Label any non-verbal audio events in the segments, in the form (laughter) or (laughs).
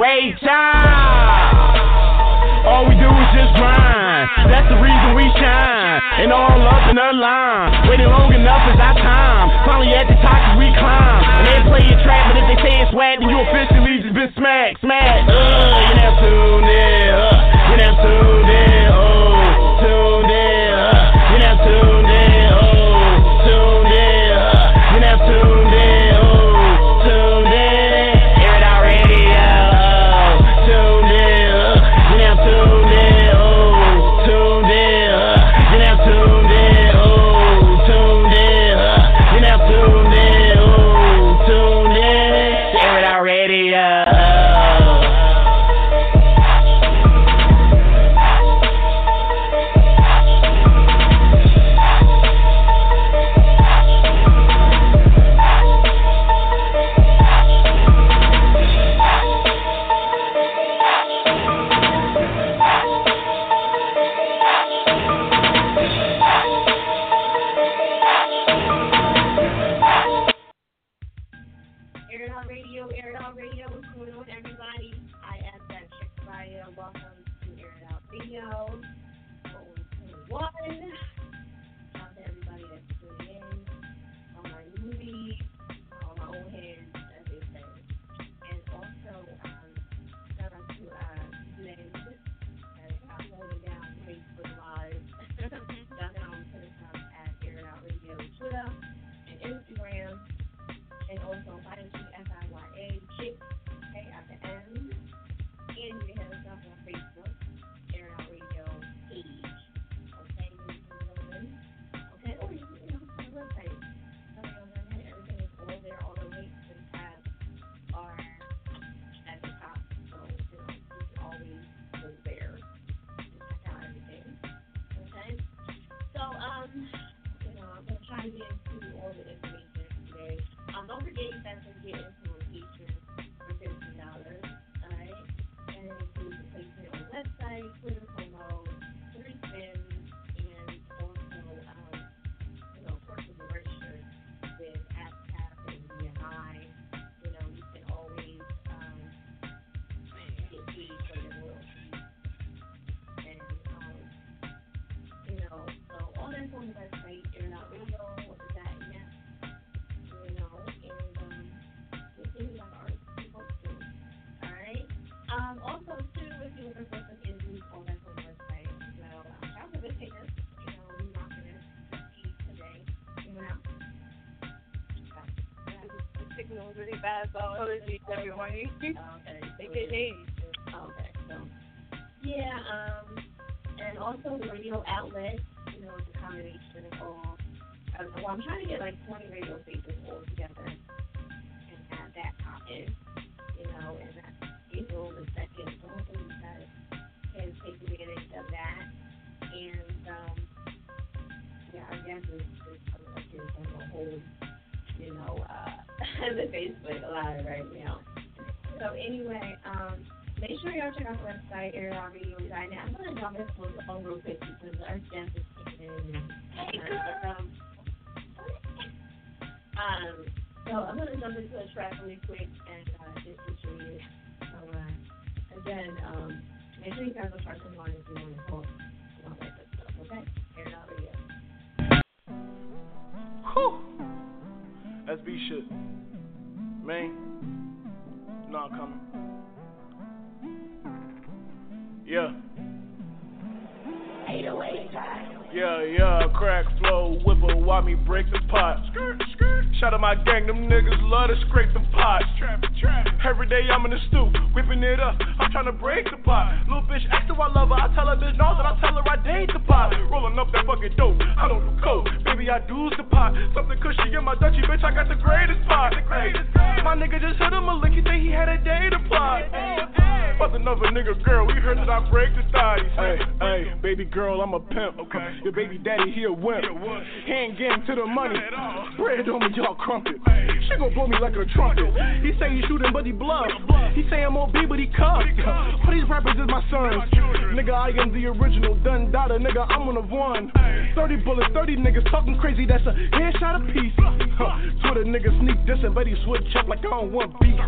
waiter. All we do is just grind. That's the reason we shine. And all up in her line. Waiting long enough is our time. Finally at the top, we climb. And they play your trap, but if they say it's whack, then you officially just been smacked, smacked. Uh, you're not tuned in. Uh, you're not tuned in. Uh. Out my gang, them niggas love to scrape the pot. Every day I'm in the stoop, whipping it up. I'm trying to break the pot. Little bitch why I love her. I tell her bitch no, then I tell her I date the pot. Rolling up that fucking dope. I don't do coke, baby I do the pot. Something cushy in my Dutchie, bitch. I got the greatest pot. the Hey, my nigga just hit him a lick. He think he had a day to plot. Fuck another nigga girl, we heard that I break the thighs. Hey, hey, baby girl, I'm a pimp. Okay, your baby daddy he a wimp. He ain't getting to the money. Bread on me, y'all crumpet. She gon' blow me like a trumpet. He say he shooting, but he bluff. He say I'm OB, but he cuffed. All these rappers is my sons. Nigga, I am the original Don Dada. Nigga, I'm one of one. 30 bullets, 30 niggas talking crazy. That's a headshot apiece. (laughs) Twitter niggas sneak dissing, but he switch up like I don't want beef.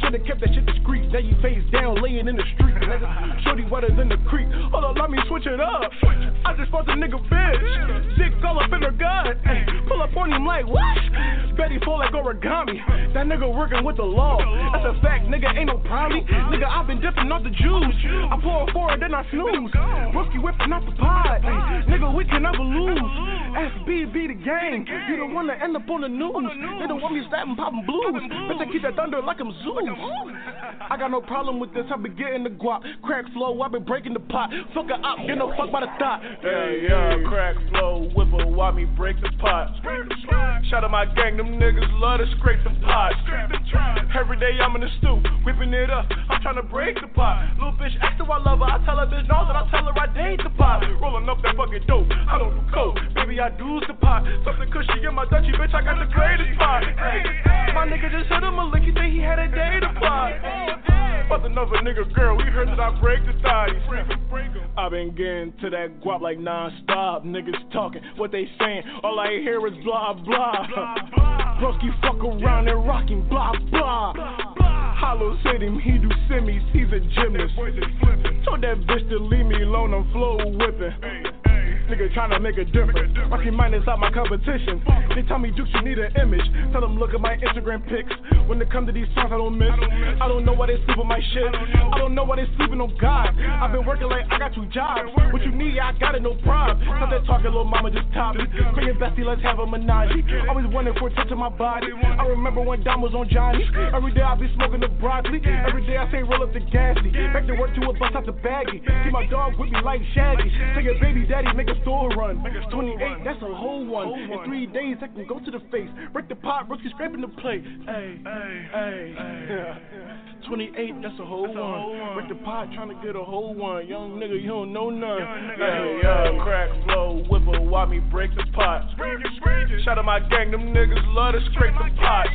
Shoulda kept that shit discreet. Now you face down, laying in the street. Nigga, shorty wetter than the creek. Hold on, let me switch it up. I just fucked a nigga bitch. Dick all up in her gut. Pull up on him like what? Betty fall like origami. That nigga working with the law. That's a fact, nigga. Ain't no problem. Nigga, I've been dipping off the juice. I pour four and then I snooze. Rookie whipping out the. Ay, nigga, we can never lose. SB be the gang. You one that end up on the news. They don't want me slapping, popping blues. Bitch, I keep that thunder like I'm Zeus. I got no problem with this. I've been getting the guap. Crack flow, I've been breaking the pot. Fuck a op, get no fuck by the thought. Hey, yeah, crack flow, whipper, why me break the pot? Shout out my gang, them niggas love to scrape the pot. Every day I'm in the stoop, whipping it up. I'm trying to break the pot. Little bitch why I love her. I tell her bitch no, then I tell her I date the pot. Rolling up that fucking dope. I don't do coke, baby I do the pot. Something cushy in my Dutchie, bitch. I got the greatest pot. My nigga just hit him a lick. He think he had a day to plot. Fuck another nigga girl. We heard that I break the thighs. I've been getting to that guap like non-stop. Niggas talking, what they All I hear is blah blah. Broski fuck around and rocking blah blah. Hollow said him, he do semis, he's a gymnast. Told that bitch to leave me alone, I'm flow whipping. Nigga tryna make a difference. Rocky minus out my competition. They tell me Duke, you need an image. Tell them look at my Instagram pics. When they come to these songs, I don't miss. I don't know why they sleep on my shit. I don't know why they sleeping on God. I've been working like I got two jobs. What you need, I got it, no problem. Stop that talking, little mama, just top it. Bring it bestie, let's have a menage. Always wanting for a touch of my body. I remember when Dom was on Johnny. Every day I be smoking the broccoli. Every day I say roll up the gassy. Back to work to a bus out the baggy. See my dog with me like Shaggy. Tell your baby daddy, make a store run. 28, that's a whole one. In three days, I can go to the face. Break the pot, rookie scraping the plate. Hey, hey, hey. 28, that's a whole one. Break the pot, trying to get a whole one. Young nigga, you don't know none. Hey, yeah, crack flow, whipper, why me break the pot? Shout out my gang, them niggas love to scrape the pot.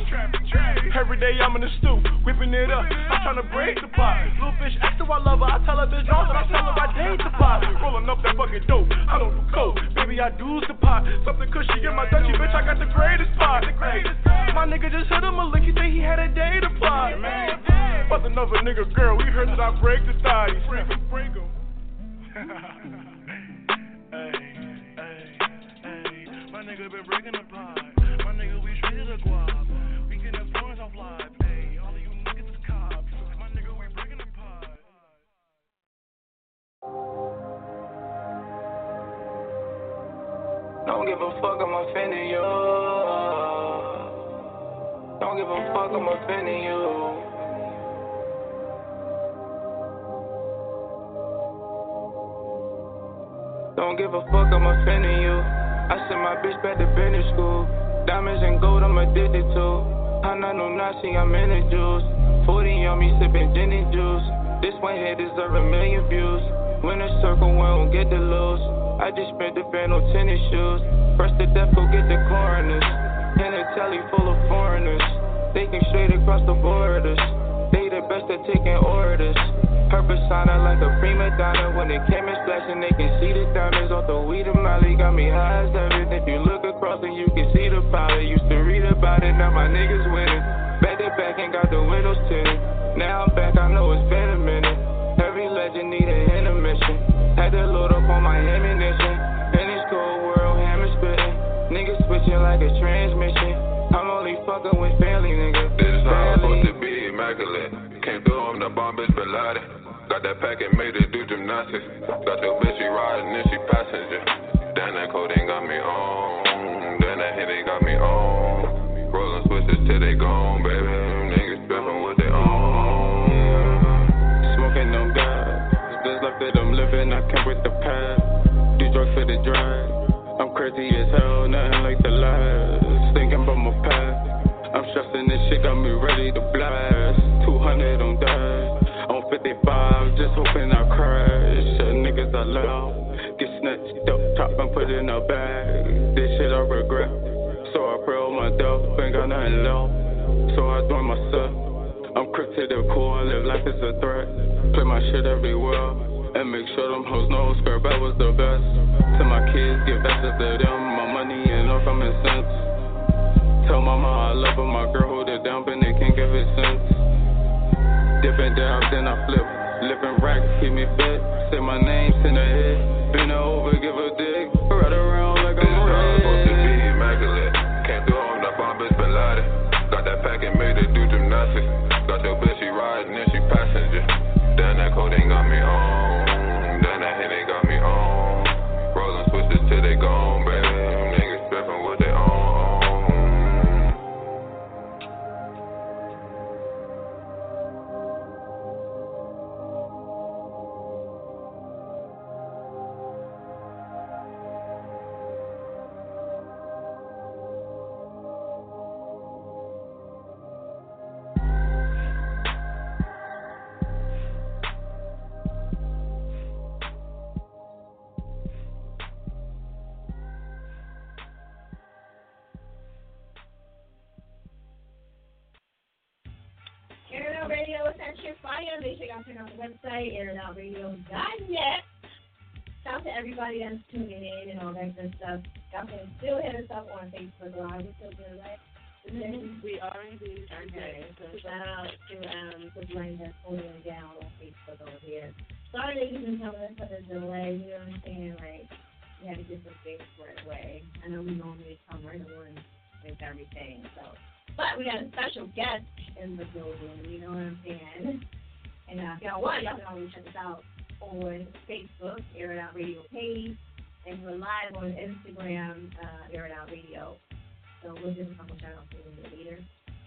Every day I'm in the stoop, whipping it up. I'm trying to break the pot. Little bitch why I love her. I tell her bitch no, then I tell her I date the pot. Rolling up that fucking dope. I don't baby I do pot. Something cushy in my Dutchie, bitch. I got the greatest pot. My nigga just hit him a lick. He think he had a day to plot. Fuck another nigga girl. We heard that I break the thighs. (laughs) Break 'em. Hey, hey, hey. My nigga been breaking the pot. Don't give a fuck, I'm offending you. Don't give a fuck, I'm offending you. Don't give a fuck, I'm offending you. I sent my bitch back to business school. Diamonds and gold, I'm addicted to. I'm not no Nazi, I'm in the juice. 40 on me, sipping gin and juice. This one here deserve a million views. Win a circle, we don't get to lose. I just spent the band on tennis shoes. First the death, go get the coroners. And a telly full of foreigners. They can straight across the borders. They the best at taking orders. Her persona like a prima donna. When it came in splashing, they can see the diamonds off the weed and Molly. Got me high as everything. If you look across and you can see the power. Used to read about it, now my niggas winning. Back and got the windows tinted. Now I'm back, I know it's been a minute. Every legend need an intermission. Had to load up on my ammunition. In this cold world, hammer spitting. Niggas switching like a transmission. I'm only fucking with family, nigga. This is how I'm supposed to be immaculate. Came through on the bomb, bitch, Bin Laden. Got that packet, made it do gymnastics. Got your bitch, she riding and she passenger. Damn, that codeine got me on. Damn, that Henny got me on. Switches till they gone, baby. Them Niggas spiffing what they own. Smoking no gas. This life that I'm living, I can't with the past. Do drugs for the drive. I'm crazy as hell, nothing like the last. Thinking about my past. I'm stressing this shit, got me ready to blast. 200 on that. On 55, just hoping I crash. Shit, niggas I love. Get snatched up, top and put in a bag. This shit I regret. So I pray on my death, ain't got nothing left. So I join myself. I'm quick to the core, live life is a threat. Play my shit everywhere. And make sure them hoes know skirt back was the best. To my kids, give back to them. My money and no common sense. Tell mama I love her, my girl hold it down, but they can't give it sense. Dipping down, then I flip. Living racks, keep me fit. Say my name, send a hit. Her over, give a dick. Ride around like I'm supposed to be immaculate. That packet, made it do gymnastics. Got your bitch, she riding and she passenger. Damn, that codeine got me on. Damn, that Henny got me on. Rolling switches till they gone, fire. Make sure y'all check out the website, airitoutradio.net. Shout out to everybody that's tuning in and all that good stuff. Y'all can still hit us up on Facebook Live. We're still doing that. We are indeed. Okay, so shout out to um the Blaine that's holding it down on Facebook over here. Sorry that you've been telling us for the delay, you know what I'm saying? Like, we had to get some things right away. I know we normally come right on with everything, so. But we got a special guest in the building, you know what I'm saying? And uh, if y'all want, y'all can always check us out on Facebook, Air It Out Radio page, and we're live on Instagram, uh, Air It Out Radio. So we'll give a couple shout outs a little bit later.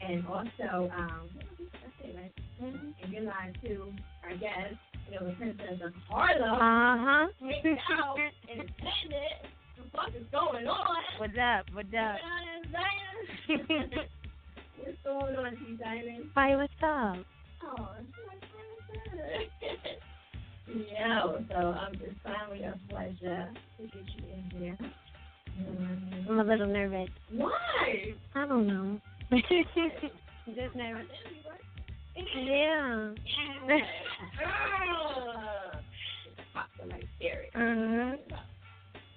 And also, um, that's it, right? And you're live too, our guest, you know, the Princess of Harlem. Uh huh. Hanging out in the What the fuck is going on? What's up? What's up? You know what I'm saying? What's going on, T Diamond? Hi, what's up? Oh, it's. Yeah, so I'm just finally a pleasure to get you in here. You know what I mean? I'm a little nervous. Why? I don't know. Just nervous. Yeah. Papa like Derek. Uh-huh.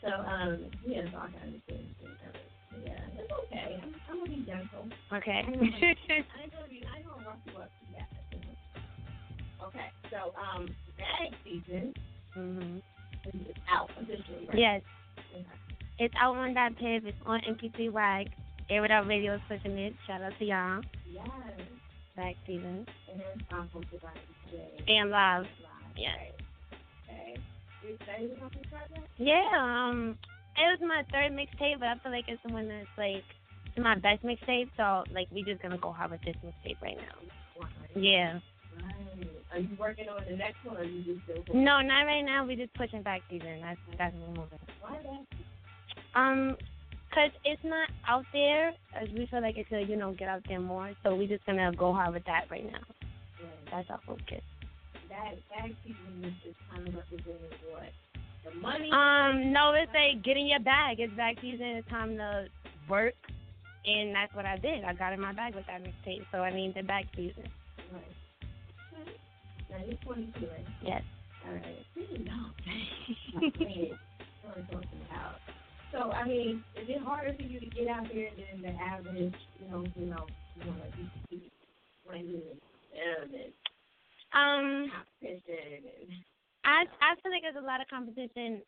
So, um, yeah, I can understand you nervous. Yeah, it's okay. I'm, I'm gonna be gentle. Okay. I ain't gonna be. I ain't gonna rock you up too bad. Okay, so um, bag season mhm. is out officially, right? Yes, Okay. it's out on that pip. It's on MP3 WAG. Air It Out Radio is pushing it. Shout out to y'all. Yes. Back season. And then um, hosted by today. And live. Live. Yes. Okay. You excited about this project? Yeah, um, it was my third mixtape, but I feel like it's the one that's like my best mixtape. So like we just gonna go hard with this mixtape right now. Yeah. Are you working on the next one, or you just still? No, not right now. We just pushing back season. That's that's what we're moving. Why that? Um, cause it's not out there. As we feel like it could, you know, get out there more. So we just gonna go hard with that right now. Right. That's our focus. That bag season is just kind of representing what the money. Um, no, it's like get in your bag. It's back season. It's time to work, and that's what I did. I got in my bag with that mixtape. So I mean, the back season. Right. Now you're 22, right? Yes. All right. You know. My friend, what I'm talking about. So I mean, is it harder for you to get out there than the average, you know, you know, you know, like you see when you Um, competition and I I feel like there's a lot of competition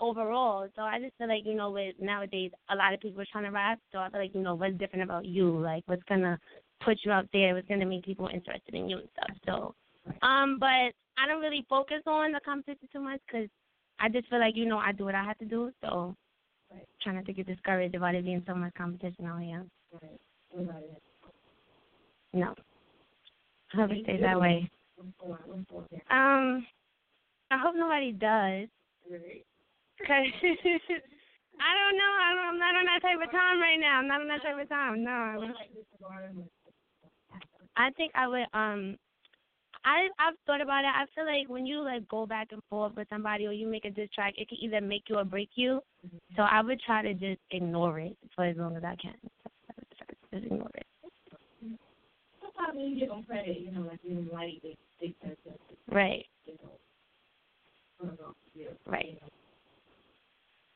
overall. So I just feel like you know, with nowadays a lot of people are trying to rap. So I feel like you know, what's different about you? Like, what's gonna put you out there. Was gonna make people interested in you and stuff. So, um, but I don't really focus on the competition too much because I just feel like you know I do what I have to do. So, trying not to get discouraged about it being so much competition out here. No. I hope it stays that way. Um, I hope nobody does. Cause (laughs) I don't know. I don't, I'm not on that type of time right now. I'm not on that type of time. No. I think I would. Um, I I've thought about it. I feel like when you like go back and forth with somebody or you make a diss track, it can either make you or break you. So I would try to just ignore it for as long as I can. Just ignore it. Sometimes you give them credit, you know, like you like they they tend Right. you know. I don't know. Right.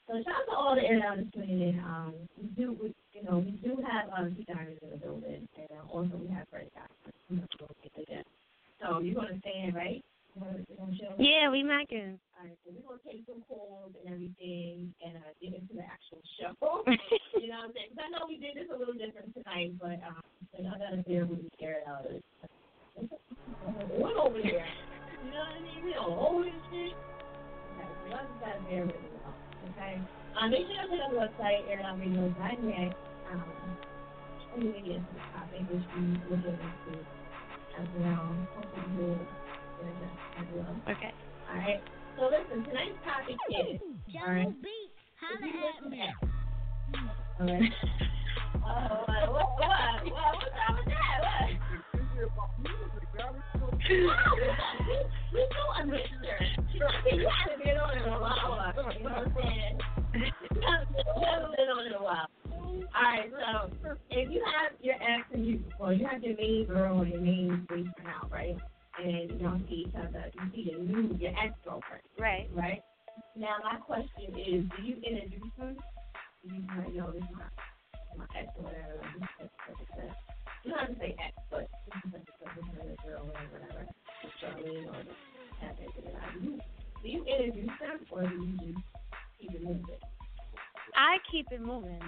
So shout out to all the internet listening. Um, we do, we, you know, we do have um, T Diamonds in the building, and uh, also we have Fred the Godson. So you're gonna stand, right? You wanna show? Yeah, we macking. All right, so we're gonna take some calls and everything, and uh, get into the actual show. (laughs) you know what I'm saying? 'Cause I know we did this a little different tonight, but um, so y'all gotta bear with me, scared out of it. What over there? You know what I mean? We don't hold this shit. Okay, so y'all just gotta bear with me. Okay. Um, make sure you check out the website, airitoutradio.net. Um, and we get into the topic which we look into as well. You'll get it as well. Okay. All right. So listen, tonight's topic is. All right. Holla at me. All right. (laughs) Uh, what, what, what, what, what's wrong with that? What? You know I'm Richard. You haven't been on in a while. You know haven't been on in a while. Alright, so if you have your ex and you, well, you have your main girl or your main boyfriend out, right? And you don't see each other, you see your new, your ex girlfriend, Right. right? Now my question is, do you introduce her? You like, yo, this is my ex or whatever? This is such and such and such. You don't have to say ex, but this is such and such and such, girl, whatever, whatever. Charlene or that. Do you, introduce them or do you just keep it moving? I keep it moving.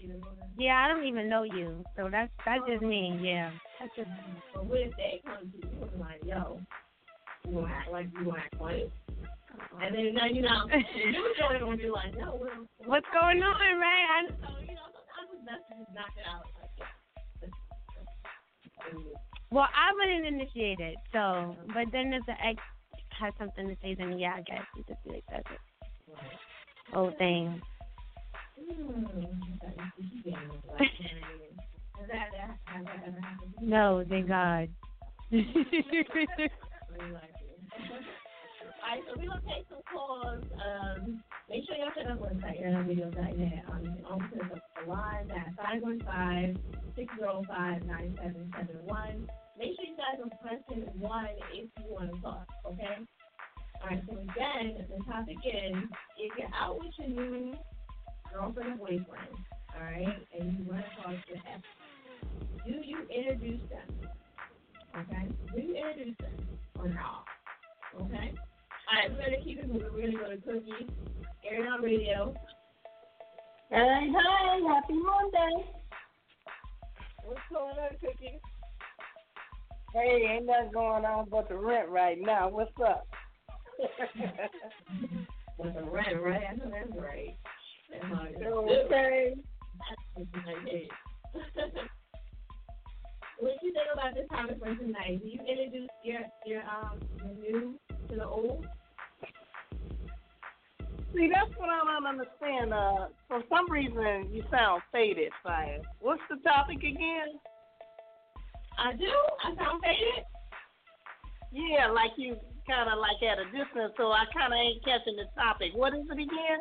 Keep it moving? Yeah, I don't even know you, so that's that's just me. Yeah. That's just, but what if they come to you and like, yo, you want to act like you want to act funny? Uh-uh. And then, now, you know, (laughs) you're going to be like, no, What's going on, right? I, so, you know, sometimes it's best to just knock it out. Like, well, I wouldn't initiate it, so. But then if the ex has something to say, then yeah, I guess you just be like, that's it. Whole thing. (laughs) No, thank God. (laughs) It. Alright, so we're gonna take some calls. Um, make sure y'all check out the website, airitoutradio.net. Um, you can always send us a line at 515-605-9771. Make sure you guys are pressing one if you want to talk, okay? Alright, so again, the topic is if you're out with your new girlfriend or boyfriend, alright, and you run across your ex, do you introduce them? Okay? Do you introduce them or not? Okay? Alright, we're gonna keep it moving. We're gonna go to Cookie, Airing Out Radio. Hey, hey, happy Monday. What's going on, Cookie? Hey, ain't nothing going on but the rent right now. What's up? (laughs) With the rent, right? I know that's right. That's how it is. okay. That's (laughs) what I did. What you think about this topic for tonight? Do you introduce your your um your new to the old? See, that's what I don't understand. Uh, for some reason, you sound faded, Fire. What's the topic again? I do. I sound faded. Yeah, like you kind of like at a distance, so I kind of ain't catching the topic. What is it again?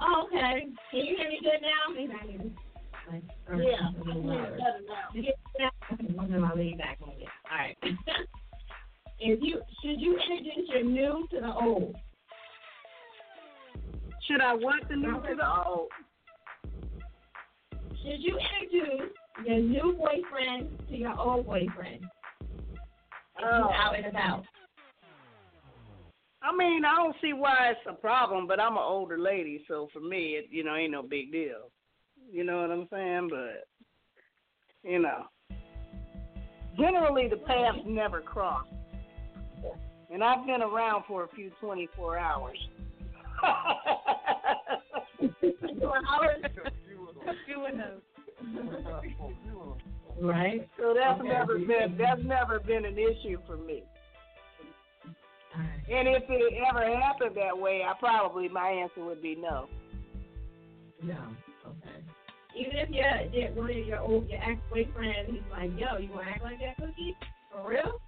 Oh, okay. Can you hear me good now? Maybe I need to, like, turn Yeah, up a little louder. better now. You get that? Okay, I'm gonna lean back on it. All right. (laughs) if you should you introduce your new to the old? Should I what the new to the old? Should you introduce your new boyfriend to your old boyfriend? Oh. out and about. I mean, I don't see why it's a problem, but I'm an older lady, so for me, it you know ain't no big deal. You know what I'm saying? But you know, generally the paths never cross. And I've been around for a few 24 hours. Right. So that's never been that's never been an issue for me. And if it ever happened that way, I probably my answer would be no. No. Okay. Even if your your one of your old your ex boyfriend, he's like, yo, you wanna act like that cookie? For real?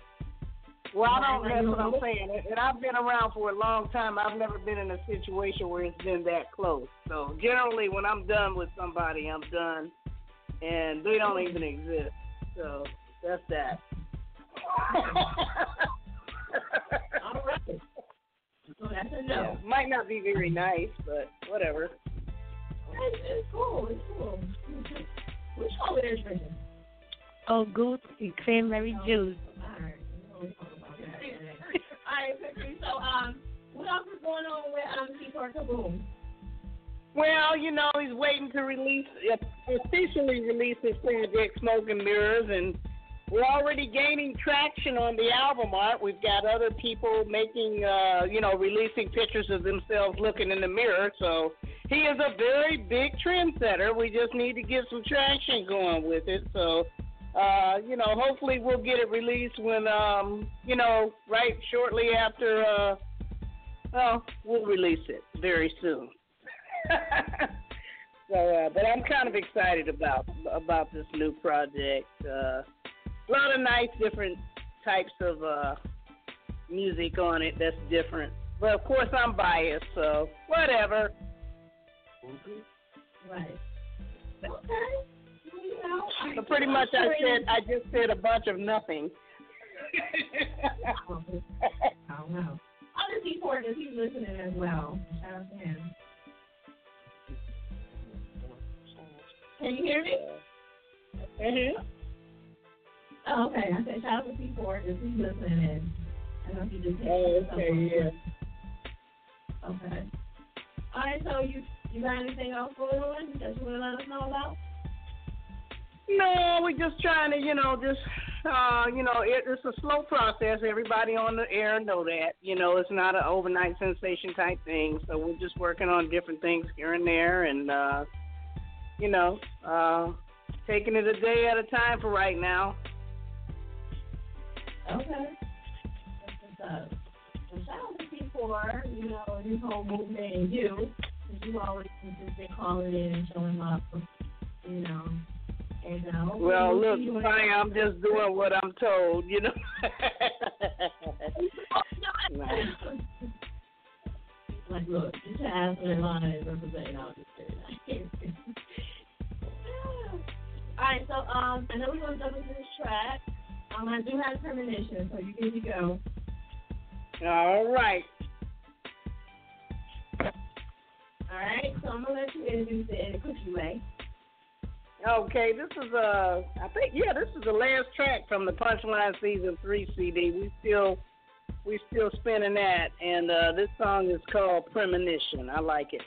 Well, I don't. That's what I'm saying. And I've been around for a long time. I've never been in a situation where it's been that close. So generally, when I'm done with somebody, I'm done, and they don't even exist. So that's that. (laughs) All right. So that's a no. Yeah, might not be very nice, but whatever. It's, it's cool. It's cool. Which over there drinking? Oh, goose and cranberry juice. All right. So, um, what else is going on with um C4 Kaboom? Well, you know, he's waiting to release, officially release his project, Smoke and Mirrors, and we're already gaining traction on the album art. We've got other people making, uh, you know, releasing pictures of themselves looking in the mirror. So he is a very big trendsetter. We just need to get some traction going with it. So, uh, you know, hopefully we'll get it released when, um, you know, right shortly after, uh, well, we'll release it very soon. (laughs) so, uh, but I'm kind of excited about about this new project. Uh, a lot of nice different types of uh, music on it that's different. But of course, I'm biased, so whatever. Right. Okay. You know, So pretty much, I said I just said a bunch of nothing. I don't know. Other people are just he's listening as well. Shout out to him. Can you hear me? Mm-hmm. Oh, okay. I said shout out to people are just he's listening in. I don't know if you just Oh, okay, yeah. Okay. All right. So you you got anything else going on that you want to let us know about? No, we're just trying to, you know, just, uh, you know, it, it's a slow process. Everybody on the air know that. You know, it's not an overnight sensation type thing. So we're just working on different things here and there, and, uh, you know, uh, taking it a day at a time for right now. Okay. That's what's up. People, you know, this whole movement and you, because you always been calling in and showing up, you know. And, Well, look, you Maya, I'm just doing what I'm told, you know. (laughs) like, look, just ask me line and represent. No, I'm just. All right, so um, I know we're gonna jump into this track. Um, I do have premonition, so you good to go. All right. All right, so I'm gonna let you introduce it in a cookie way. Okay, this is uh I think yeah, this is the last track from the Punchline Season Three CD. We still we still spinning that and uh this song is called Premonition. I like it.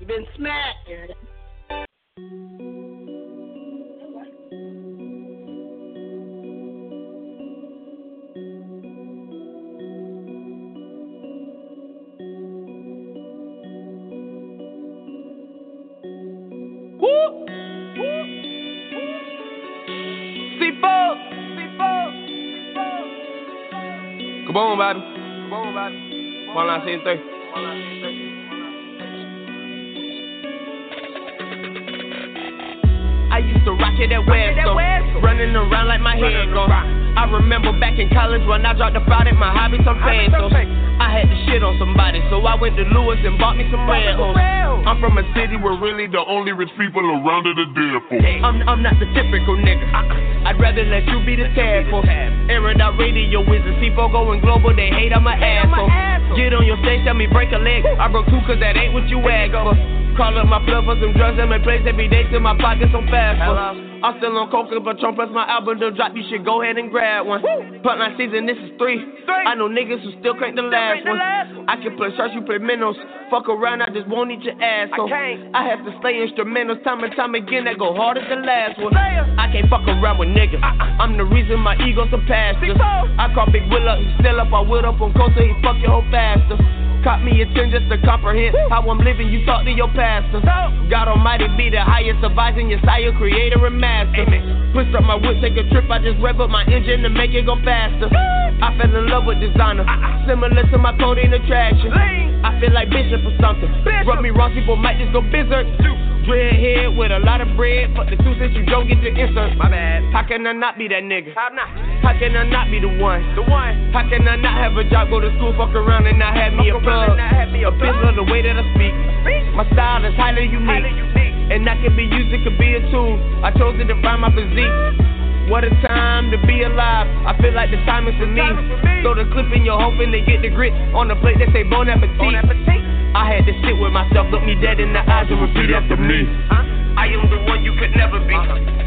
You've been smacked. 11930. I used to rock it at Webster, running around like my head gone. I remember back in college when I dropped the out at my hobby, some fans. I had to shit on somebody, so I went to Lewis and bought me some red. I'm from a city where really the only rich people around are the devil. I'm, I'm not the typical nigga. I'd rather let you be the tadpole. Airing out radio is a C4 going global, they hate I'm an asshole. Get on your stage, tell me break a leg. I broke two cause that ain't what you asked for. Call up my plug for some drugs, in place every day till my pockets on fast. I'm still on coke Coca Patron plus my album to drop. You should go ahead and grab one. Punchline season, this is three. I know niggas who still crank the last one. I can play shirts, you play minnows. Fuck around, I just won't eat your ass. So I, have to slay instrumentals time and time again that go harder than last one. I can't fuck around with niggas. I'm the reason my ego's a pastor. I call Big Will up, he still up. I will up on coast, so he fuck your whole faster. Caught me a 10 just to comprehend how I'm living. You talk to your pastor. God Almighty be the highest advising your sire, creator, and master. Push up my whip, take a trip. I just rev up my engine to make it go faster. I fell in love with designer, similar to my codeine attraction. I feel like Bishop or something. Rub me wrong, people might just go berserk. Dreadhead with a lot of bread. Fuck the two cents you don't get the insert. My bad. How can I not be that nigga? How not? How can I not be the one? The one. How can I not have a job, go to school, fuck around and not have me a plug? A bitch love the way that I speak. My style is highly unique. And I can be used, it could be a tool. I chose to define my physique. What a time to be alive. I feel like the time is for me. Throw the clip in your hoping to get the grit on the plate. They say bon appetit. I had to sit with myself, look me dead in the eyes, and repeat after me. I am the one you could never be.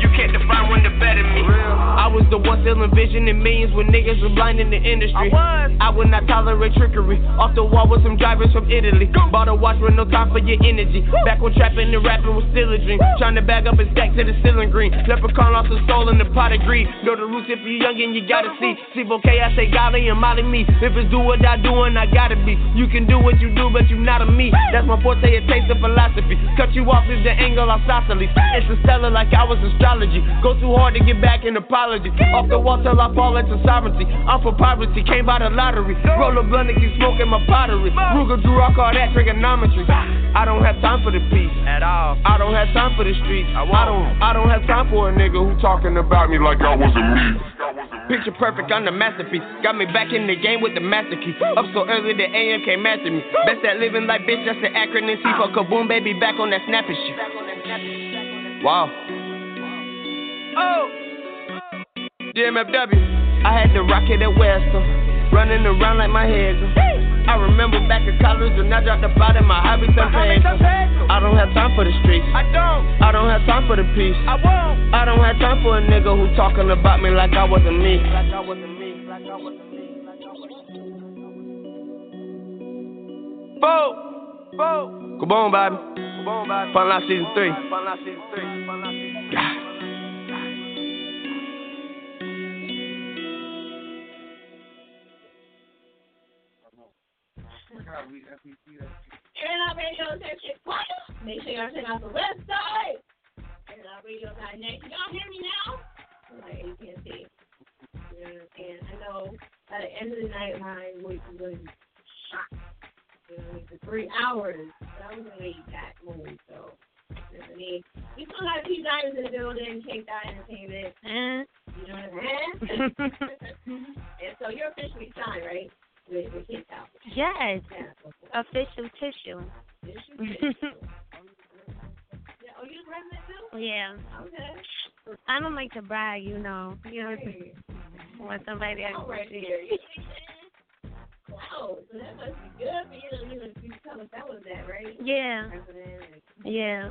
You can't define one to better me. I was the one still envisioning millions when niggas were blind in the industry. I, was. I would not tolerate trickery. Off the wall with some drivers from Italy. Bought a watch with no time for your energy. Back when trapping and rapping was still a dream. Trying to bag up and stack to the ceiling green. Leprechaun lost his soul in the pot of greed. Know the roots if you're young and you gotta see. Uh-huh. See, okay, I say golly and molly me. If it's do what I do and I gotta be. You can do what you do, but you not a me. That's my forte, a taste of philosophy. Cut you off is the angle isosceles. Interstellar like I was astrology. Go too hard to get back an apology. Off the wall till I fall into sovereignty. I'm for poverty, came by the lottery. Roll a blunt and keep smoking my pottery. Ruger drew, I call that trigonometry. I don't have time for the peace at all. I don't have time for the streets. I, don't. I don't have time for a nigga who talking about me like I wasn't me. Picture perfect, I'm the masterpiece. Got me back in the game with the master key. Up so early the AM can't master me. Best at living like bitch, that's the acronym C for kaboom, baby. Back on that snapping shit. Wow. Oh. DMFW. I had to rock it at Western. Running around like my head. I remember back in college when I dropped the pot in my hobby campaign. I don't have time for the streets. I don't. I don't have time for the peace. I won't. I don't have time for a nigga who talking about me like I wasn't me. Like I wasn't me. Like I wasn't me. Like I wasn't me. Bo. Bo. Come on, baby. Come on, baby. Punchline Season 3. Punchline Season 3. Punchline Season 3. Airing Out Radio Section. Make sure y'all check out the website. AiringOutRadio.net. Y'all hear me now? Like you can't see. You know what I'm saying? I know by the end of the night, my voice is going to be shot. You know, for three hours, I was in a back mood, so. I mean, we still got a few diamonds in the building, Cake Dot Entertainment. Eh. You know what I'm saying? (laughs) (laughs) and so you're officially signed, right? With, with Cake Out. Yes. Official tissue. (laughs) yeah. Oh, you too? yeah. Okay. I don't like to brag, you know. You know, want somebody All to right, here. So that must be good for you you know, you tell us that was that, right? Yeah. Yeah.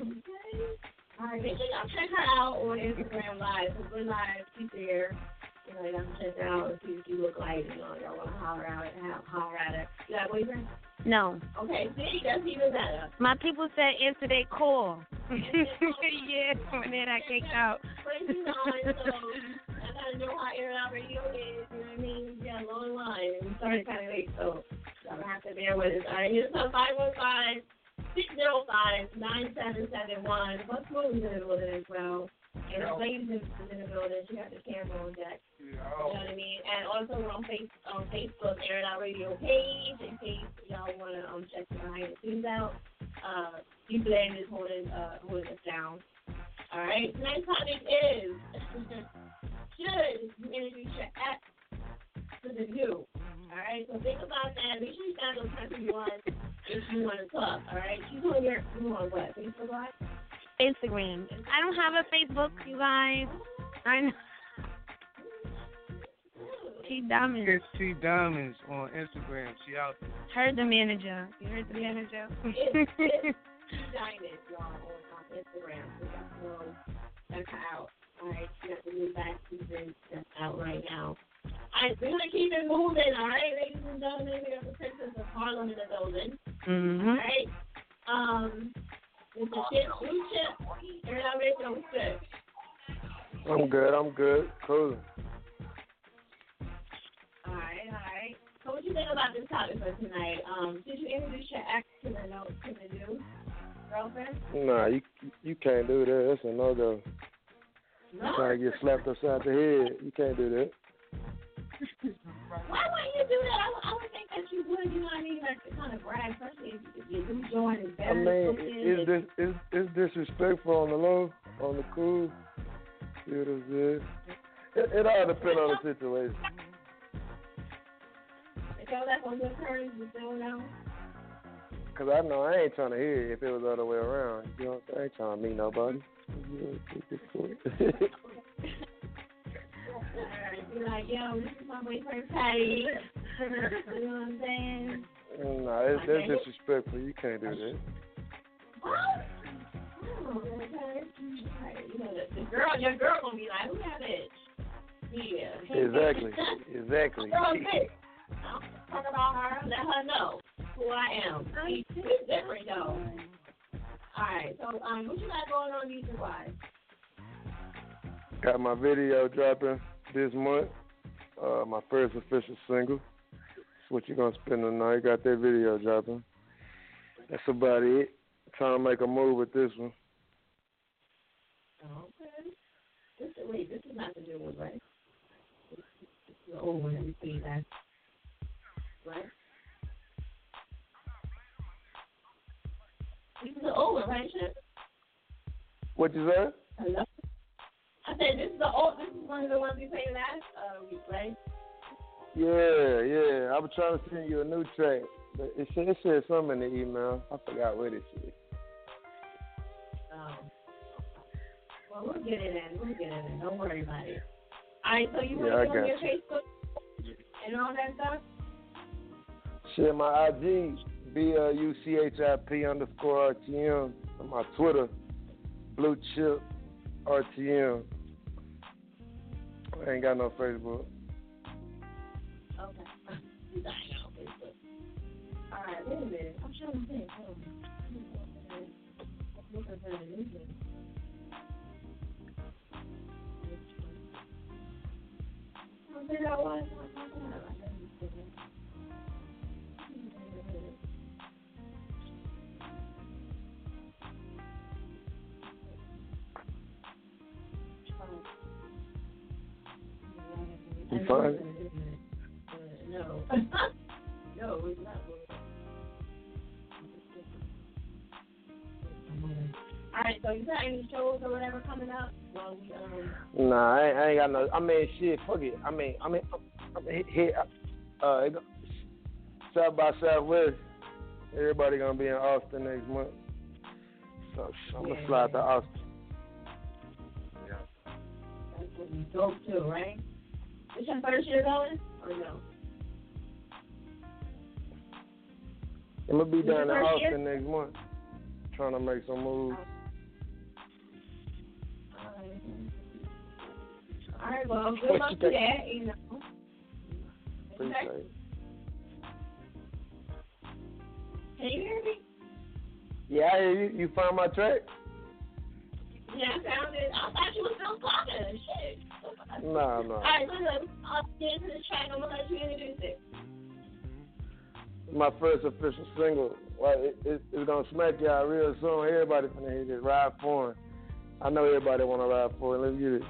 Okay. All right, make sure y'all check her out on Instagram Live. We're live. She's there. You know, check her out see what you look like. You know, y'all want to holler out at holler at her. You got a boyfriend? No. Okay, see, that's even better. My people said answer their call. yeah, when they got kicked out. Crazy line, so I gotta know how Air Out Radio is. You know what I mean? Got a long line, and we started kind of late, so y'all have to bear with us. All right, here's some five one five six zero five nine seven seven one. What's moving in the as well? And the ladies is in the building. She got the camera on deck. You know what I mean? And also we're on face on Facebook, Air It Out Radio page, in case y'all wanna um check the behind the scenes out. Uh, you blame this holding uh holding us down. All right. Tonight's topic is (laughs) should you introduce your to the new? All right. So think about that. Make sure you got those types of one if you want to talk. All right. She's on your you on what Facebook Live? Instagram. I don't have a Facebook, you guys. I know. (laughs) T Diamond. It's T Diamonds on Instagram. She out there. Heard the manager. You heard the manager. It's, it's Shyness, y'all, on Instagram. We got to go check out. All right, she got the new back season that's out right now. All right, we're gonna keep it moving. All right, ladies and gentlemen, we have the Princess of Harlem in the building. Mm-hmm. All right. Um, with the shit, blue chip, and I'm making them sick. I'm good. I'm good. Cool. All right, all right. So what you think about this topic for tonight? Um, did you introduce your ex to the to the new girlfriend? Nah, you you can't do that. That's a no go. No. Trying to get slapped upside the head. You can't do that. Why wouldn't you do that? I, would- I would think that you would. You know what I mean? Like to kind of brag, especially if, your new joint is I better mean, it's dis it's, it's disrespectful on the low, on the cool. You know what I'm saying? It, it all depends on the situation. If y'all left on good terms, you still know. Cause I know I ain't trying to hear it if it was the other way around. You know what? I ain't trying to meet nobody. (laughs) (laughs) Like, yo, this is my boyfriend Patty. (laughs) you know what I'm saying? nah, it's, that's disrespectful. You can't do that. What? Oh, okay. Alright, You know, the, the girl, your girl gonna be like, who that bitch? Yeah. Exactly. Exactly. Girl, bitch. Talk about her, let her know who I am. See, It's different though. Alright, so um, what you got going on music wise? Got my video dropping this month. Uh, my first official single. That's what you're gonna spend the night. Got that video dropping. That's about it. Trying to make a move with this one. Okay. This is, wait, this is not the new one, right? This is the old one that we see that. Right? This is the old one, right, Chip? What you say? Hello? I said this is the old, this is one of the ones we played last uh, week, right? Yeah, yeah. I was trying to send you a new track, but it said, it said something in the email. I forgot what it said. Um, well, we'll get it in. We'll get it in. Don't worry about it. All right, so you Yeah, want to got on your. Facebook and all that stuff? Share my IG, B L U C H I P underscore R T M. And my Twitter, Blue Chip RTM. I ain't got no Facebook. Okay. You. All right, wait a minute. I'm trying to think. Hold on. For it? No. no, it's not. All right, so you got any shows or whatever coming up? Well, we um. Nah, I ain't, I ain't got no. I mean, shit, fuck it. I mean, I mean, I mean here, uh, South by Southwest. Everybody gonna be in Austin next month. So I'm gonna Yeah. slide to Austin. Yeah. That's what you dope too, right? Is your first year going or no? I'm gonna be down in? Austin next month, trying to make some moves. Uh, all right, well, (laughs) good luck you to that, you know. Appreciate it. Can you hear me? Yeah, I hear you. You find my track? Yeah, I found it. I thought you were still talking. Shit. Nah, nah. All right, listen, I'll get into the track. I'm going to let you introduce it. My first official single. Well, it, it, it's gonna smack y'all real soon. Everybody finna hear this. Ride for him. I know everybody wanna ride for it. Let's get it.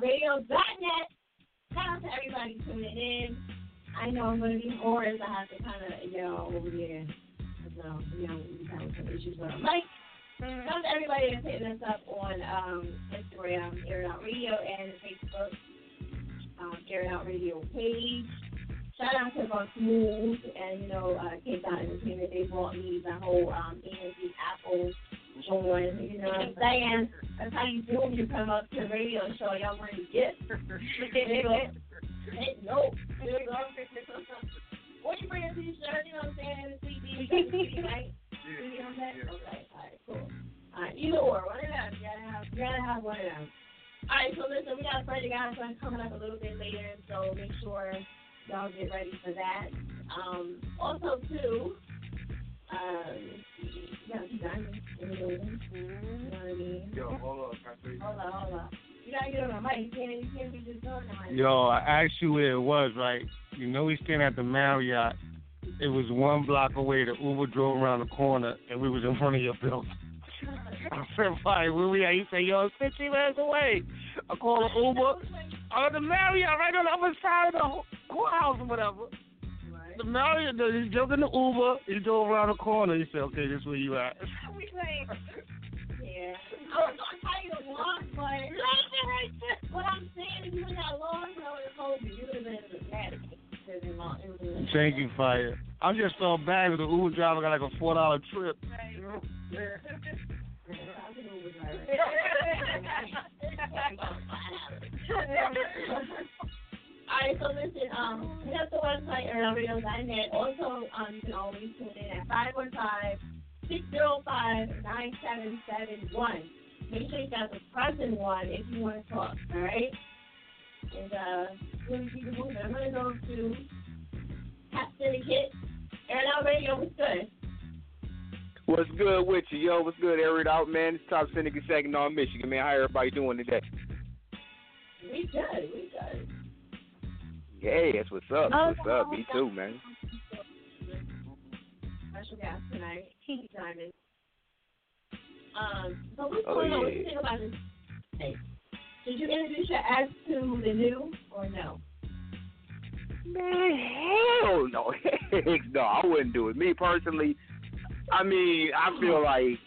Website, Shout out to everybody tuning in. I know I'm going to be hoarse. I have to kind of, you know, over there. So, you know, we have some issues with our mic. Shout out to everybody that's hitting us up on um, Instagram, Air Out Radio, and Facebook, um, Air Out Radio page. Shout out to Buck Smooth and, you know, uh, Cape Town Entertainment. They brought me the whole um, A&P Apple You know what I'm saying? That's how you do when you come up to the radio show. Y'all wearing gifts. they went, hey, no. There you. What you bring a t-shirt, you know what I'm saying, CD, a CD, right? (laughs) CD on that? Okay, all right, cool. All right, either or, one of them. You gotta have, you gotta have one of them. All right, so listen, we got a Friday guys one coming up a little bit later, so make sure y'all get ready for that. Um, also, too, um, you got T Diamonds in the building. You know what I mean? Yo, hold up, can I Hold on, hold on. You gotta get on the mic. You can't, you can't be just doing the mic. Yo, I asked you where it was, right? You know we staying at the Marriott. It was one block away. The Uber drove around the corner, and we was in front of your building. (laughs) I said, "Why? Where we at?" He said, "Yo, it's 15 minutes away." I called the Uber. Oh, the Marriott, right on the other side of the courthouse or whatever. The Marriott, he jumped in the Uber. He drove around the corner. He said, "Okay, this where you at." (laughs) We like, yeah. I was gonna tell you the long, but what I'm saying is you that long is holding you would have been dramatic. Because it was- it was- Thank you, Fire. I just felt bad that the Uber driver got like a four dollar trip. (laughs) (laughs) Alright, so listen, um, we have the website airradio.net. Also, um, you can always tune in at 515-605-9771. Make sure you got the present one if you want to talk, alright? And uh, keep it moving. I'm gonna go to Top Syndicate. Air Out Radio was good. What's good with you, yo? What's good? Air it out, man. It's Top Syndicate Saginaw, Michigan, man. How everybody doing today? We good. We good. Yeah, that's what's up. What's up? Me too, man. Special guest tonight, Kiki Diamond. Um, so what's Oh, going on? What do you think about this? Hey, did you introduce your ex to the new or no? Man, hell no. (laughs) Heck no, I wouldn't do it. Me personally, I mean, I feel like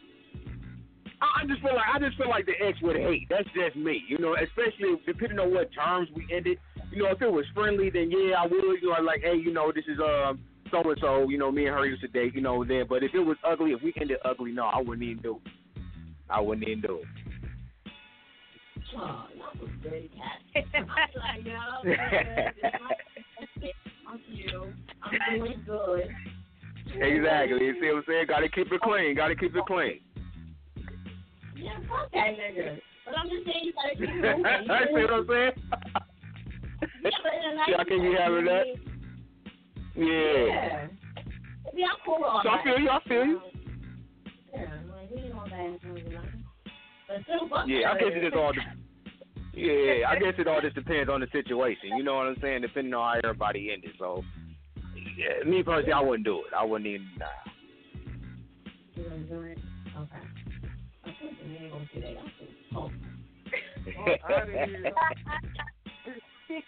I just feel like I just feel like the ex would hate. That's just me, you know. Especially depending on what terms we ended. You know, if it was friendly, then yeah, I would. You know, like, hey, you know, this is um so and so. You know, me and her used to date. You know, then. But if it was ugly, if we ended ugly, no, I wouldn't even do it. I wouldn't even do it. Oh, that was cat. I'm like, no, I'm you. I'm doing good. Exactly. You see what I'm saying? Got to keep it clean. Got to keep it clean. Yeah, fuck that nigga. But I'm just saying you gotta keep moving. (laughs) I see what I'm saying. (laughs) Yeah, (laughs) but in Y'all can be having that. Yeah. Yeah. Yeah, I'm cool So I feel you. I feel you. Yeah, like, we ain't all that. But still, fuck Yeah, I guess it all. De- yeah, I guess it all just depends on the situation. You know what I'm saying? Depending on how everybody ended. So, yeah, me personally, I wouldn't do it. I wouldn't even. Nah. You gonna do it? Okay. I think gonna do that. (laughs) Oh, it. (laughs) If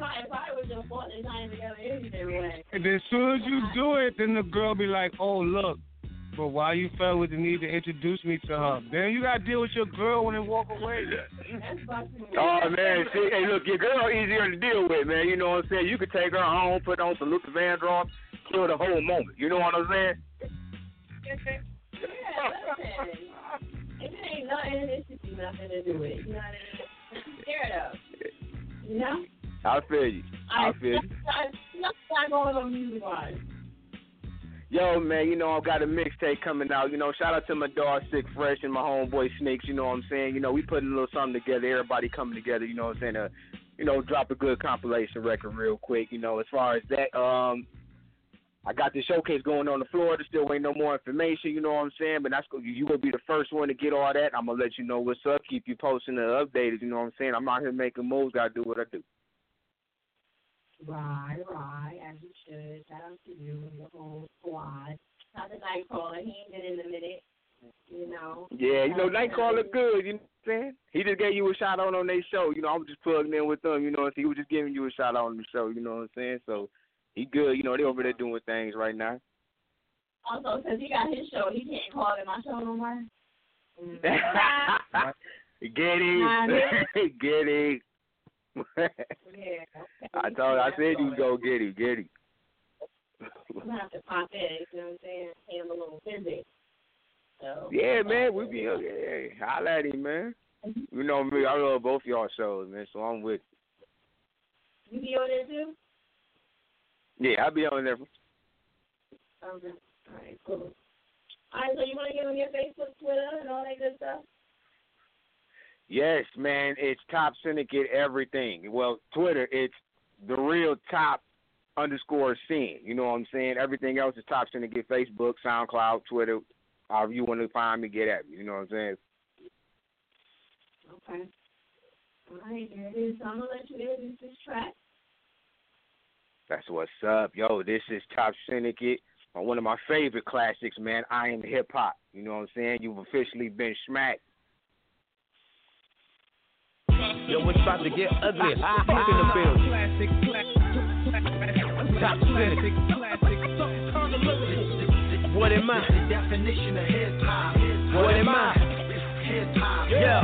I, if I was your fault, it's together anyway. And then as soon as you do it, then the girl be like, "Oh look, but why you felt with the need to introduce me to her?" Then you gotta deal with your girl when they walk away. (laughs) Oh man, see, hey, look, your girl easier to deal with, man. You know what I'm saying? You could take her home, put on some Luther Vandross, kill the whole moment. You know what I'm saying? Yeah, listen. If it ain't nothing, it should be nothing to do with it. You know what I mean? Scared of? You know? I feel you. I feel you. Not going on music wise. Yo, man, you know, I've got a mixtape coming out. You know, shout out to my dog Sick Fresh and my homeboy Snakes. You know what I'm saying? You know, we putting a little something together. Everybody coming together. You know what I'm saying? To, you know, drop a good compilation record real quick. You know, as far as that, um, I got the showcase going on in Florida. Still waiting no more information. You know what I'm saying? But that's you. You gonna be the first one to get all that. I'm gonna let you know what's up. Keep you posting and updated. You know what I'm saying? I'm out here making moves. Gotta do what I do. Right, right, as you should. Shout out to you and your whole squad. Shout out to Nightcrawler. He ain't been in a minute. You know. Yeah, you know, Nightcrawler good, you know what I'm saying? He just gave you a shout out on their show. You know, I'm just plugging in with them, you know, what I'm saying? he was just giving you a shout out on the show, you know what I'm saying? So he good, you know, they over there doing things right now. Also, since he got his show, he can't call it my show no more. Mm. (laughs) (laughs) Get it. Yeah. I told I said you go get it, get it. I'm gonna have to pop in. You know what I'm saying? Hey, I'm a little busy. So. Yeah, man, we be okay. Hey, holla at him, man. You know me, I love both y'all shows, man, so I'm with You be on there too? Yeah, I'll be on there. Okay. All right, cool. All right, so you want to get on your Facebook, Twitter, and all that good stuff? Yes, man, it's Top Syndicate everything. Well, Twitter, it's the real top underscore scene. You know what I'm saying? Everything else is Top Syndicate. Facebook, SoundCloud, Twitter. However you want to find me, get at me. You know what I'm saying? Okay. All right, there it is. So I'm gonna let you introduce this track. That's what's up, yo. This is Top Syndicate. One of my favorite classics, man. I am hip hop. You know what I'm saying? You've officially been smacked. Yo, it's about to get ugly. Fuck in the building. Top Syndicate. What am I? What am I? Yeah.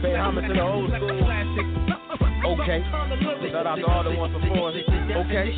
Pay homage to the old school. Okay. Shout out to all the ones before. Okay.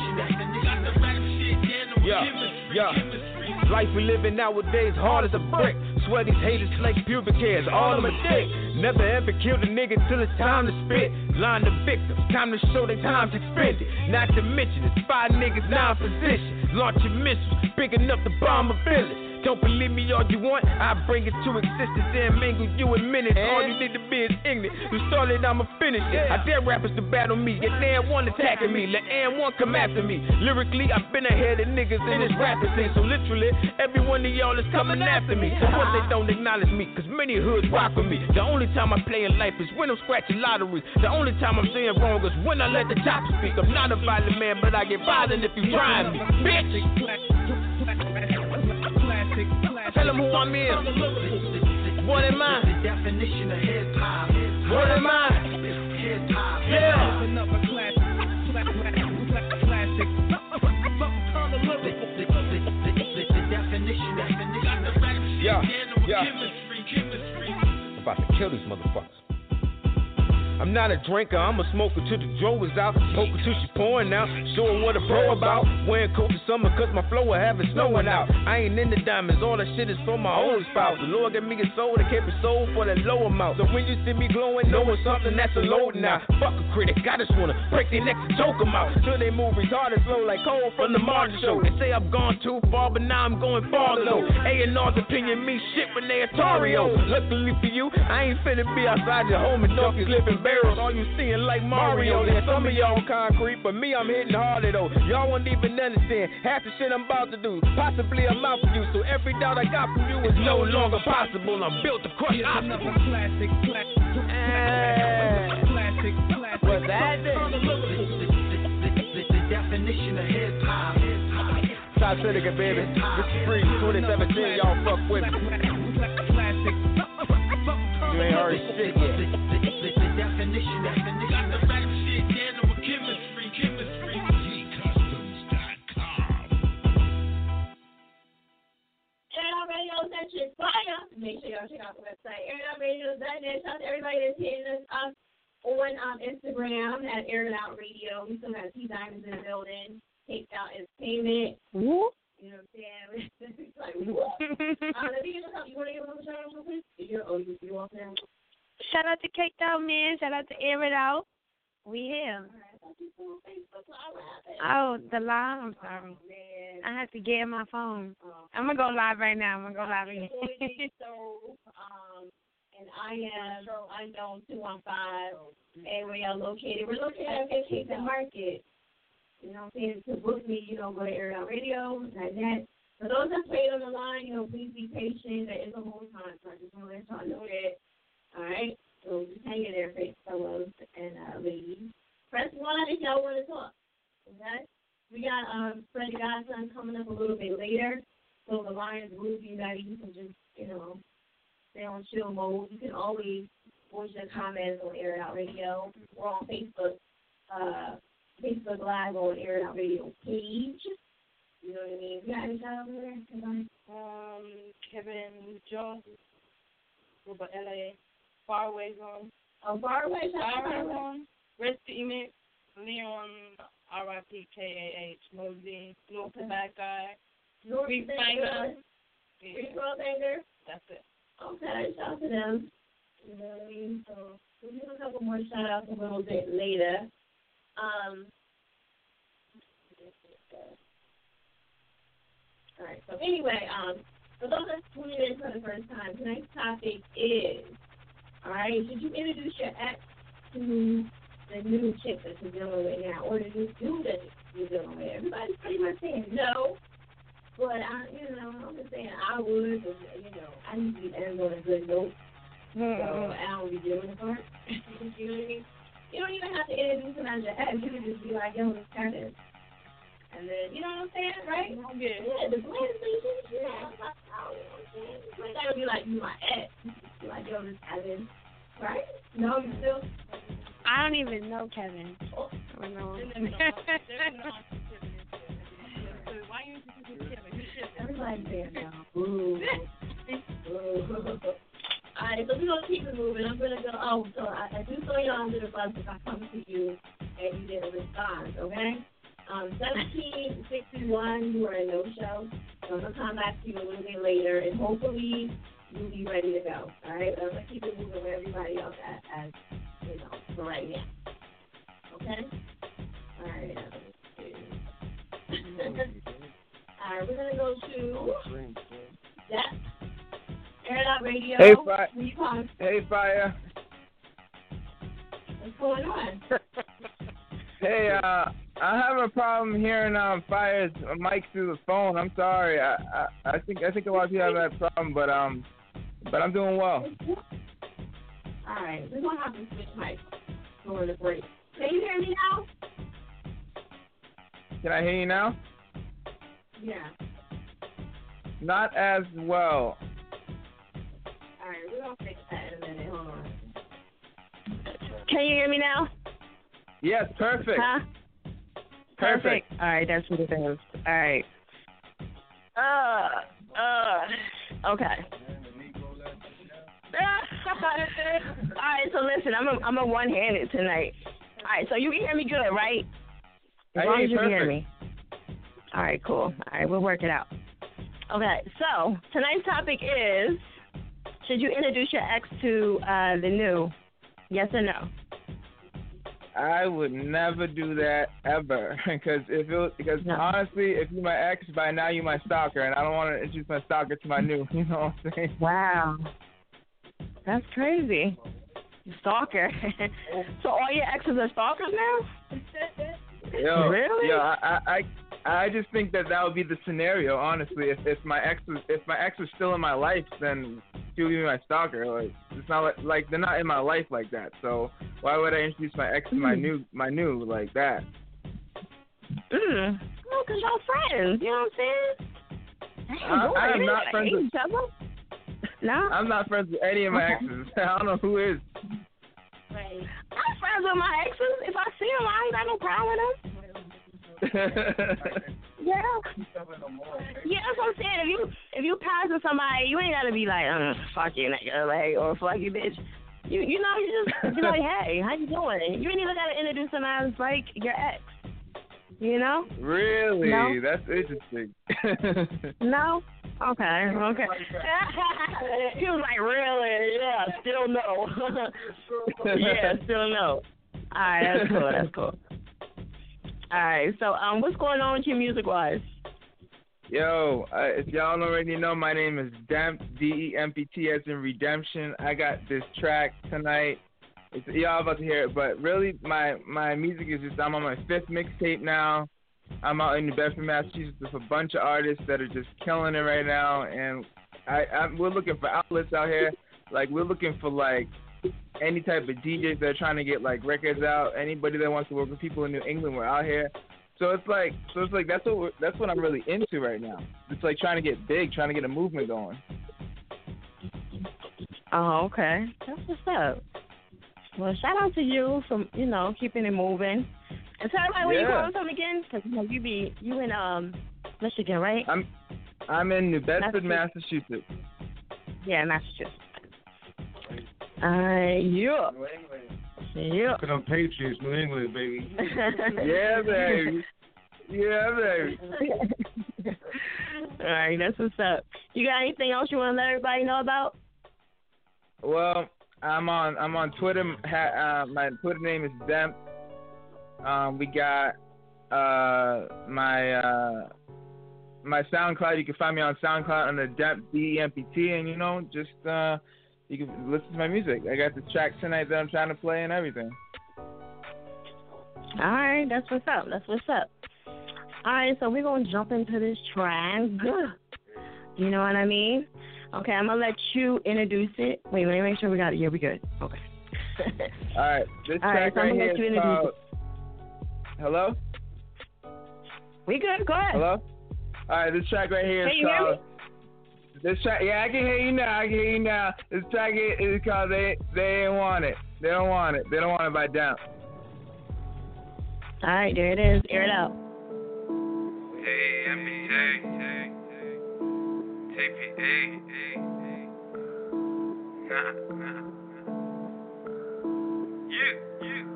Yeah, yeah. Life we living nowadays hard as a brick. Swear these haters like pubic hairs, all of a dick. Never ever killed a nigga till it's time to spit. Line the victim, time to show their time's expended. Not to mention it's five niggas now in position. Launching missiles, big enough to bomb a village. Don't believe me all you want, I bring it to existence and mingle you in minutes. All you need to be is ignorant. You started, I'ma finish it. I dare rappers to battle me. Get damn one attacking me. Let and one come after me. Lyrically, I've been ahead of niggas in this rapping scene. So literally, every one of y'all is coming after me. Of course, they don't acknowledge me, cause many hoods rock with me. The only time I play in life is when I'm scratching lotteries. The only time I'm saying wrong is when I let the top speak. I'm not a violent man, but I get violent if you trying me. Bitch! Tell them who I'm in. What am I? The definition of hip hop. What am I? Hip hop. Yeah. Yeah, yeah. I'm about to kill these motherfuckers. I'm not a drinker, I'm a smoker till the Joe is out. Poker till she pouring out. Showing what a pro about. Wearing coat this summer cause my flow will have it snowing out. I ain't into diamonds, all that shit is for my own spouse. The Lord gave me a soul that kept it sold for that low amount. So when you see me glowing, knowing something that's a load now. Fuck a critic, I just wanna break their necks and choke them out. Till they move retarded slow like cold from the Martin show. They say I've gone too far, but now I'm going farther though. A&R's opinion me shit when they Atario. Luckily for you, I ain't finna be outside your home and donkeys living barrels. All you seeing like Mario. Then some of y'all concrete, but me, I'm hitting harder though. Y'all won't even understand half the shit I'm about to do. Possibly I'm out for you, so every doubt I got from you is no longer possible. I'm built to crush obstacles. Classic, classic, classic, classic. What's that? The definition of hip hop. South Seneca, baby. This is free. 2017, y'all fuck with me. You ain't heard shit yet. The definition, definition of rap shit, dead with chemistry, chemistry. Air Radio Centric Fire. Make sure y'all check out the website, airitoutradio.net. Shout out to everybody that's hitting us up on um, Instagram at Air It Out Radio. We still got T Diamonds in the building. Take out Entertainment. Whoop. You know what I'm saying? it's like, what? let me get a couple. You want to give them a shout out real quick? You, oh, you, you want them? (laughs) Shout out to Caked Out Man. Shout out to Air It Out. We here. Oh, the live? I'm sorry. I have to get in my phone. I'm to go live right now. I'm to go live again. so, um, and I am unknown 215. And where y'all located? We're located at Vacation Market. You know what I'm saying? To book me, you know, go to Air Radio, like that. For those that wait on the line, you know, please be patient. There is a whole time, so I just want to let y'all know that. All right? So just hang in there, fellows and uh, ladies. Press one if y'all want to talk. Okay? We got um, Fred the Godson coming up a little bit later. So the lines will be you can just, you know, stay on chill mode. You can always voice your comments on Air Out Radio. We're on Facebook, uh, Facebook Live on Air Out Radio page. You know what I mean? You got any shout out over there? Um, Kevin Jones, Robert LA, Faraway Zone. Oh, Faraway, out Faraway. Zone. Rest Emix, Leon, R.I.P. K.A.H. Mosey, North the Bad Guy, North Bad Banger. Guy. Big World Banger. That's it. Okay, shout out to them. You know what I mean? So we'll do a couple more shout outs a little bit later. Um all right, so anyway, um for those that's tuning in for the first time, tonight's topic is all right, should you introduce your ex to the new chick that you're dealing with now or the new dude that you're dealing with? Everybody's pretty much saying no. But I, you know, I'm just saying I would, but, you know, I usually end on a good note. So I don't be doing the part. (laughs) you know what I mean? You don't even have to introduce him as your ex. You can just be like, yo, this Kevin. And then, you know what I'm saying, right? Yeah. Yeah, the blend relationship. Yeah. Know what I'm saying? You ain't gotta be like, you my ex. Just be like, Kevin. Right? No, you still? I don't even know Kevin. Don't know. Why you introduce Kevin? Everybody's no. (laughs) Ooh. Ooh. Alright, so we're gonna keep it moving. I'm gonna go. Oh, so I, I do throw you under the bus if I come to you and you didn't respond, okay? Um, 1761, you were a no show. So I'm gonna come back to you a little bit later, and hopefully you'll be ready to go. All right, but I'm gonna keep it moving with everybody else as, as you know for right now. Okay. All right. (laughs) all right, we're gonna go to Yeah. Air Out Radio. Hey, Fi- Where you calling? Hey, Fire. What's going on? (laughs) Hey, uh, I have a problem hearing um Fire's mic through the phone. I'm sorry. I, I I think I think a lot of people have that problem, but um, but I'm doing well. All right, we're gonna have to switch mics for the break. Can you hear me now? Can I hear you now? Yeah. Not as well. All right, we're gonna fix that in a minute. Hold on. Can you hear me now? Yes, perfect. Huh? Perfect. All right, that's what it is. All right. Uh, uh, okay. (laughs) All right, so listen, I'm a, I'm a one-handed tonight. All right, so you can hear me good, right? As I long as you can hear me. All right, cool. All right, we'll work it out. Okay, so tonight's topic is: Should you introduce your ex to uh, the new? Yes or no? I would never do that ever, (laughs) because if it was, because honestly, if you're my ex, by now you're my stalker, and I don't want to introduce my stalker to my new. (laughs) You know what I'm saying? Wow. That's crazy. Stalker. (laughs) so all your exes are stalkers now? Yo, Really? Yo, I, I, I I just think that that would be the scenario. Honestly, if if my ex was if my ex was still in my life, then she would be my stalker. Like it's not like, like they're not in my life like that. So why would I introduce my ex to my Mm. new my new like that? Mm. Well, because y'all friends. You know what I'm saying? I- boy, I am not friends with- each other. No? I'm not friends with any of my exes. (laughs) I don't know who is. Right. I'm friends with my exes. If I see them, I ain't got no problem with them. (laughs) Yeah. Yeah, that's what I'm saying. If you if you pass with somebody, you ain't gotta be like, uh, fuck you nigga, like or fuck you bitch. You you know, you just be like, (laughs) hey, how you doing? You ain't even gotta introduce them as like your ex. You know? really? No. That's interesting. No? Okay, okay. (laughs) he was like, really? Yeah, still no. (laughs) yeah, still no. (laughs) All right, that's cool. That's cool. All right, so um, what's going on with you music wise? Yo, uh, if y'all already know, my name is Demp, D-E-M-P-T as in redemption. I got this track tonight. It's, y'all about to hear it, but really, my my music is just I'm on my fifth mixtape now. I'm out in New Bedford, Massachusetts, with a bunch of artists that are just killing it right now, and I, I we're looking for outlets out here. Like we're looking for like any type of DJs that are trying to get like records out. Anybody that wants to work with people in New England, we're out here. So it's like, so it's like that's what that's what I'm really into right now. It's like trying to get big, trying to get a movement going. Oh, okay. That's what's up. Well, shout out to you for you know keeping it moving. And tell everybody where you Yeah. calling from again, because you know you be you in um Michigan, right? I'm I'm in New Bedford, Massachusetts. Yeah, Massachusetts. Uh, yeah. Yeah. Look at them Patriots, New England, baby. (laughs) yeah, baby. Yeah, baby. (laughs) All right, that's what's up. You got anything else you want to let everybody know about? Well, I'm on I'm on Twitter. Ha, uh, my Twitter name is Demp. Um, we got uh, my uh, my SoundCloud. You can find me on SoundCloud under Demp D E M P T, and you know just uh, you can listen to my music. I got the track tonight that I'm trying to play and everything. All right, that's what's up. That's what's up. All right, so we're gonna jump into this track. You know what I mean? Okay, I'm gonna let you introduce it. Wait, let me make sure we got it. Yeah, we good. Okay. All right, (laughs) this All right, track so I'm right gonna here let you is introduce called. Hello. We good? Go ahead. Hello. All right, this track right here is Can you hear called. This track, yeah, I can hear you now. I can hear you now. This track is is called "They They Ain't Want It." They don't want it. They don't want it by Demp. All right, there it is. Air it out. Hey, MBJ. TPA.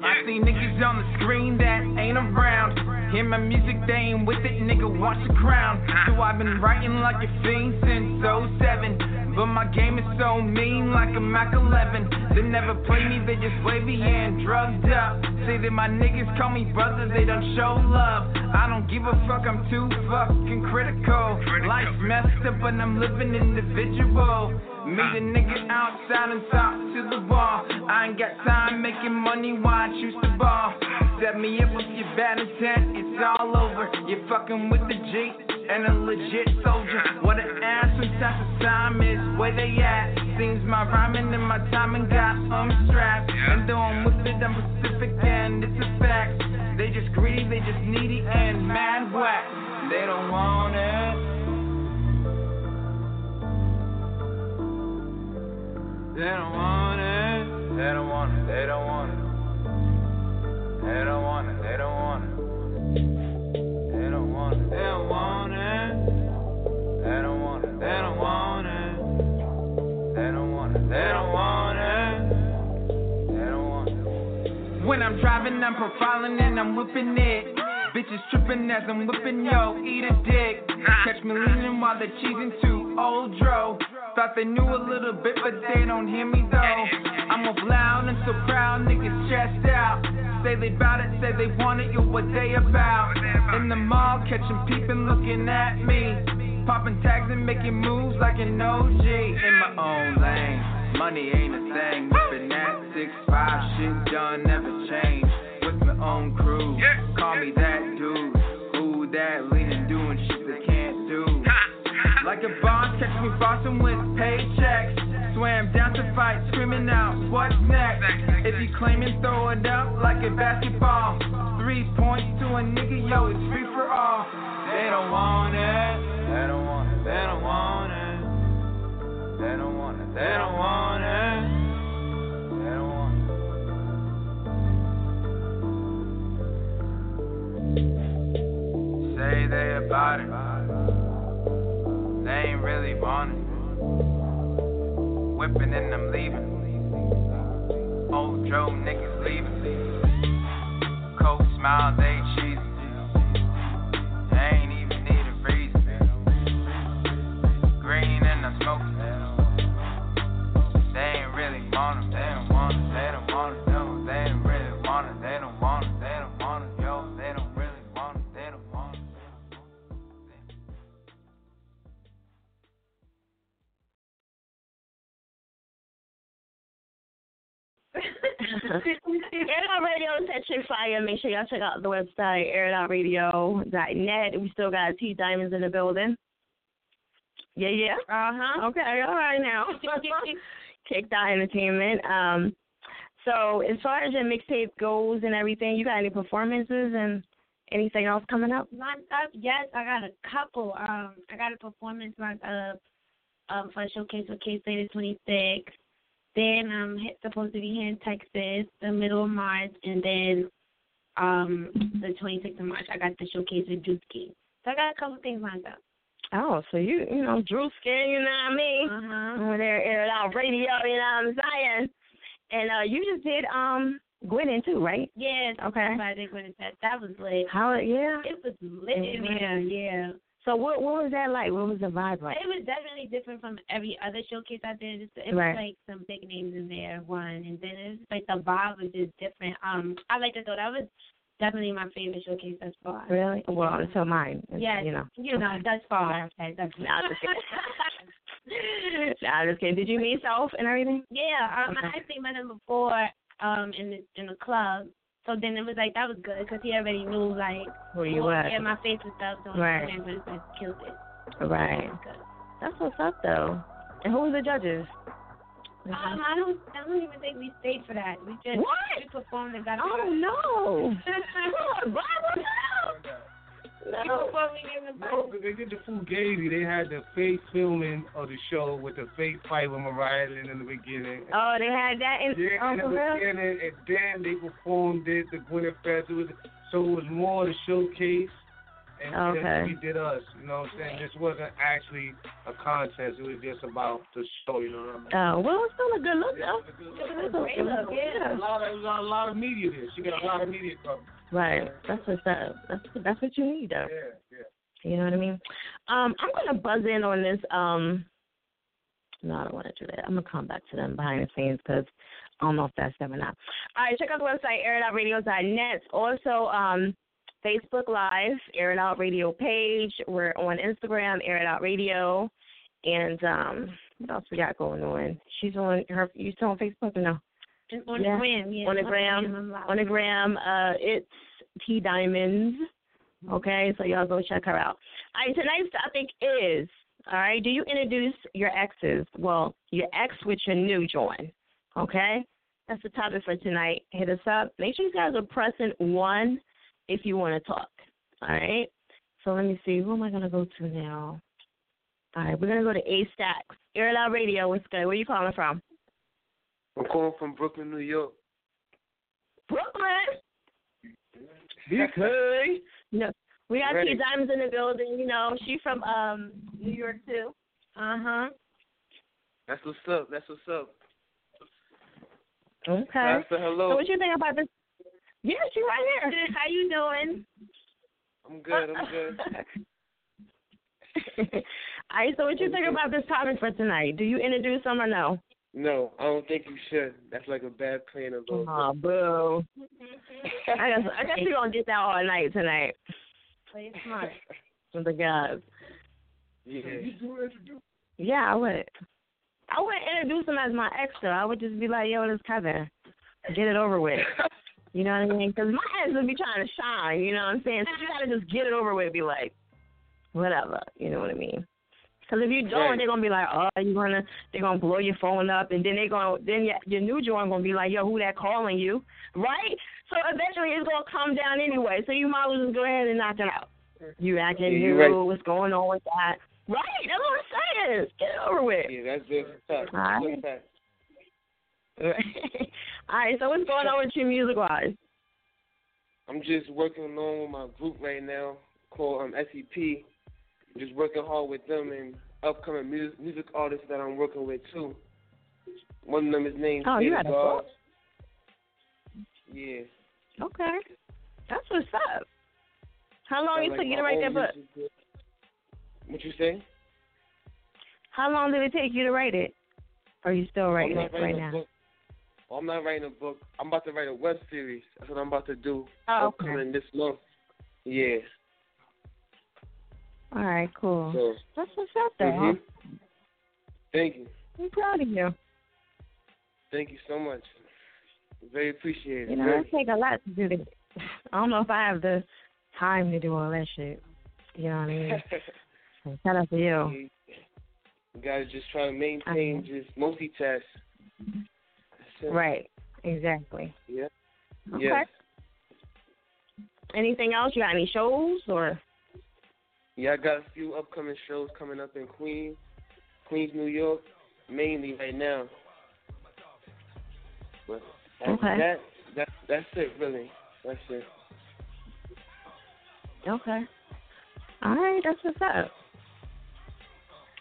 I see niggas on the screen that ain't around. Hear my music, they ain't with it, nigga, watch the crown. So I've been writing like a fiend since 07. But my game is so mean, like a Mac 11. They never play me, they just wavy and drugged up. Say that my niggas call me brothers, they don't show love. I don't give a fuck, I'm too fucking critical. Life's messed up, but I'm living individual. Meet a nigga outside and talk to the wall. I ain't got time making money while I choose to ball. Set me up with your bad intent, it's all over. You're fucking with the G and a legit soldier. What an ass to time is where they at. Seems my rhyming and my timing got them strapped. And though I'm with it, I'm Pacific and it's a fact. They just greedy, they just needy and mad whack. They don't want it. They don't want it. They don't want it. They don't want it. They don't want it. They don't want it. They don't want it. They don't want it. They don't want it. They don't want it. They don't want it. They don't want it. When I'm driving, I'm profiling and I'm whipping it. Bitches tripping as I'm whipping, yo, eat a dick. Catch me leaning while they're cheesing to old dro. Thought they knew a little bit, but they don't hear me though. I'm up loud and so proud, niggas stressed out. Say they bout it, say they want it, yo, what they about? In the mall, catching peeping, looking at me. Popping tags and making moves like an OG. In my own lane, money ain't a thing. Whipping that six five shit done, never change. With my own crew, call me that dude. Who that leaning, doing shit they can't do. Like a boss, catch me bossing with paychecks. Swam down to fight, screaming out, what's next? If you claiming, throw it up like a basketball. Three points to a nigga, yo, it's free for all. They don't want it. They don't want it. They don't want it. They don't want it. They don't want it. Say they about it. They ain't really want it. Whipping and I'm leaving. Old Joe niggas leaving. Coke smile, they cheesy. They ain't even need a reason. Green and I'm smoking. They ain't really want it. They don't want it. They don't want. No, they ain't Air Out Radio Section Fire. Make sure y'all check out the website, airitoutradio.net. We still got T Diamonds in the building. Yeah, yeah. Uh huh. Okay, all right now. (laughs) Kicked out entertainment. Um, so as far as your mixtape goes and everything, you got any performances and anything else coming up? Lined up, yes, I got a couple. Um, I got a performance lined up um, for a showcase with K State the 26th. Then I'm supposed to be here in Texas the middle of March, and then um the 26th of March I got the showcase with Drewski. So I got a couple things lined up. Oh, so you you know Drew Skin, you know what I mean? Uh-huh. Over there, It Out Radio, you know what I'm saying? And uh, you just did um Gwynn too, right? Yes. Okay. I did Gwyneth that. That was lit. How? Yeah. It was lit. Yeah, yeah. So what what was that like? What was the vibe like? It was definitely different from every other showcase I did. It's- It was Right. like some big names in there, one, and then it's like the vibe was just different. Um, I like to thought that was definitely my favorite showcase thus far. Really? Well, so mine. Yeah. You know. you know, thus far. (laughs) Okay, thus No, just (laughs) no, I'm just kidding. Did you meet Self and everything? Yeah, um, Okay. I actually met him before um in the in the club. So then it was like that was good because he already knew like Who you was. Yeah, my face and stuff. So Right. it was like killed it. Right. That's what's up though. And who were the judges? Um, I don't I don't even think we stayed for that. We just What? we performed and got Oh no. (laughs) No. Performing in the No, 'cause they did the Fugazi. They had the fake filming of the show with the fake fight with Mariah Lynn in the beginning. Oh, they had that in Yeah, um, in the beginning, and then they performed it, the Gwyneth Fest. It was, so it was more the showcase, and Okay. then we did us. You know what I'm saying? This wasn't actually a contest. It was just about the show. You know what I mean? Oh, well, it's still a good look though. It was a lot of, it was a lot of media there. She got a lot of media coverage. Right. That's what's up. That's that's what you need though. Yeah, yeah. You know what I mean? Um, I'm gonna buzz in on this um No, I don't want to do that. I'm gonna come back to them behind the scenes because I don't know if that's them or not. All right, check out the website airitoutradio.net. Also, um, Facebook Live, Air It Out Radio page. We're on Instagram, Air It Out Radio, and um, what else we got going on? She's on her. You still on Facebook or no? On Yeah. the gram, yeah. on the gram, on the gram. Uh, it's T Diamonds. Okay, so y'all go check her out. All right, tonight's topic is all right. Do you introduce your exes? Well, your ex with your new join. Okay, that's the topic for tonight. Hit us up. Make sure you guys are pressing one if you want to talk. All right. So let me see. Who am I gonna go to now? All right, we're gonna go to A Stacks. Air Out Radio. What's good? Where are you calling from? I'm calling from Brooklyn, New York. Brooklyn. BK. No, we got Ready. T Diamonds in the building. You know, she from um New York too. Uh huh. That's what's up. That's what's up. Okay. I said hello. So what you think about this? Yeah, she right here. How you doing? I'm good. I'm good. (laughs) All right. So what you think about this topic for tonight? Do you introduce them or no? No, I don't think you should. That's like a bad plan of those. Oh, boo. (laughs) I guess I guess we gonna get that all night tonight Play it smart. (laughs) with the guys. Yeah. Yeah, I would. I wouldn't introduce him as my extra. I would just be like, yo, this cousin. Get it over with. (laughs) You know what I mean? Because my ass would be trying to shine. You know what I'm saying? So you gotta just get it over with. Be like, whatever. You know what I mean? Because if you don't, Right. they're gonna be like, oh, you gonna they're gonna blow your phone up, and then they gonna then your, your new joint gonna be like, yo, who that calling you, right? So eventually it's gonna come down anyway. So you might as well just go ahead and knock it out. You acting Yeah, right. What's going on with that? Right? That's what I'm saying. Get it over with. Yeah, that's just a. All right. That's a. All right. (laughs) So what's going on with you music wise? I'm just working along with my group right now called um, SEP. Just working hard with them and upcoming music, music artists that I'm working with too. One of them is named Oh, you had a book? Yeah. Okay. That's what's up. How long you like, took you to write that book? group. What you say? How long did it take you to write it? Or are you still writing it right now? book. Well, I'm not writing a book. I'm about to write a web series. That's what I'm about to do. Oh, okay. upcoming this month. Yeah. All right, cool. So. That's what's up there. mhm. Thank you. I'm proud of you. Thank you so much. Very appreciated. You know, Very. it take a lot to do this. I don't know if I have the time to do all that shit. You know what I mean? (laughs) Shout out to you. You gotta just try to maintain, just multitask. Right. Exactly. Yeah. Okay. Yes. Anything else? You got any shows or? Yeah, I got a few upcoming shows coming up in Queens, Queens, New York, mainly right now. But Okay. that, that that's it really. That's it. Okay. All right, that's what's up.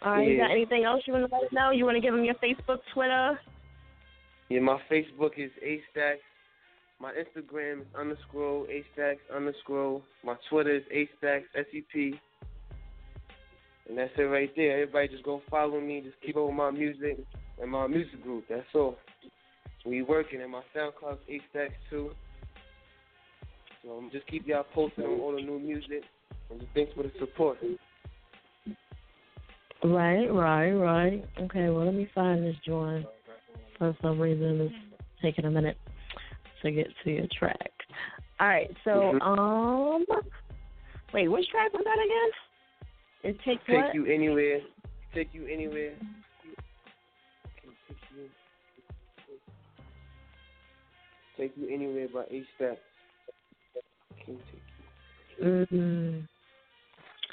All right, you got anything else you want to let us know? You want to give them your Facebook, Twitter? Yeah, my Facebook is A My Instagram is underscore A Stacks underscore. My Twitter is A S E P. And that's it right there. Everybody just go follow me. Just keep up with my music and my music group. That's all. We working and my SoundCloud is Stacks too. So um, just keep y'all posted on all the new music. And just thanks for the support. Right, right, right. Okay, well, let me find this joint. For some reason, it's taking a minute to get to your track. All right, so, Mhm. um, wait, which track was that again? It takes Take what? you anywhere. Take you anywhere. Take you anywhere by A step. Can't take Mm-hmm.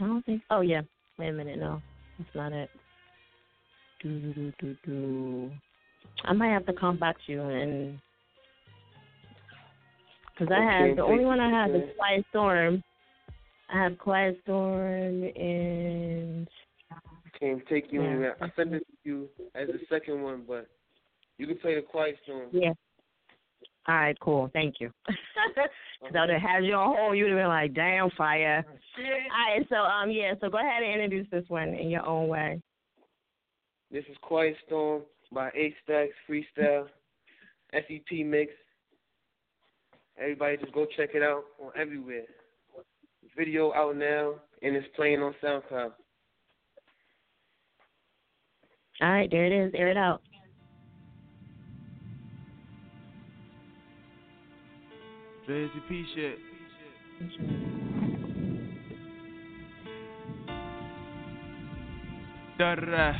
I don't think. Oh yeah. Wait a minute. No, that's not it. Do do do do do. I might have to come back to you and because I Okay, have the only one I have is it. Quiet Storm. I have Quiet Storm and Can't take you anywhere. I sent it to you as the second one, but you can play the Quiet Storm. yeah. All right, cool. Thank you. (laughs) I would have had you on hold. You'd have been like, "Damn, fire." All right, so um, yeah. So go ahead and introduce this one in your own way. This is Quiet Storm by A Stacks Freestyle SEP Mix. Everybody just go check it out on everywhere. Video out now and it's playing on SoundCloud. All right, there it is. Air it out. Drizzy P shit. Da da da.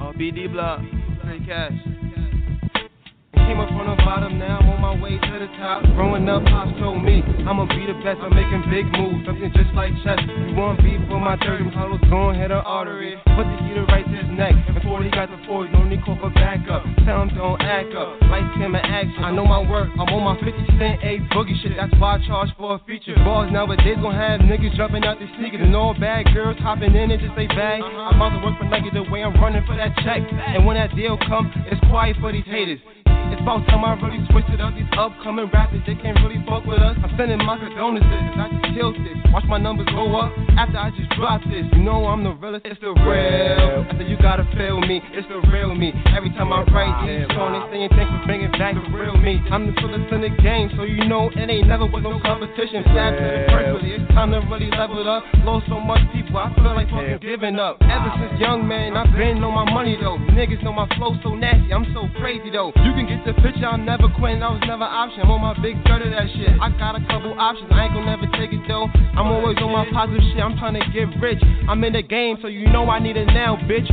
Oh, BD block, free cash. Came up from the bottom, now I'm on my way to the top. Growing up, pops told me I'ma be the best. I'm making big moves, something just like chess. You want beef for my dirty hollows, gon' hit an artery. Put the heater right to his neck. And 40 got the 40, no need call for backup. Tell him don't act up, light camera action. I know my work, I'm on my 50 cent A boogie shit. That's why I charge for a feature. Balls nowadays gon' have niggas jumping out their sneakers. And all bad girls hopping in and just say bag. I'm out to work for Nike the way I'm running for that check. And when that deal come, it's quiet for these haters. About time I really switch it up. These upcoming rappers, they can't really fuck with us. I'm sending my condolences. I just killed this. Watch my numbers go up after I just dropped this. You know I'm the realest. It's the real. I said you gotta feel me. It's the real me. Every time I write these songs, they saying thanks for bringing back the real me. I'm the realest in the game, so you know it ain't never was no competition. Snap to the really. It's time to really level up. Lost so much people, I feel like fucking giving up. Ever since young man, I've been on my money though. Niggas know my flow so nasty. I'm so crazy though. You can get the picture, I'm never quitting, I was never option. I'm on my big third of that shit. I got a couple options, I ain't gonna never take it though. I'm always on my positive shit, I'm trying to get rich. I'm in the game, so you know I need it now, bitch.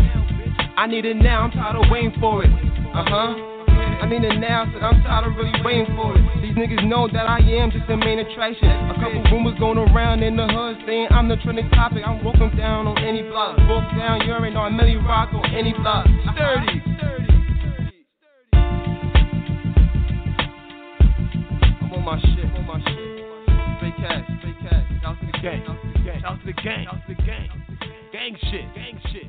I need it now, I'm tired of waiting for it. Uh huh. I need it now, so I'm tired of really waiting for it. These niggas know that I am just the main attraction. A couple rumors going around in the hood saying I'm the trending topic. I'm walking down on any block. Walk down urine on Millie Rock on any block. Sturdy. My shit, on my shit. Straight cash, straight cash. Shout to the gang, shout to the gang, shout to the gang. Gang shit, gang shit.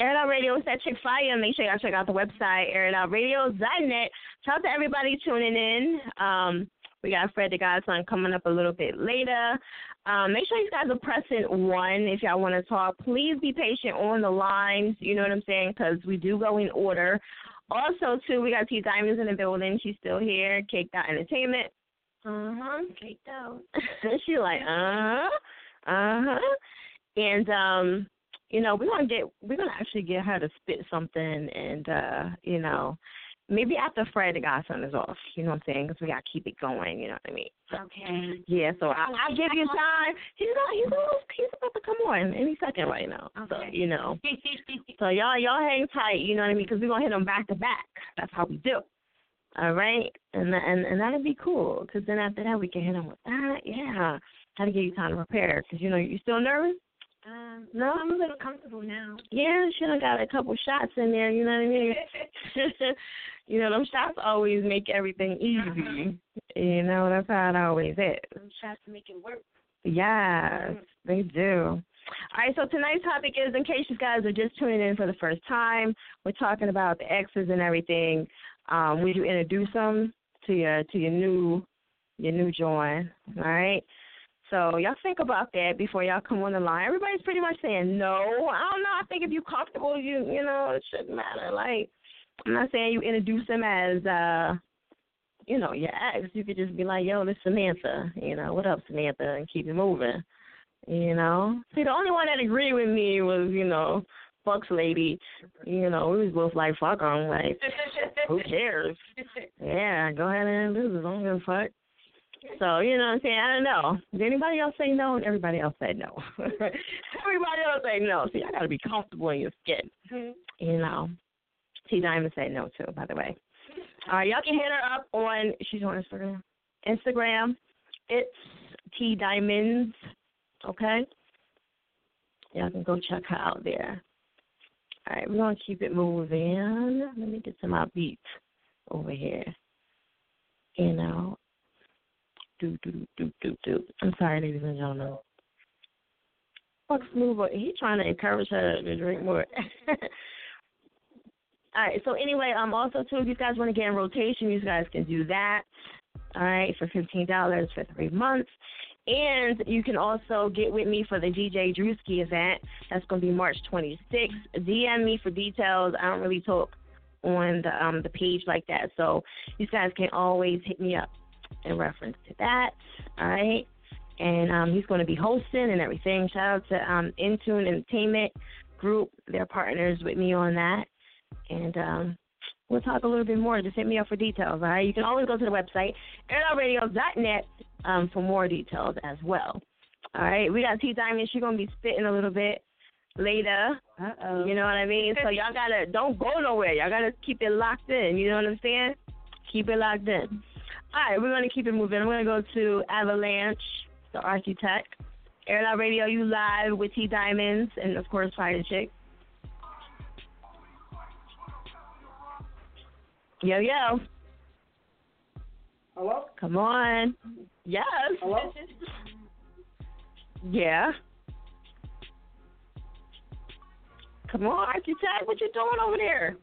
Air It Out Radio is that chick fire. Make sure y'all check out the website, airitoutradio.net. Shout out to everybody tuning in. Um, we got Fred the Godson coming up a little bit later. Um, make sure you guys are pressing one if y'all want to talk. Please be patient on the lines. You know what I'm saying? Because we do go in order. Also, too, we got T Diamonds in the building. She's still here. Caked Out Entertainment. Uh huh. Caked Out. (laughs) she like, uh huh. Uh huh. And um, you know, we're gonna get we're gonna actually get her to spit something, and uh, you know, maybe after the Godson is off. You know what I'm saying? Because we gotta keep it going. You know what I mean? Okay. Yeah. So I, I'll give you time. He's not. He's almost, he's about to come on any second right now. So you know. (laughs) so y'all y'all hang tight. You know what I mean? Because we're gonna hit them back to back. That's how we do. All right, and and and that'll be cool. Because then after that we can hit them with that. Yeah. How to give you time to prepare? Because you know you're still nervous. Um, No? I'm a little comfortable now. Yeah, she done got a couple shots in there, you know what I mean? (laughs) (laughs) you know, them shots always make everything easy. You know, that's how it always is. Trying to make it work. Yes, they do. All right, so tonight's topic is in case you guys are just tuning in for the first time, we're talking about the exes and everything. Um, would you introduce them to your to your new your new joint? All right. So y'all think about that before y'all come on the line. Everybody's pretty much saying no. I don't know. I think if you're comfortable, you you know, it shouldn't matter. Like I'm not saying you introduce them as uh you know, your ex. You could just be like, Yo, this Samantha, you know, what up, Samantha and keep it moving. You know? See the only one that agreed with me was, you know, Bucks lady. You know, we was both like, fuck 'em, like who (laughs) cares? Yeah, go ahead and do this. I don't give a fuck. So, you know what I'm saying? I don't know. Did anybody else say no? And everybody else said no. (laughs) Everybody else said no. See, I got to be comfortable in your skin. You know. T Diamond said no, too, by the way. All right, y'all can hit her up on, she's on Instagram. Instagram, it's T Diamonds, okay? Y'all can go check her out there. All right, we're to keep it moving. Let me get to my beats over here. You know, do do do do do. I'm sorry, ladies and gentlemen. Fuck Smooth, he trying to encourage her to drink more. (laughs) All right. So anyway, um, also too, if you guys want to get in rotation, you guys can do that. All right, for fifteen dollars for three months. And you can also get with me for the DJ Drewski event. That's going to be March 26th. DM me for details. I don't really talk on the um, the page like that, so you guys can always hit me up in reference to that. All right. And um, he's going to be hosting and everything. Shout out to um, Intune Entertainment Group. They're partners with me on that. And um, we'll talk a little bit more. Just hit me up for details. All right. You can always go to the website, airitoutradio.net, um, for more details as well. All right. We got T Diamond. She's going to be spitting a little bit later. Uh-oh. You know what I mean? So y'all got to, don't go nowhere. Y'all got to keep it locked in. You know what I'm saying? Keep it locked in. All right, we're going to keep it moving. I'm going to go to Avalanche, the architect. Air Out Radio, you live with T Diamonds and, of course, Fire Chick. Yo, yo. Hello? Come on. Yes. Hello? Yeah. Come on, architect. What you doing over there?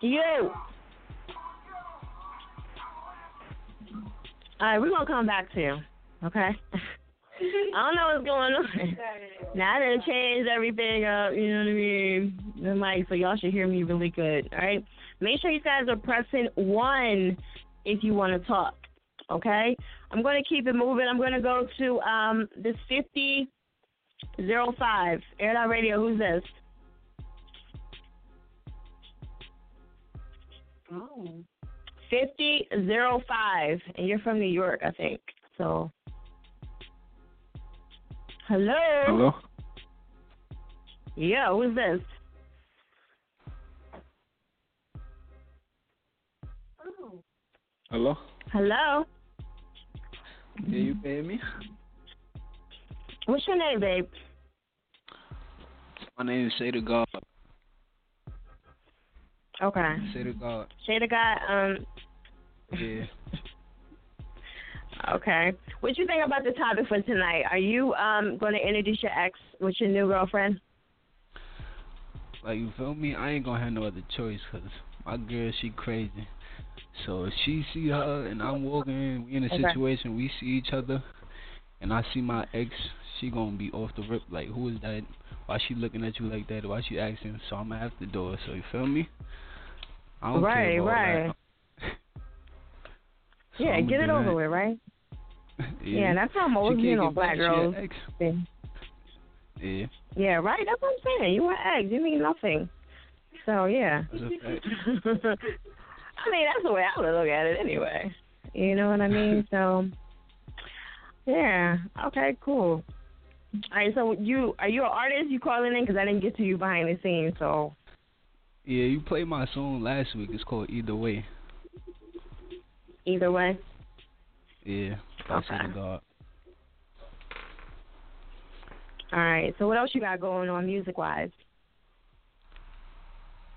You. All right, we're gonna come back to you. Okay. (laughs) I don't know what's going on. Now I done changed everything up, you know what I mean? The mic, so y'all should hear me really good. All right. Make sure you guys are pressing one if you want to talk. Okay. I'm going to keep it moving. I'm going to go to um this fifty zero five Air Out Radio. Who's this? Oh. Fifty zero five, and you're from New York, I think. So. Hello. Hello? Yeah, who's this? Hello? Hello. Can you hear me? What's your name, babe? My name is Say to God. Okay. Say to God. Say the guy. Um. Yeah. (laughs) Okay. What you think about the topic for tonight? Are you um going to introduce your ex with your new girlfriend? Like, you feel me? I ain't gonna have no other choice because my girl, she crazy. So if she see her and I'm walking, in, we in a Okay. situation, we see each other, and I see my ex, she gonna be off the rip. Like, who is that? Why she looking at you like that? Why she asking? So I'm gonna have to do it. So you feel me? I don't Right, care about right. that. (laughs) Yeah, get it over with, right? (laughs) Yeah, Yeah, that's how most you know black back, she a girls. Yeah, Yeah, right. That's what I'm saying. You want eggs. You mean nothing. So yeah. that's a fact. (laughs) I mean, that's the way I would look at it anyway. You know what I mean? (laughs) So, yeah. Okay, cool. All right. So you are you an artist? You calling in because I didn't get to you behind the scenes. So Yeah, you played my song last week. It's called Either Way. either way. Yeah, Okay. God. All right. So what else you got going on music wise?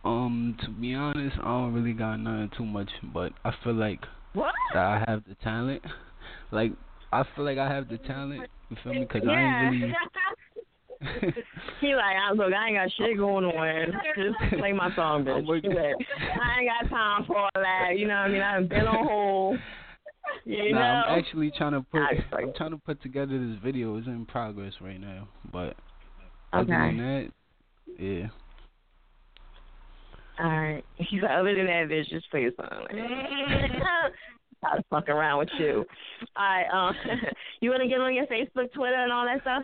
Um, to be honest, I don't really got nothing too much, but I feel like What? that I have the talent. Like I feel like I have the talent. You feel me? Cause yeah. I ain't really. (laughs) he like, I look, I ain't got shit going on. Just play my song, (laughs) bitch. I ain't got time for all that. You know what I mean? I've been on hold. You nah, know? I'm actually trying to put. I just like- I'm trying to put together this video. It's in progress right now, but other Okay. than that, yeah. All right. He's (laughs) like, other than that, bitch, just play your song. (laughs) I'll fuck around with you. All right. Um, (laughs) you want to get on your Facebook, Twitter, and all that stuff?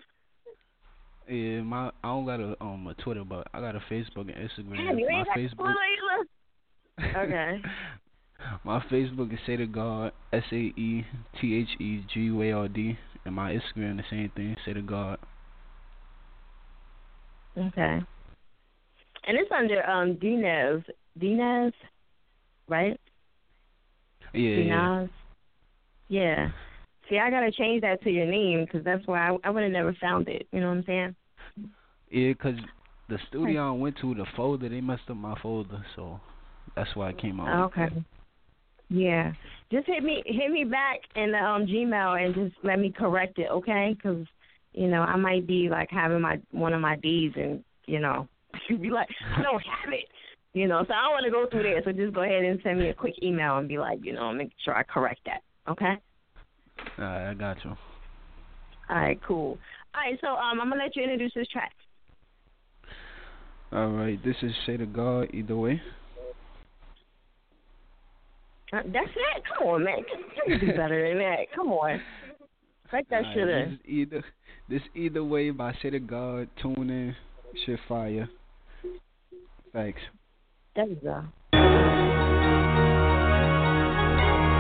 Yeah, my I don't got a um a Twitter, but I got a Facebook and Instagram. Damn, you my ain't got Facebook. Twitter either? Okay. My Facebook is Say to God, S A E T H E G U A R D, and my Instagram the same thing, Say to God. Okay. And it's under um Dinez. Dinez, right? Yeah, yeah. Dinez. Yeah. See, I gotta change that to your name because that's why I, I would have never found it. You know what I'm saying? Yeah, 'cause the studio I went to, the folder, they messed up my folder, so that's why I came out. Okay. Yeah. Just hit me hit me back in the um Gmail and just let me correct it, okay? 'Cause you know I might be like having my one of my D's and you know (laughs) you'd be like I don't have it. You know, so I don't want to go through there. So just go ahead and send me a quick email and be like, you know, make sure I correct that. Okay. Alright, I got you. All right, cool. All right, so um, I'm gonna let you introduce this track. Alright, this is Say to God either way. Uh, That's it. Come on, man. You can do (laughs) better than that. Come on. Break that Alright, shit this in. is either this either way by Say to God, tune in, shit fire. Thanks. There you go.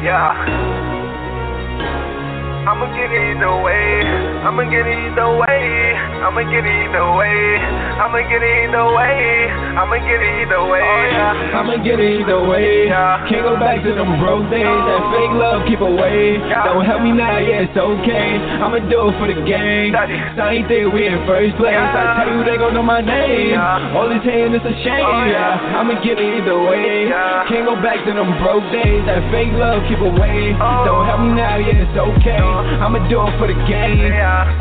Yeah. I'ma get it either way. I'ma get it either way. I'ma get it either way. I'ma get it either way. I'ma get it either way. Oh yeah. I'ma get it either way. Can't go back to them broke days. That fake love keep away. Oh. Don't help me now, yeah, it's okay. I'ma do it for the gang. Same thing we in first place. I tell you they gon' know my name. All this hating is a shame. Oh, Yeah. I'ma get it either way. Can't go back to them broke days. That fake love keep away. Don't help me now, yeah, it's okay. I'ma do it for the gang.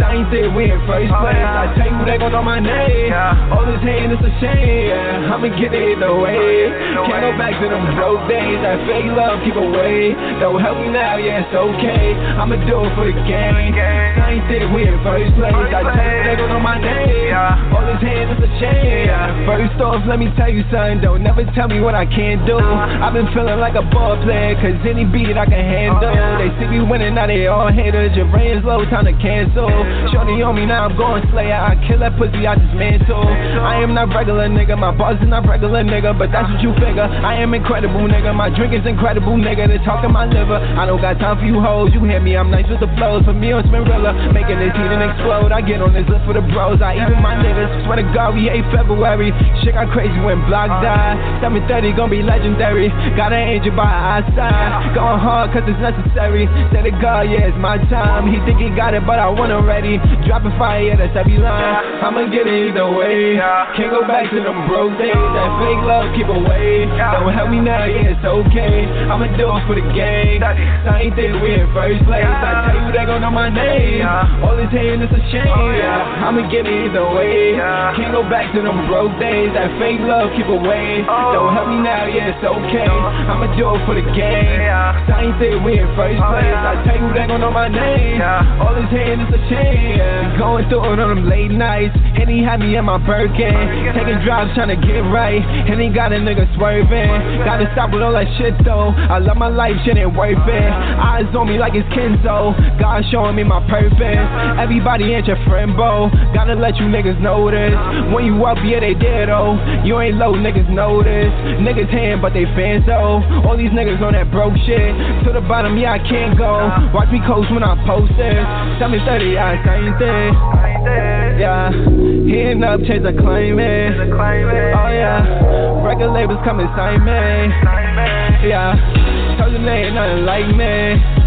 Same thing we in first place. I tell you they gon' know my name. All this hating is a shame. Yeah. I'ma get it either way. Can't go back to them broke days. That fake love keep away. Don't help me now, yeah, it's okay. I'ma do it for the game. I ain't thing we in first place. I tell you they gon' know my name. All this hating is a shame. First off, let me tell you something. Don't never tell me what I can't do. I've been feeling like a ball player, cause any beat that I can handle. They see me winning, now they all haters. Your brain's low, time to cancel. Shorty on me, now I'm going slayer. I kill that pussy, I dismantle. I am not regular nigga, my boss is not regular nigga, but that's what you figure. I am incredible nigga, my drink is incredible nigga. They talking my liver. I don't got time for you hoes. You hear me, I'm nice with the flows. For me on Spinrilla, making this heat and explode. I get on this list for the bros. I even my niggas. Swear to God, we hate February. Shit got crazy when Block died. 730 gonna be legendary. Got an angel by our side. Going hard cause it's necessary. Say to God, yeah, it's my time. He think he got it, but I want already. Dropping fire, yeah, that's every I'ma get it either way. Can't go back to them broke days. That fake love keep away. Don't help me now, yeah, it's okay. I'ma do it for the gang. Same thing we in first place. I tell you they gon' know my name. All this hating is a shame. I'ma get it either way. Can't go back to them broke days. That fake love keep away. Don't help me now, yeah, it's okay. I'ma do it for the gang. Same thing we in first place. I tell you they gon' know my name. All this hating is a shame. Going through it on them late nights. And he had me in my Birkin. Taking drives trying to get right. And he got a nigga swerving. Gotta stop with all that shit though. I love my life, shit ain't worth it. Eyes on me like it's Kenzo. God showing me my purpose. Everybody ain't your friend, bro. Gotta let you niggas know this. When you up, yeah, they dead though. You ain't low, niggas know this. Niggas hand, but they fans though. All these niggas on that broke shit. To the bottom, yeah, I can't go. Watch me coast when I post it. 730, yeah, same Yeah, hitting up, change the climate. Oh yeah, record labels coming sign me. Yeah, told you they ain't nothing like me.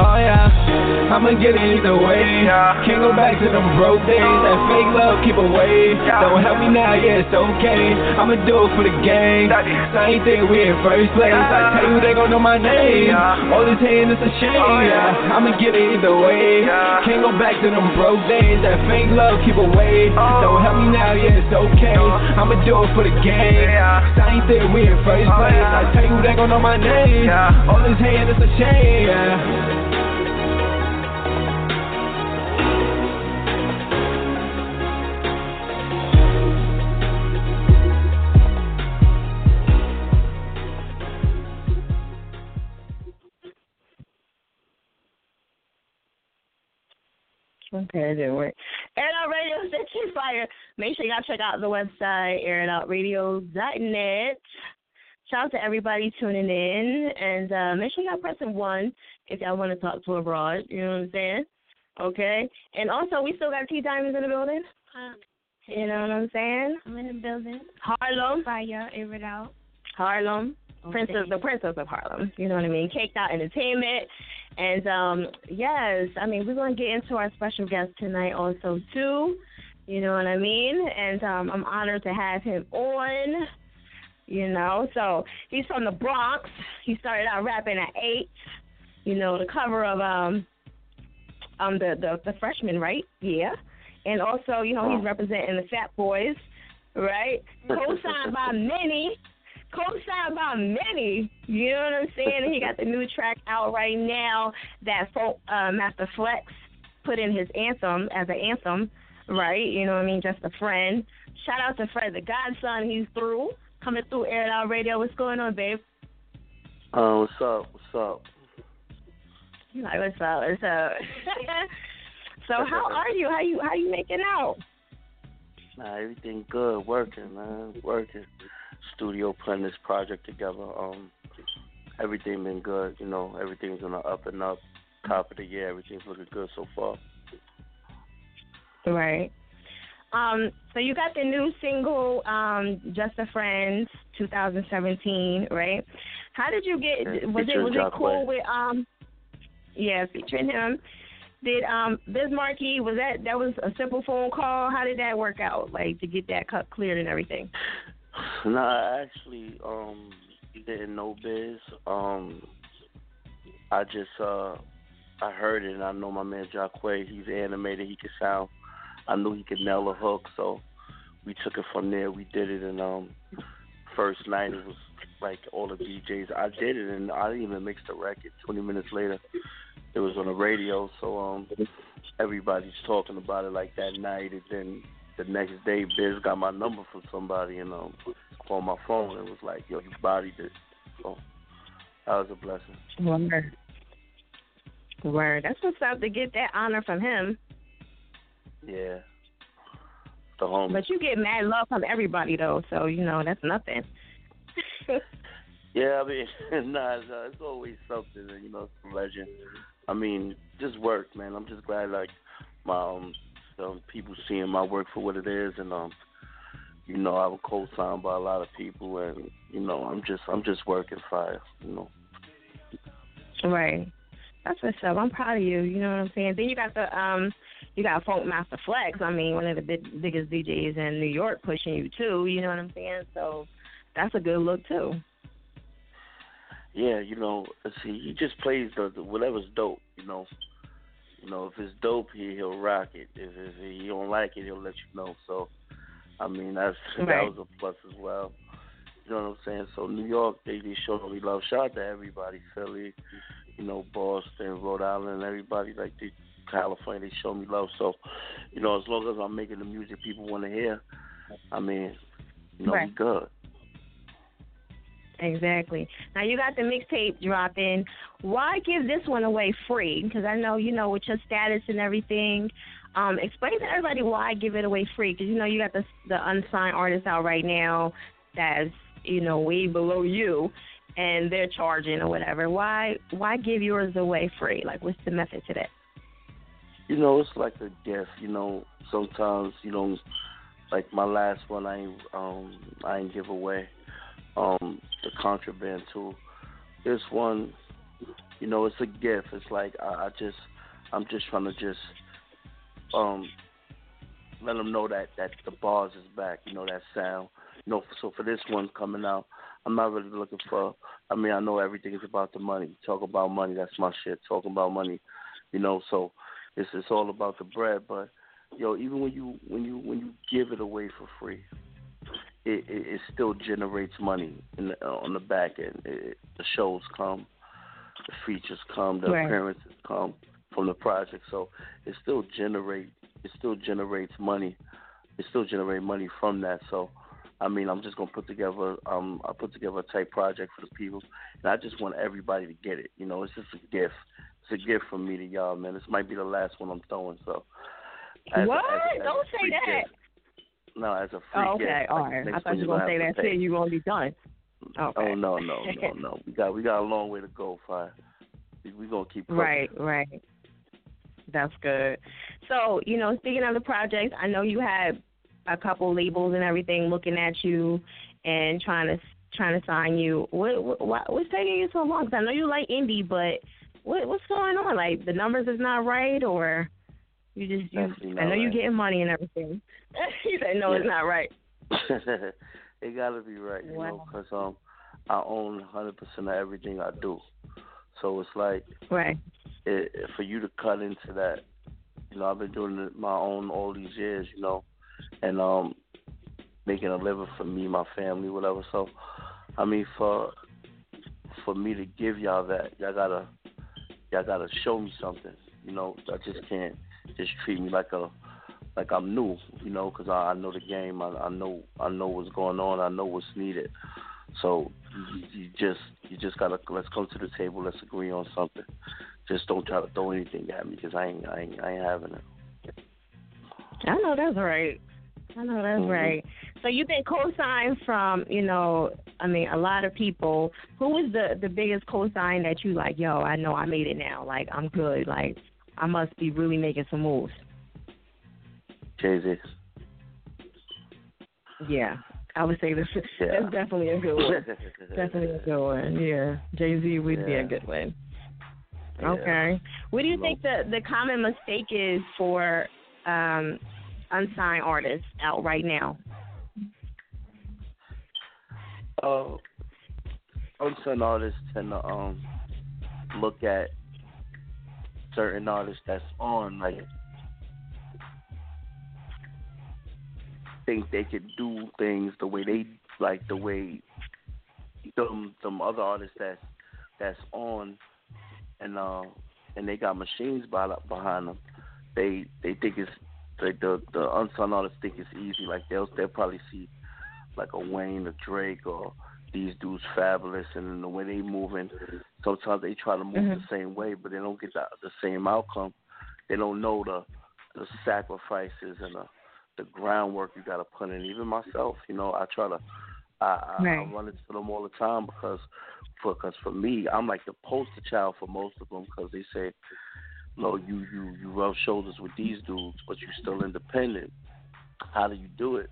Oh yeah, I'ma get it either way. Can't go back to them broke days. That fake love keep away. Don't help me now, yeah, it's okay. I'ma do it for the gang. Same thing we in first place. I tell you they gon' know my name. All this hating is a shame. Oh, Yeah, I'ma get it either way. Can't go back to them broke days. That fake love keep away. Oh. Don't help me now, yeah, it's okay. I'ma do it for the gang. Same thing we in first oh, place. I tell you they gon' know my name. All this hating is a shame. Okay, it didn't work. Air It Out Radio Station Fire. Make sure y'all check out the website, airitoutradio.net. Shout out to everybody tuning in. And uh, make sure y'all pressing one if y'all want to talk to abroad. You know what I'm saying? Okay. And also, we still got T Diamonds in the building. You know what I'm saying? I'm in the building. Harlem. Fire, air it out. Harlem. Okay. Princess, the princess of Harlem. You know what I mean? Caked out entertainment, and um, yes, I mean we're gonna get into our special guest tonight also too. You know what I mean? And um, I'm honored to have him on. You know, so he's from the Bronx. He started out rapping at eight. You know, the cover of um, um the the, the freshman, right? Yeah. And also, you know, he's representing the Fat Boys, right? (laughs) Co-signed by many co-signed by many. You know what I'm saying? And he got the new track out right now that uh, Master Flex put in his anthem as an anthem, right? You know what I mean? Just a friend. Shout out to Fred the Godson. He's through. Coming through Air Out Radio. What's going on, babe? Uh, what's up? What's up? Like what's up? What's up? (laughs) so how (laughs) are you? How you how you making out? Nah, everything good. Working, man. Working. Studio putting this project together. Um, everything been good. You know, everything's on the up and up. Top of the year, everything's looking good so far. Right. Um, so you got the new single, um, Just a Friend," 2017, right? How did you get? Yeah, was it was it cool with um? Yeah, featuring him. Did um Biz Markie was that that was a simple phone call? How did that work out? Like to get that cut cleared and everything. No, I actually um didn't know Biz. Um I just uh I heard it and I know my man Jacquay, he's animated, he could sound I knew he could nail a hook, so we took it from there, we did it and um first night it was like all the DJs. I did it and I didn't even mix the record. Twenty minutes later it was on the radio, so um everybody's talking about it like that night and then the next day Biz got my number from somebody and um called my phone and was like, Yo, you bodied it. So that was a blessing. Word. Word. That's what's up to get that honor from him. Yeah. The home. But you get mad love from everybody though, so you know that's nothing. (laughs) Yeah, I mean, (laughs) nah, it's, uh, it's always something, you know, it's a legend. I mean, just work, man. I'm just glad, like, my um, um, people seeing my work for what it is, and um, you know, I was co-signed by a lot of people, and you know, I'm just, I'm just working fire, you know. Right. That's what's up. I'm proud of you. You know what I'm saying. Then you got the um, you got Funkmaster Flex. I mean, one of the big, biggest DJs in New York pushing you too. You know what I'm saying. So that's a good look too. Yeah, you know, see, he just plays the, the whatever's dope, you know. You know, if it's dope, he he'll rock it. If, if he don't like it, he'll let you know. So, I mean, that's (laughs) that was a plus as well. You know what I'm saying? So New York, they just showed me love. Shout out to everybody, Philly, you know, Boston, Rhode Island, everybody like they California, they show me love. So, you know, as long as I'm making the music people want to hear, I mean, you know, we Right. good. Exactly. Now you got the mixtape dropping. Why give this one away free? Because I know you know with your status and everything. Um, explain to everybody why give it away free. Because you know you got the the unsigned artist out right now that's you know way below you, and they're charging or whatever. Why why give yours away free? Like what's the method to that? you know, it's like a gift. You know, sometimes you know, like my last one, I um I ain't give away um the contraband tool. This one, you know, it's a gift. It's like I, I just I'm just trying to just um let them know that that the bars is back. You know that sound. You know, so for this one coming out, I'm not really looking for. I mean, I know everything is about the money. Talk about money. That's my shit. Talking about money. You know, so it's it's all about the bread. But yo, even when you when you when you give it away for free, it it, it still generates money in the, uh, on the back end. It, the shows come, the features come, the Right. appearances come from the project. So it still generate it still generates money. It still generate money from that. So I mean, I'm just gonna put together um I put together a type project for the people, and I just want everybody to get it. You know, it's just a gift. It's a gift from me to y'all, man. This might be the last one I'm throwing. So as a- what? as a- as Don't say that. gift. No, as a free Oh, okay. gift. All Like, right. I thought you were gonna say that too. You're gonna be done. Oh, okay. Oh no, no, no, (laughs) no. We got we got a long way to go, Fire. We we gonna keep cooking. Right, right. That's good. So, you know, speaking of the projects, I know you had a couple labels and everything looking at you and trying to trying to sign you. What, what why- what's taking you so long? 'Cause I know you like indie, but what what's going on? Like the numbers is not right, or you just you? I know you're getting money and everything. (laughs) you said no, it's not right. (laughs) it gotta be right, you know, Wow. 'cause um, I own 100% of everything I do. So it's like, Right. it, for you to cut into that, you know, I've been doing it my own all these years, you know, and um, making a living for me, my family, whatever. So I mean, for for me to give y'all that, y'all gotta y'all gotta show me something. You know, I just can't just treat me like a like I'm new. You know, because I, I know the game. I, I know I know what's going on. I know what's needed. So you, you just you just gotta let's come to the table. Let's agree on something. Just don't try to throw anything at me because I ain't I ain't I ain't having it. I know that's right. I know that's Mhm. right. So you've been co-signed from, you know, I mean, a lot of people. Who was the the biggest co-sign that you like? Yo, I know I made it now. Like I'm good. Like I must be really making some moves. Jay Z. Yeah, I would say this. Yeah. That's definitely a good one. (laughs) definitely a good one. Yeah, Jay Z would be a good one. Yeah. Okay. What do you think the the common mistake is for um unsigned artists out right now? Uh, unsigned artists tend to um look at certain artists that's on like think they could do things the way they like the way some some other artists that's that's on and uh and they got machines by, behind them. They they think it's the the, the unsigned artists think it's easy. Like they'll they'll probably see like a Wayne, or Drake, or these dudes Fabolous, and the way they moving, sometimes they try to move Mhm. the same way, but they don't get the, the same outcome. They don't know the the sacrifices and the the groundwork you got to put in. Even myself, you know, I try to I, I, Right. I run into them all the time because for because for me, I'm like the poster child for most of them because they say, no, you you you rub shoulders with these dudes, but you're still independent. How do you do it?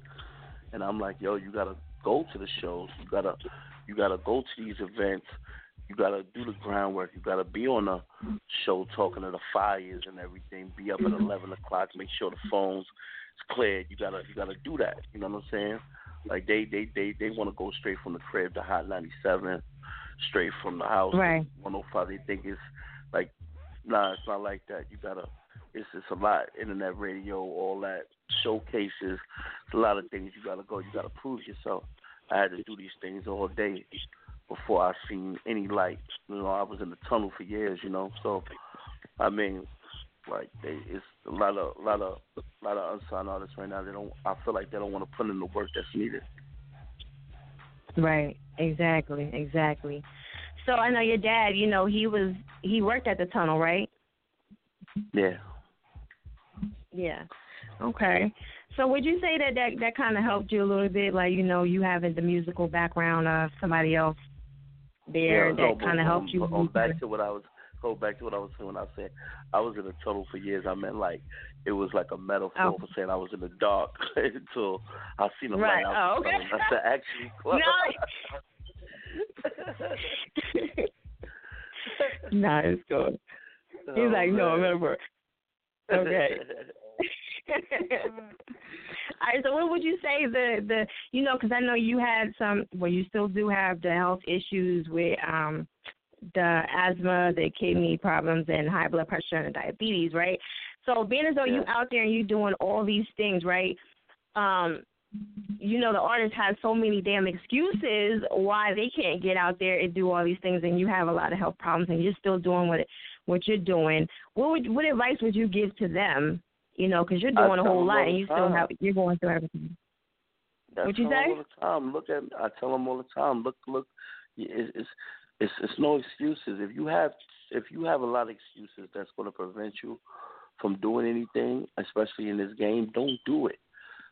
And I'm like, yo, you gotta go to the shows. You gotta you gotta go to these events. You gotta do the groundwork. You gotta be on a show talking to the fires and everything. Be up at mm-hmm. eleven o'clock. Make sure the phones cleared. You gotta you gotta do that. You know what I'm saying? Like they they they they want to go straight from the crib to Hot 97, straight from the house Right. to 105. They think it's like nah, it's not like that. You gotta it's it's a lot. Internet radio, all that showcases. It's a lot of things you gotta go. You gotta prove yourself. I had to do these things all day before I seen any light. You know, I was in the tunnel for years. You know, so I mean, like they, it's a lot of a lot of a lot of unsigned artists right now. They don't. I feel like they don't want to put in the work that's needed. Right. Exactly. Exactly. So I know your dad. You know, he was he worked at the tunnel, right? Yeah. Yeah. Okay. So would you say that that that kind of helped you a little bit, like you know, you having the musical background of somebody else there Yeah, that no, kind of helped you? um, back to what I was go back to what I was saying when I said I was in a tunnel for years. I meant like it was like a metaphor Oh. for saying I was in the dark (laughs) until I seen a Right. light out Oh, okay. That's the actual (laughs) club. no, (laughs) it's good. He's Oh, like, no, man. remember. Okay. All right. So, what would you say the the you know because I know you had some well you still do have the health issues with um the asthma, the kidney problems, and high blood pressure and diabetes, right? So, being as though you out there and you doing all these things, right? Um, you know the artist has so many damn excuses why they can't get out there and do all these things, and you have a lot of health problems, and you're still doing what what you're doing. What would what advice would you give to them? You know, because you're doing a whole lot, and you still have you're going through everything. What'd you say? all the time. Look at I tell them all the time. Look, look. It's it's it's, it's no excuses. If you have if you have a lot of excuses, that's going to prevent you from doing anything, especially in this game. Don't do it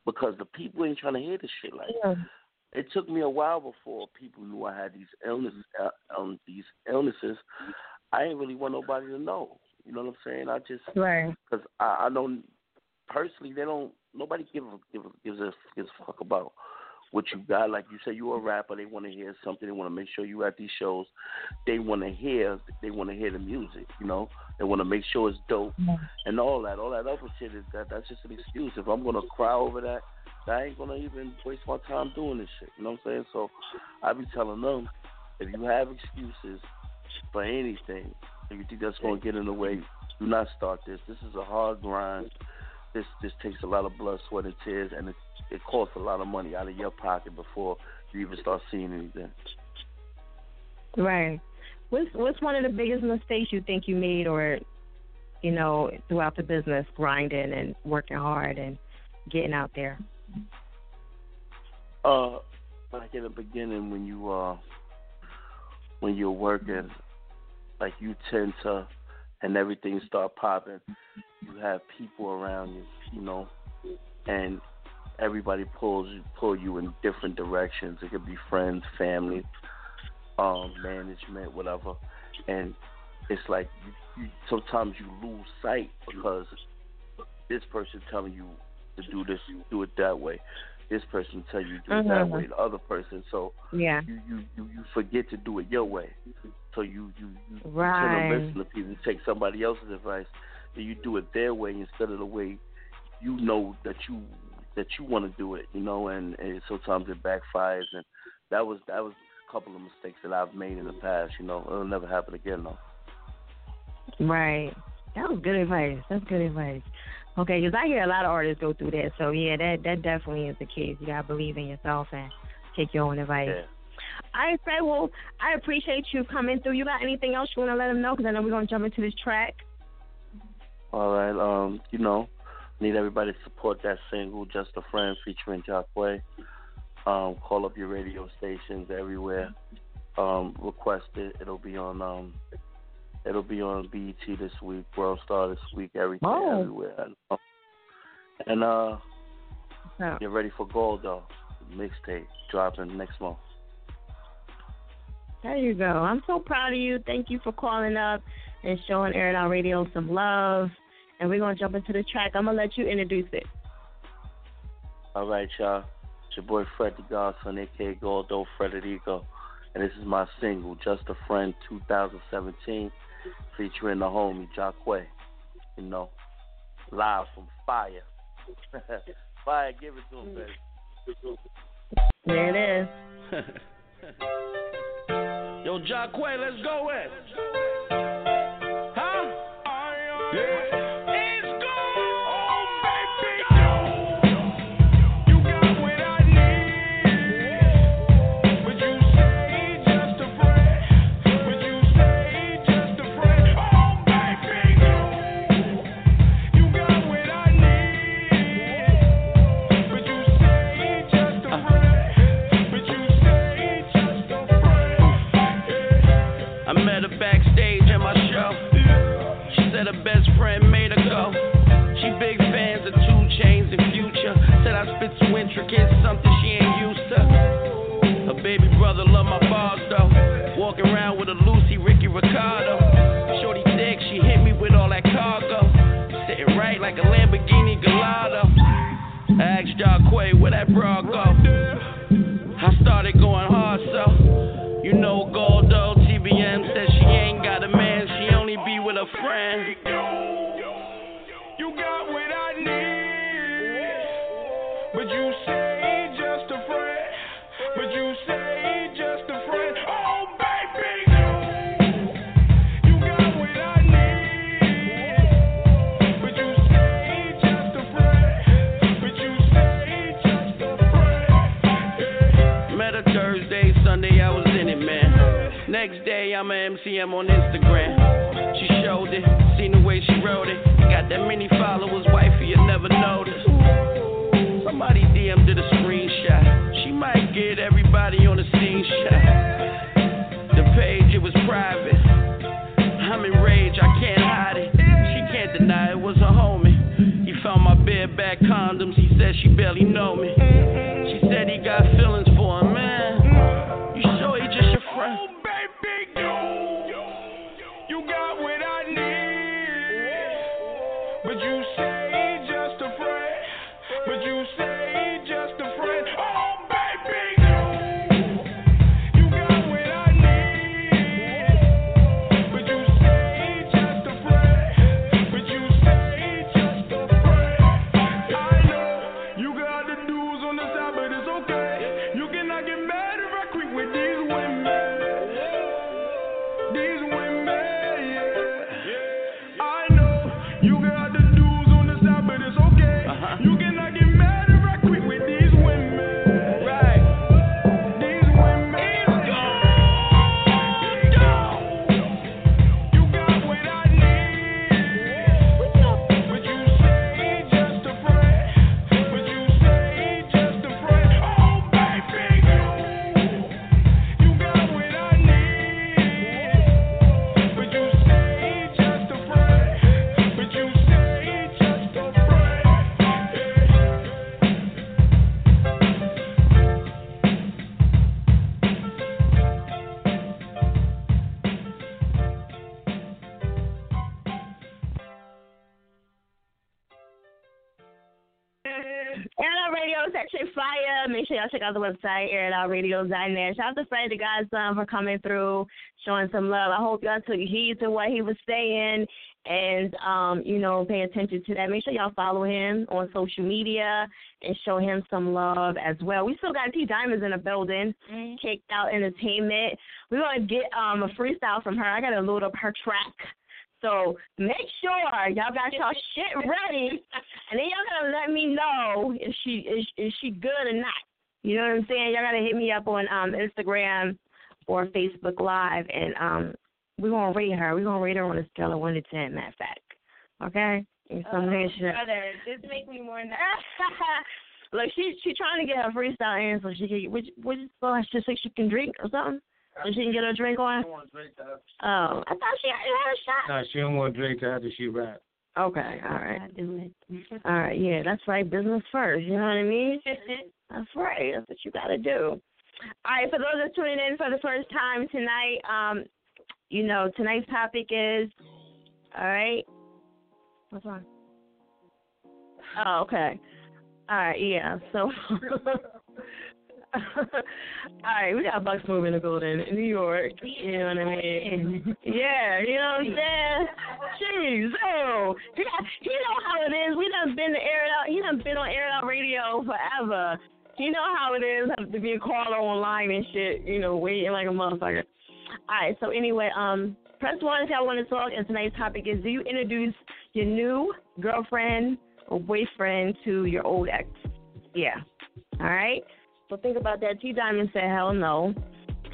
because the people ain't trying to hear this shit. Like Yeah. it took me a while before people knew I had these illnesses. Uh, um, these illnesses, I ain't really want nobody to know. You know what I'm saying? I just Right. because I, I don't personally they don't nobody give a, give gives a gives a fuck about what you got. Like you say, you're a rapper. They want to hear something. They want to make sure you at these shows. They want to hear. They want to hear the music. You know. They want to make sure it's dope mm-hmm. and all that. All that other shit is that. That's just an excuse. If I'm gonna cry over that, I ain't gonna even waste my time doing this shit. You know what I'm saying? So I be telling them, if you have excuses for anything, if you think that's gonna get in the way, do not start this. This is a hard grind. This this takes a lot of blood, sweat, and tears, and it it costs a lot of money out of your pocket before you even start seeing anything. Right. What's what's one of the biggest mistakes you think you made, or you know, throughout the business, grinding and working hard and getting out there? Uh, like in the beginning when you uh when you're working, like you tend to, and everything start popping. You have people around you, you know, and everybody pulls you pull you in different directions. It could be friends, family, um, management, whatever, and it's like you, you, sometimes you lose sight because this person telling you to do this, do it that way. This person tell you to do it that Mhm. way. The other person, so Yeah. you, you you you forget to do it your way. So you you you Right. to listen to people, take somebody else's advice, and you do it their way instead of the way you know that you that you want to do it. You know, and, and sometimes it backfires, and that was that was a couple of mistakes that I've made in the past. You know, it'll never happen again though. Right. That was good advice. That's good advice. Okay, because I hear a lot of artists go through that. So yeah, that that definitely is the case. You gotta believe in yourself and take your own advice. Yeah. Right, Fred. Well, I appreciate you coming through. You got anything else you want to let them know? Because I know we're gonna jump into this track. All right, um, you know, need everybody to support that single, Just a Friend, featuring Jacquay. Um, call up your radio stations everywhere. Um, request it. It'll be on um, it'll be on BET this week, World Star this week, everything Oh. everywhere. And, uh, Yeah. get ready for Gold though, mixtape dropping next month. There you go. I'm so proud of you. Thank you for calling up and showing Air It Out Radio some love. And we're gonna jump into the track. I'm gonna let you introduce it. All right, y'all. It's your boy Fred the Godson, aka Goldo Frederico, and this is my single, Just a Friend 2017, featuring the homie Jacquay. You know, live from Fire. (laughs) Fire, give it to him, baby. There it is. (laughs) Yo, Jacquay, let's go it. Huh? Yeah. Intricate, something she ain't used to. Her baby brother love my bars though. Walking around with a Lucy Ricky Ricardo. Shorty thick, she hit me with all that cargo. Sitting right like a Lamborghini Gallardo. I asked Jacquay where that bra go. I started going hard, so you know Goldo TBM says she ain't got a man, she only be with a friend. I'm a MCM on Instagram. Check out the website, airitoutradio.net. Shout out to Fred the Godson for coming through, showing some love. I hope y'all took heed to what he was saying and um, you know, pay attention to that. Make sure y'all follow him on social media and show him some love as well. We still got T Diamonds in the building, Kicked Out Entertainment. We're gonna get um a freestyle from her. I gotta load up her track. So make sure y'all got y'all shit ready, (laughs) and then y'all gotta let me know if she is is she good or not. You know what I'm saying? Y'all gotta hit me up on um Instagram or Facebook Live, and um we're gonna rate her. We're gonna rate her on a scale of one to ten. Matter of fact, okay? And some Oh, good shit. brother, this make me more nervous. (laughs) Look, she she trying to get her freestyle in so she can which which so just so she can drink or something. So she can get her drink on. Oh, I thought she already had a shot. No, she don't want Drake to after she rap. Okay, all right. All right, yeah, that's right. Business first. You know what I mean? that's right. That's what you got to do. All right, for those that are tuning in for the first time tonight, um, you know tonight's topic is, all right. What's wrong? Oh, okay. All right, yeah. So, (laughs) (laughs) all right, we got Bucks moving the building in New York. You know what I mean? Yeah, you know what I'm saying? Jeez, oh, he, he know how it is. We done been to air it out. He done been on air it out radio forever. He know how it is to be a caller online and shit. You know, waiting like a motherfucker. All right, so anyway, um, press one if y'all want to talk. And tonight's topic is: Do you introduce your new girlfriend or boyfriend to your old ex? Yeah. All right. So think about that. T Diamond said hell no,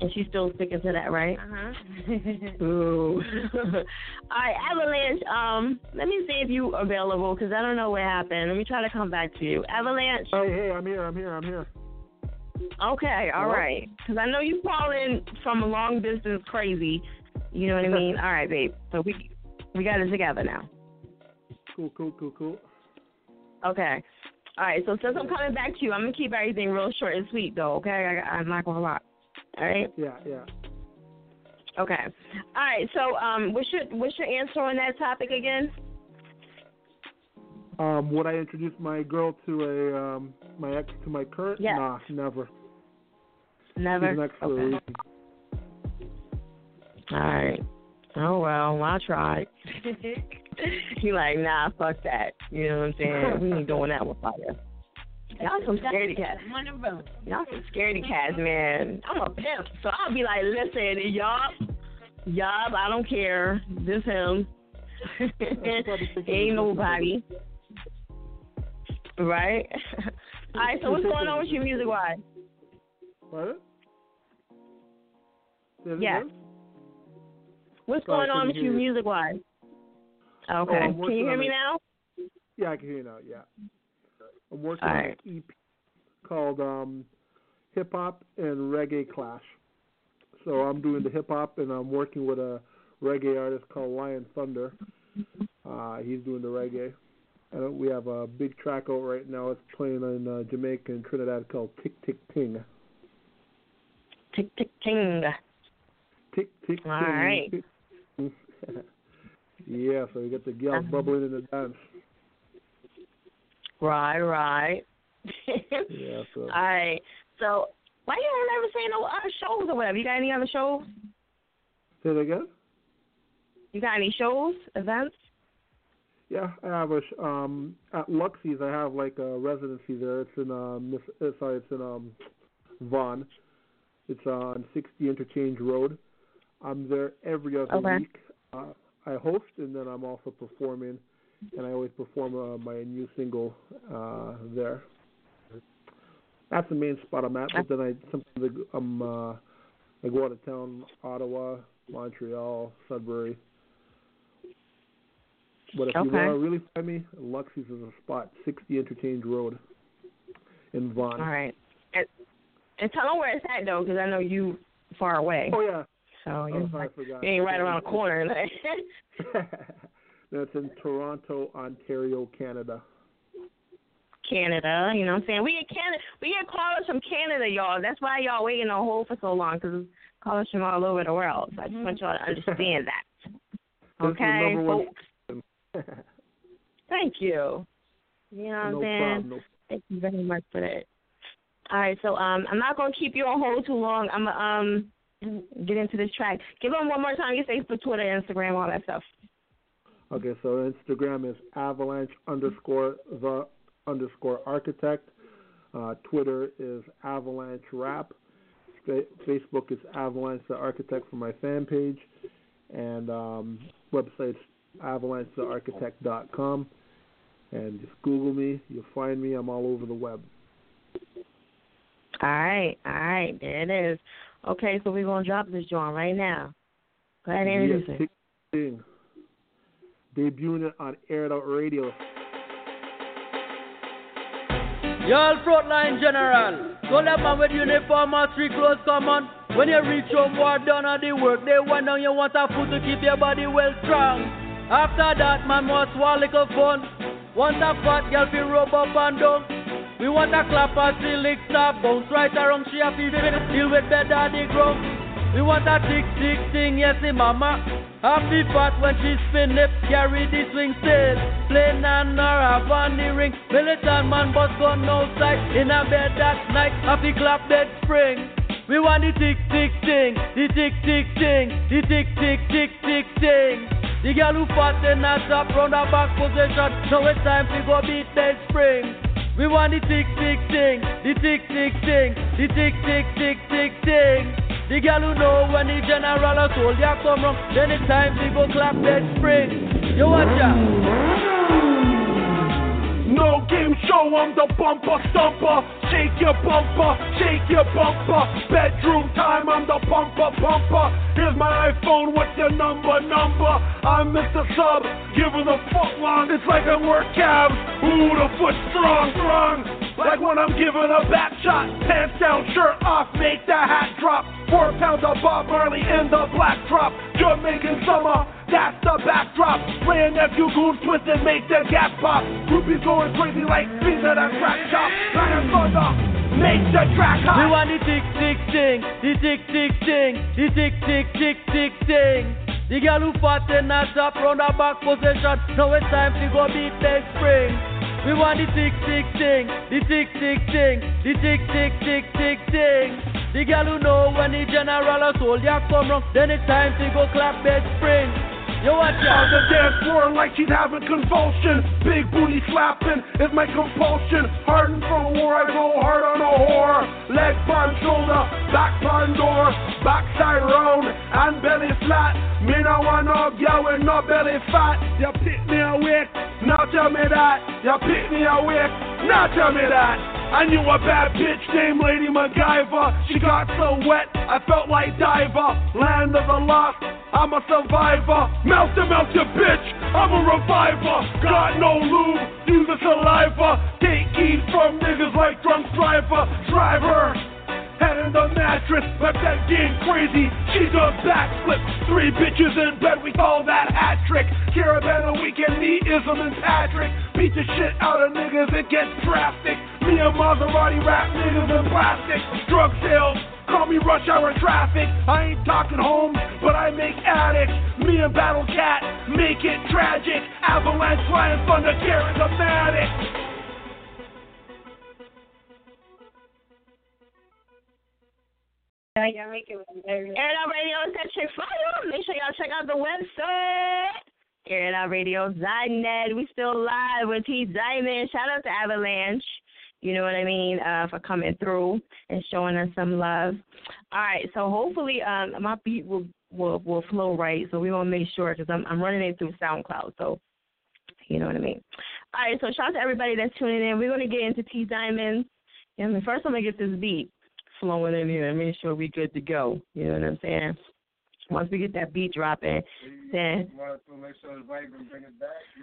and she's still sticking to that, right? Uh huh. Ooh. (laughs) All right, Avalanche. Um, let me see if you available because I don't know what happened. Let me try to come back to you. Avalanche. Hey, hey, I'm here. I'm here. I'm here. Okay, all Hello? right. Because I know you calling from a long distance crazy. You know what I mean? all right, babe. So we we got it together now. Cool, cool, cool, cool. Okay. All right. So since I'm coming back to you, I'm gonna keep everything real short and sweet, though. Okay? I, I'm not gonna lie. All right. Yeah, yeah. Okay. All right. So um, what's your what's your answer on that topic again? Um, would I introduce my girl to a um my ex to my current? Yes. Nah, never. Never. She's an ex Okay. All right. Oh well, I tried. (laughs) (laughs) he like, nah, fuck that. You know what I'm saying? we ain't doing that with fire. Y'all some scaredy cats. Y'all some scaredy cats, man. I'm a pimp, so I'll be like, listen, y'all, y'all, I don't care. This him. (laughs) ain't nobody. Right? (laughs) All right. So what's going on with you music wise? What? Say it What's Sorry, going on with hear you you. music wise? Okay. Can you hear me now? Yeah, I can hear you now. Yeah. I'm working All on an EP called um, Hip Hop and Reggae Clash. So I'm doing the hip hop, and I'm working with a reggae artist called Lion Thunder. Uh, he's doing the reggae. And we have a big track out right now. It's playing in uh, Jamaica and Trinidad called Tick Tick Ting. Tick tick ting. Tick Tick All Ting. right. (laughs) yeah, so you get the gals bubbling in the dance. Right, right. (laughs) Yeah, so. All right. So why you don't ever say no other shows or whatever? You got any other shows? Say that again? You got any shows, events? Yeah, I have a sh- um at Luxie's. I have like a residency there. It's in Miss, uh sorry, it's in um Vaughan. It's on 60 Interchange Road. I'm there every other Okay. week. Uh, I host and then I'm also performing, and I always perform uh, my new single uh there. That's the main spot I'm at. But then I sometimes I'm uh I go out of town, Ottawa, Montreal, Sudbury. But if you want to really find me, Luxie's is a spot, 60 Interchange Road in Vaughan. All right. And, and tell them where it's at though, because I know you far away. Oh yeah. So Oh, you forgot. you ain't right around the (laughs) corner. (laughs) That's in Toronto, Ontario, Canada. Canada, you know what I'm saying? We get Canada, we get callers from Canada, y'all. That's why y'all waiting on hold for so long, because callers from all over the world. So I just want y'all to understand that. (laughs) This is the Okay, folks. Thank you. You know what I'm saying? problem. Thank you very much for that. All right, so um, I'm not gonna keep you on hold too long. I'm um get into this track. Give them one more time your Facebook, Twitter, Instagram, all that stuff. Okay, so Instagram is avalanche underscore the underscore architect. Uh, Twitter is avalanche rap. Facebook is avalanche the architect for my fan page, and um, website's avalanchethearchitect.com. And just Google me, you'll find me. I'm all over the web. All right, all right, there it is. Okay, so we're gonna drop this joint right now. Go ahead and introduce Yes, it. Thing. Debuting it on Air It Out Radio. Y'all frontline general. So that man with uniform and three clothes come on. When you reach home, war done on the work, they want down you want a food to keep your body well strong. After that, man must want little fun. Want a fat girl fi rub up and down. We want a clap and see lick star bounce right around. She have to deal with better on the. We want a tick tick thing, yes, the mama. Happy fat when she spin it, carry the swing still. Plain and or have on the ring. Militant man bust gun outside in a bed that night. Happy clap bed spring. We want the tick tick ting, the tick tick ting, the tick tick tick tick ting. The girl who fat in a top round her back position. Now it's time to go beat bed spring. We want the tick tick ting, the tick tick ting, the tick tick tick tick ting. The girl who know when the general or soldier come round, then it's time to go clap that spring. You watch out. No game show, I'm the bumper stumper. Shake your bumper, shake your bumper. Bedroom time, I'm the bumper bumper. Here's my iPhone, what's your number, number? I'm Mr. Sub, giving the fuck long. It's like I'm work calves. Ooh, the foot strong, strong. Like when I'm giving a back shot. Pants down, shirt off, make the hat drop. Four pounds of Bob Marley in the black drop. Jamaican summer, that's the backdrop. Playing nephew goons twisted, make the gas pop. Groupies going crazy like fiends at a crack shop. Lion thunder, make the track hot. We want the tick tick ting, the tick tick ting, the tick tick tick tick ting. The girl who fought in a top round her back position. Now it's time to go beat that spring. We want the tick tick ting, the tick tick ting, the tick tick tick tick ting. The girl who know when the general or soldier come round, then it's time to go clap that spring. You watch On out. the dance floor like she's having convulsion. Big booty slapping is my compulsion. Hardened from war, I go hard on a whore. Leg on shoulder, back on door, backside round, and belly flat. Me no want no girl with no belly fat. You pick me awake, now tell me that. You pick me awake, now tell me that. I knew a bad bitch named Lady MacGyver. She got so wet, I felt like diver. Land of the lost, I'm a survivor. Melt to melt your bitch, I'm a reviver. Got no lube, use the saliva. Take heat from niggas like drunk driver. Driver, head in the mattress, let that game crazy. She does backflip. Three bitches in bed, we call that hat trick. Caravan a weekend, me, Ism, and Patrick. Beat the shit out of niggas, it gets drastic. Me and Maserati rap niggas in plastic. Drug sales, call me rush hour traffic. I ain't talking homes, but I make addicts. Me and Battle Cat make it tragic. Avalanche flying thunder carrying the. Air Out Radio is that fire. Make sure y'all check out the website. AirOutRadio.net. We still live with T Diamond. Shout out to Avalanche. You know what I mean? Uh, for coming through and showing us some love. All right, so hopefully um my beat will will will flow right. So we want to make sure because I'm I'm running it through SoundCloud. So you know what I mean. All right, so shout out to everybody that's tuning in. We're gonna get into T Diamond. Mean? First, I'm gonna get this beat flowing in here and make sure we good to go. You know what I'm saying? Once we get that beat dropping, then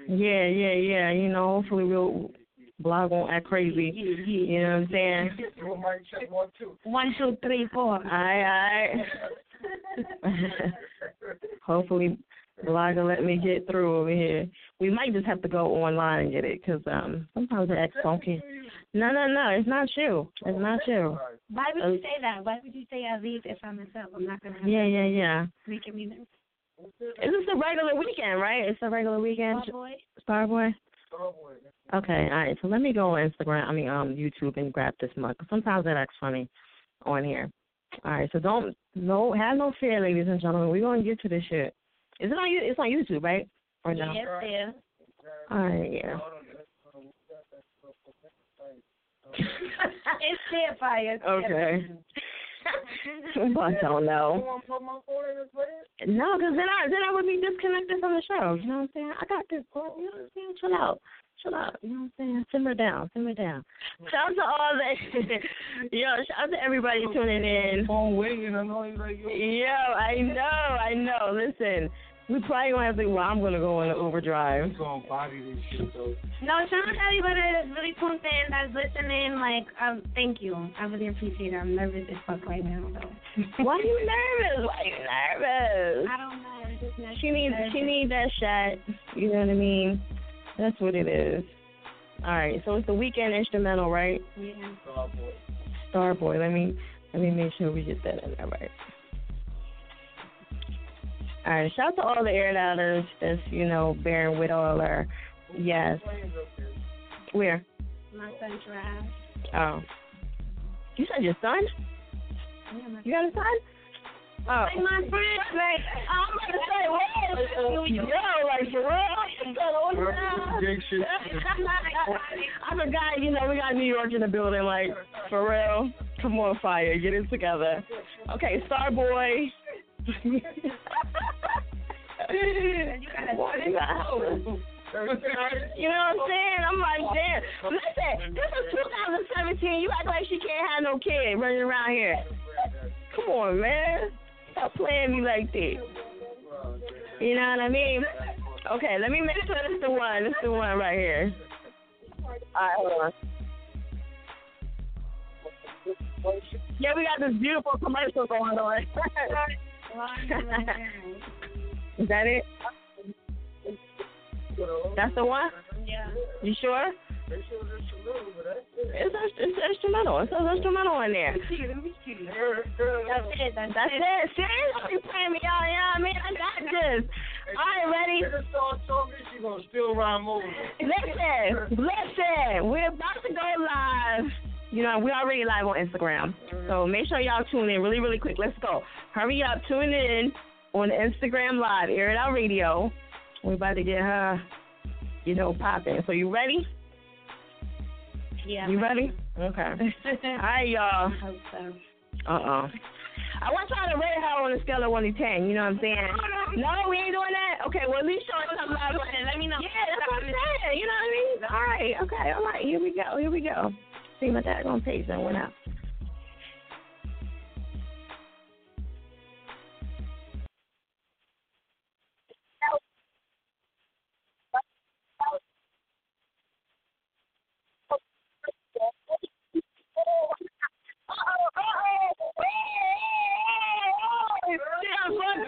yeah, yeah, yeah. You know, hopefully we'll blog won't act crazy. You know what I'm saying? One, two, three, four. All right, all right. (laughs) hopefully blog will let me get through over here. We might just have to go online and get it because um sometimes the don't care. No, no, no. It's not you. It's not you. Why would you say that? Why would you say I leave if I mess up? I'm not gonna have Yeah, yeah, yeah. making me nervous. It's just a regular Weeknd, right? It's a regular Weeknd. Starboy? Starboy. Okay, all right. So let me go on Instagram. I mean, um, YouTube and grab this mug. 'cause Sometimes that acts funny on here. All right. So don't no have no fear, ladies and gentlemen. We're gonna get to this shit. Is it on you? It's on YouTube, right? Or no? Yes, dear. All right. Yeah. It's there, fire. Okay. (laughs) I don't know. No, because then I then I would be disconnected from the show. You know what I'm saying? I got this. girl, You know what I'm saying? Chill out. Chill out. You know what I'm saying? Simmer down. Simmer down. Shout out to all the (laughs) yo. Shout out to everybody tuning in. Phone waiting. I know he's like, yo. Yo, I know, I know. Listen, we probably gonna have to. Well, I'm gonna go into overdrive. He's gonna body this shit though. No, shout out to everybody that's really tuned in, that's listening. Like, um, thank you. I really appreciate it. I'm nervous as fuck right now, though. (laughs) Why are you nervous? Why are you nervous? I don't know. I'm just nervous. She needs she needs that shot. You know what I mean? That's what it is. All right, so it's the Weeknd instrumental, right? Yeah. Starboy. Starboy. Let me let me make sure we get that in there right. All right, shout out to all the air downers that's you know bearing with all our yes. Where? My son Trav. Oh, you said your son? You got a son? Oh. Like my friend, like, I'm about to say, what? Yo, like for real? (laughs) I forgot, you know, we got New York in the building, like, for real. Come on, fire, get it together. Okay, Starboy. (laughs) What in the house? You know what I'm saying? I'm like, damn. Listen, this is 2017. You act like she can't have no kid running around here. Come on, man. Stop playing me like that. You know what I mean? Okay, let me make sure this is the one. This is the one right here. Alright, hold on. Yeah, we got this beautiful commercial going on. (laughs) (laughs) is that it? That's the one? Yeah. You sure? It's, it's instrumental. It's an instrumental in there. That's it. That's, That's it. Seriously, playing me out. You know what I mean? I got this. All right, ready? She gonna still rhyme over. Listen, listen. We're about to go live. You know, we're already live on Instagram. So make sure y'all tune in really, really quick. Let's go. Hurry up. Tune in on Instagram Live, Air It Out Radio. We're about to get her, you know, popping. So you ready? Yeah. You ready? Okay. (laughs) All right, y'all. I hope so. Uh-oh. I want y'all to rate her on a scale of 1 to 10. You know what I'm saying? No, we ain't doing that? Okay, well, at least show us something. Let me know. Yeah, that's what I'm saying. You know what I mean? All right, okay, all right. Here we go. Here we go. See my daggone page that went out.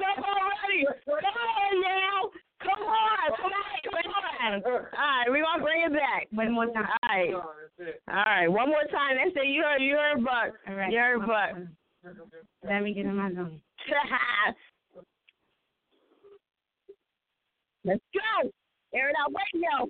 Up already. Come on now. Come on. Come on. Come on. All right, we're going to bring it back. One more time. All right. All right, one more time. They say you heard, you heard Buck. All right. You heard Buck. Let me get in my zone. Let's go. Air it out radio.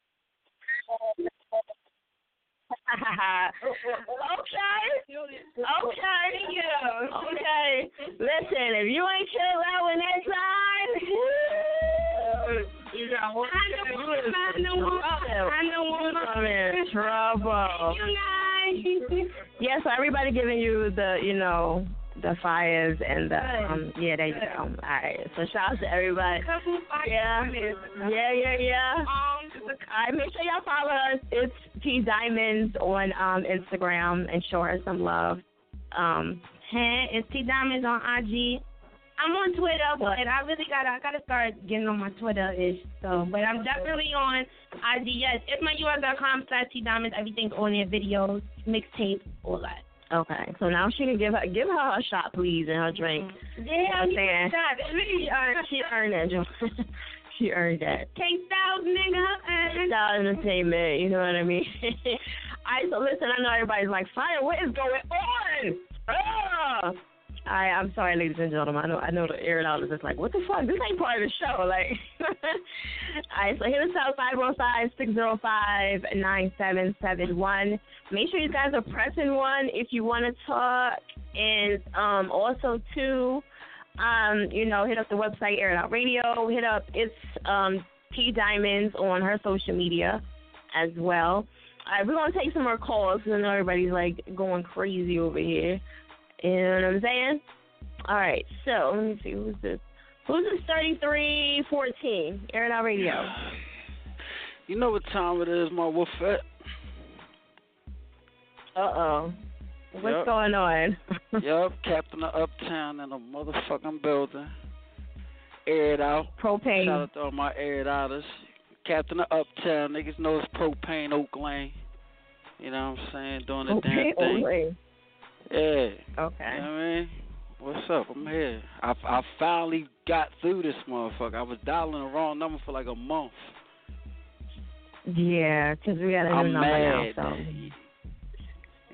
okay. Okay. Yeah. Okay. Listen, if you ain't chill out when that time, You got one. I know one. I know one. I'm in trouble. You guys. Yes, so everybody giving you the, you know, the fires and the um yeah, there you go. All right. So shout out to everybody. Yeah. Yeah, yeah, yeah. Um, right, make sure y'all follow us. It's T Diamonds on um Instagram and show her some love. Um, hey, it's T Diamonds on IG. I'm on Twitter, but I really gotta I gotta start getting on my Twitter ish. So, but I'm definitely on IG. Yes, it's my US.com slash T Diamonds. Everything's on there, videos, mixtapes, all that. Okay, so now she can give her give her a shot, please, and her drink. Yeah, I'm saying she earned she earned that. (laughs) She earned that. K Styles, nigga. Style entertainment, you know what I mean? (laughs) Alright, so listen, I know everybody's like, Fire, what is going on? Ah! Alright, I'm sorry, ladies and gentlemen. I know I know the air out is just like, what the fuck? This ain't part of the show. (laughs) Like Alright, so hit us up five one five six zero five nine seven seven one. Make sure you guys are pressing one if you wanna talk and um also too um, you know, hit up the website Air It Out Radio, hit up it's um T Diamonds on her social media as well. All right, we're gonna take some more calls because I know everybody's like going crazy over here. You know what I'm saying? All right, so let me see who's this. Who's this? Thirty-three fourteen. Air It Out Radio. (sighs) You know what time it is, my wolfette? Uh oh. What's Yep. going on? (laughs) yup, Captain of Uptown in a motherfucking building. Air it out. Propane. Shout out to all my air it outers. Captain of Uptown, niggas know it's propane Oak Lane. You know what I'm saying? Doing the Okay, damn thing. okay. Yeah. Okay. You know what I mean? What's up? I'm here. I I finally got through this motherfucker. I was dialing the wrong number for like a month. Yeah, because we got a new I'm number mad. now. So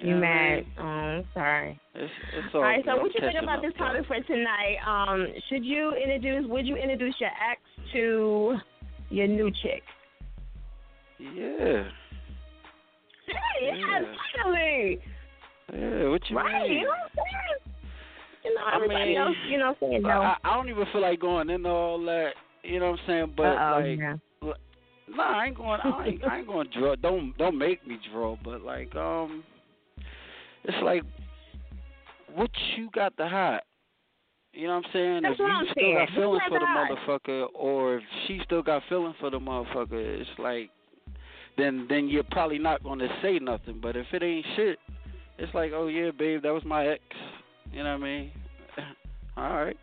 You know mad? Oh, sorry. It's it's All all right, good. so I'm what you think about this topic for tonight? Um, should you introduce? Would you introduce your ex to your new chick? Yeah. Hey, yes, Yeah. finally. Yeah, what you right, mean? you know what I'm saying? You know, I everybody mean, else, you know, saying no. I, I don't even feel like going into all that. You know what I'm saying? But Uh-oh, like, yeah. nah, I ain't going. I ain't, I ain't going to draw. Don't don't make me draw. But like, um, it's like, what you got to hide? You know what I'm saying? That's if what you I'm still saying. got feelings for the hide? motherfucker, or if she still got feelings for the motherfucker, it's like, then then you're probably not going to say nothing. But if it ain't shit, it's like, oh yeah, babe, that was my ex. You know what I mean? (laughs) all right.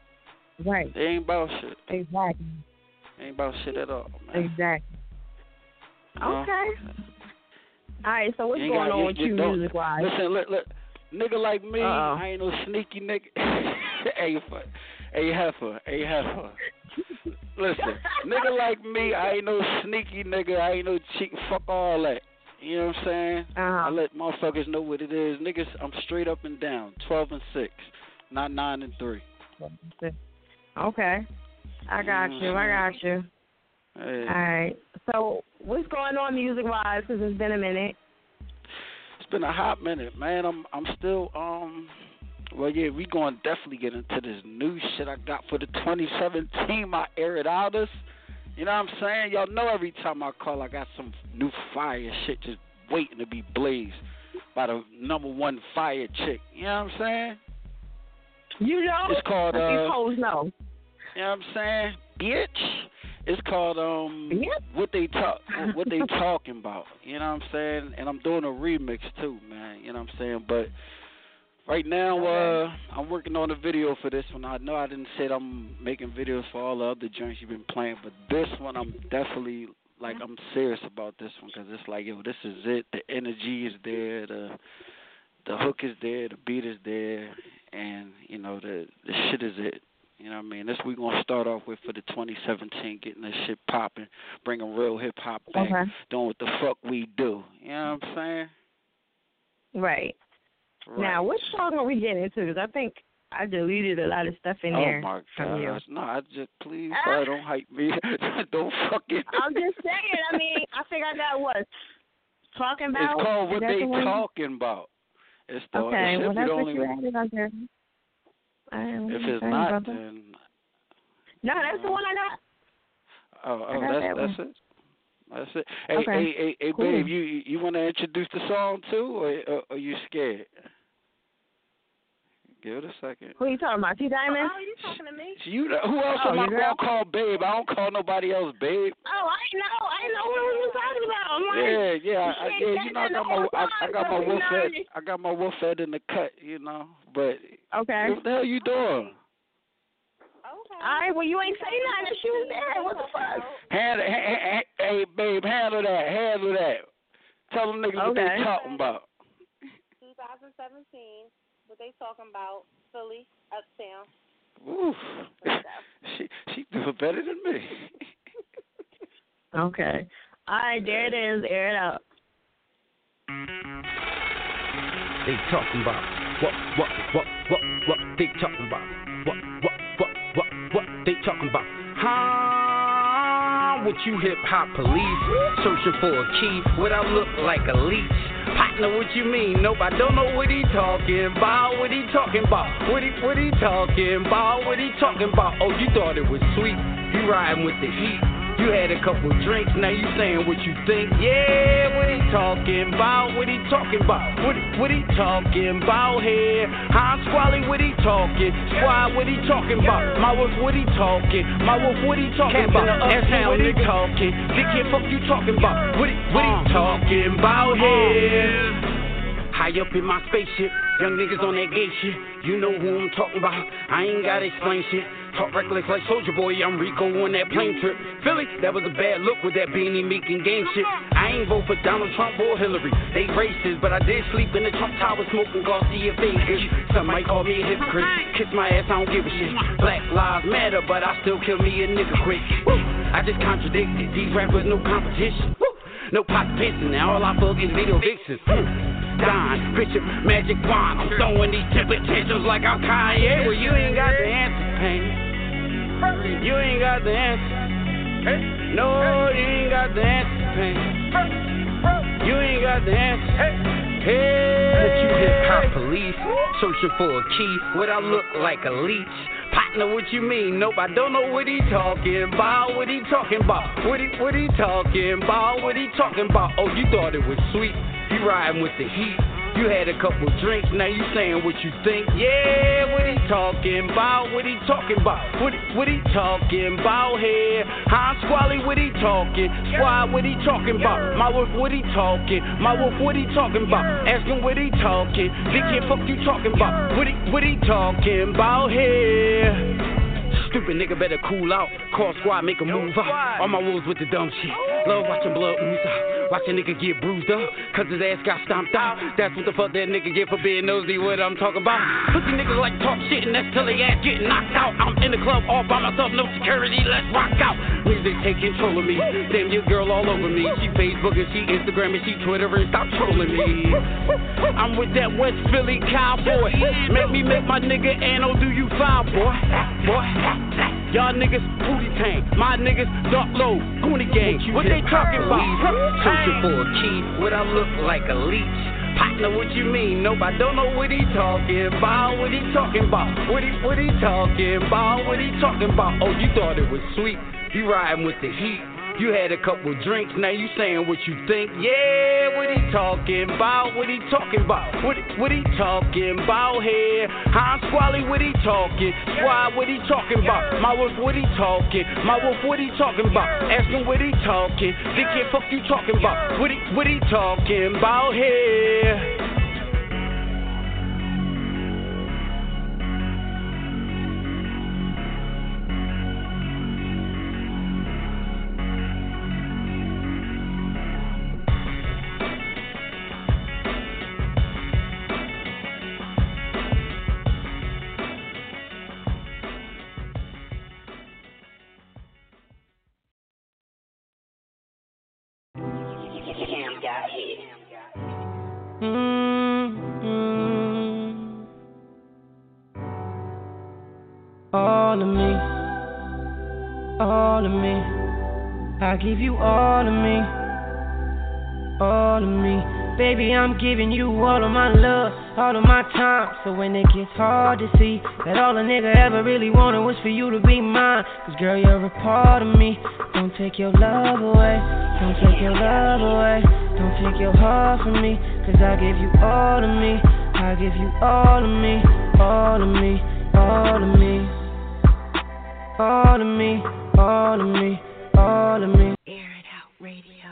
Right. It ain't about shit. Exactly. Ain't about shit at all, man. Exactly. Okay. know? All right, so what's going got- on with you, don't- music wise? Listen, look, look, nigga like me, Uh-oh. I ain't no sneaky nigga. (laughs) hey, fu- hey, heifer, hey, heifer. Listen, nigga like me, I ain't no sneaky nigga. I ain't no cheat. Fuck all that. You know what I'm saying? Uh-huh. I let motherfuckers know what it is. Niggas, I'm straight up and down. 12 and 6, not 9 and 3. Okay. I got you. I got you. Hey. All right. So what's going on music wise? Because it's been a minute. It's been a hot minute, man. I'm I'm still um well yeah, we gonna definitely get into this new shit I got for the twenty seventeen, my air it outers. You know what I'm saying? Y'all know every time I call I got some new fire shit just waiting to be blazed by the number one fire chick. You know what I'm saying? You know? It's called Let these uh hoes know. you know what I'm saying? Bitch. It's called um what they talk what they (laughs) talking about. You know what I'm saying? And I'm doing a remix too, man. You know what I'm saying? But right now uh I'm working on a video for this one. I know I didn't say I'm making videos for all the other joints you've been playing, but this one I'm definitely like I'm serious about this one because it's like yo, this is it. The energy is there. The the hook is there. The beat is there, and you know the the shit is it. You know what I mean? This we gonna start off with for the 2017, getting this shit popping, bringing real hip hop back, Okay. doing what the fuck we do. You know what I'm saying? Right. right. Now, what song are we getting into? Because I think I deleted a lot of stuff in oh there my from you. No, I just please, Ah. bro, don't hype me. (laughs) don't fucking. (laughs) I'm just saying. I mean, I think I got what talking about. It's called what they the talking about. It's the Okay, it should well that's the what only. you added on there. All right, If it's not, brother. then no, that's the uh, one I got. oh, oh, got that's that that's one. it. That's it. Hey, Okay, hey, hey, hey, cool. babe, you you want to introduce the song too, or or, or you scared? Give it a second. Who are you talking about? T Diamond? Oh, you talking to me? You who else Oh, am I you gonna call babe? I don't call nobody else babe. Oh, I know. I know what we was talking about. I'm like, Yeah, yeah, I, yeah. You know, I the got my I, I got my so, you wolf know, head. I got my wolf head in the cut. You know, but Okay. what the hell you doing? All right, well, you ain't say nothing if she was there. What the fuck? Handle, ha, ha, hey babe, handle that, handle that. Tell them niggas what they talking about. (laughs) 2017, what they talking about? Philly, Uptown. Oof. (laughs) she she doing better than me. (laughs) Okay. All right, there it is. Air it out. They talking about what, what, what, what, what they talking about? What, what, what, what, what they talking about? Huh? What you hip hop police searching for a key? What I look like a leech? Partner, what you mean? Nope, I don't know what he talking about. What he talking about? What he, what he talking about? What he talking about? Oh, you thought it was sweet? You riding with the heat? You had a couple drinks, now you saying what you think. Yeah, what he talking about? What he talking about? What what he talking about here? Huh, Squally, what he talking? Squad, what he talking about? My wolf, what he talking? My wolf, what he talking about? Ask me what he talking. Dick here, fuck you talking about? What he, what he talking about here? High up in my spaceship, young niggas on that gay shit. You know who I'm talking about. I ain't gotta explain shit. Talk reckless like Soldier Boy, I'm Rico on that plane trip. Philly, that was a bad look with that beanie and game shit. I ain't vote for Donald Trump or Hillary. They racist, but I did sleep in the Trump Tower smoking Garcia Vegas. Some might call me a hypocrite. Kiss my ass, I don't give a shit. Black lives matter, but I still kill me a nigga quick. I just contradicted. These rappers, no competition. Woo! No pot pissing, now all I fuck is video vixens. Hmm. Don, Bishop, Magic Juan. I'm throwing these temper tantrums like I'm Kanye. Well, you ain't got the answer, pain. You ain't got the answer. No, you ain't got the answer, pain. You ain't got the answer. Hey, what you hip hop police searching for a key? What I look like a leech? Partner, what you mean? Nope, I don't know what he talking about. What he talking about? What he what he talking about? What he talking about? Oh, you thought it was sweet? You riding with the heat? You had a couple drinks, now you saying what you think? Yeah, what he talking about? What he talking about? What what he talking about here? Huh, Squally, what he talking? Squad, what he talking about? My wolf, what he talking? My wolf, what he talking about? Ask him what he talking. Big kid, fuck you talking about? What he what he talking about here? Stupid nigga better cool out. Call squad, make a move out. All my wolves with the dumb shit. Love watching blood ooze out. Watch a nigga get bruised up. Cause his ass got stomped out. That's what the fuck that nigga get for being nosy. What I'm talking about. Pussy niggas like talk shit and that's till they ass getting knocked out. I'm in the club all by myself, no security. Let's rock out. Music take control of me. Damn, your girl all over me. She Facebook and she Instagram and she Twitter and stop trolling me. I'm with that West Philly cowboy. Make me make my nigga Anno do you fine, boy. Boy. Y'all niggas booty tank. My niggas dark low. Goonie gang. What they talking about? Searching for a key. What I look like a leech. Partner, what you mean? Nope, I don't know what he talking about. What he talking about? What he what he talking about? What he talking about? Oh, you thought it was sweet. You riding with the heat. You had a couple drinks, now you saying what you think. Yeah, what he talking about? What he talking about? What what he talking about here? Huh, Squally, what he talking? Squad, what he talking about? My wolf, what he talking? My wolf, what he talking about? Ask him what he talking. Dick kid, fuck you talking about? What he what he talking about here? all of me. I give you all of me. All of me. Baby, I'm giving you all of my love, all of my time. So when it gets hard to see that all a nigga ever really wanted was for you to be mine. Cause girl, you're a part of me. Don't take your love away. Don't take your love away. Don't take your heart from me. Cause I give you all of me. I give you all of me. All of me. All of me. All of me. All of me Air it out radio.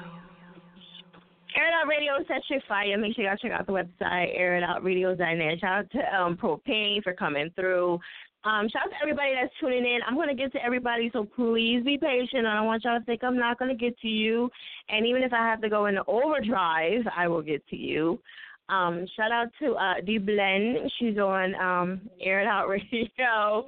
Air It Out Radio is such a fire. Make sure y'all check out the website, airitoutradio.net. Shout out to um, Propane for coming through. Um, shout out to everybody that's tuning in. I'm going to get to everybody, so please be patient. I don't want y'all to think I'm not going to get to you. And even if I have to go into overdrive, I will get to you. Um, shout out to uh, D Blend. She's on um, Air It Out (laughs) Radio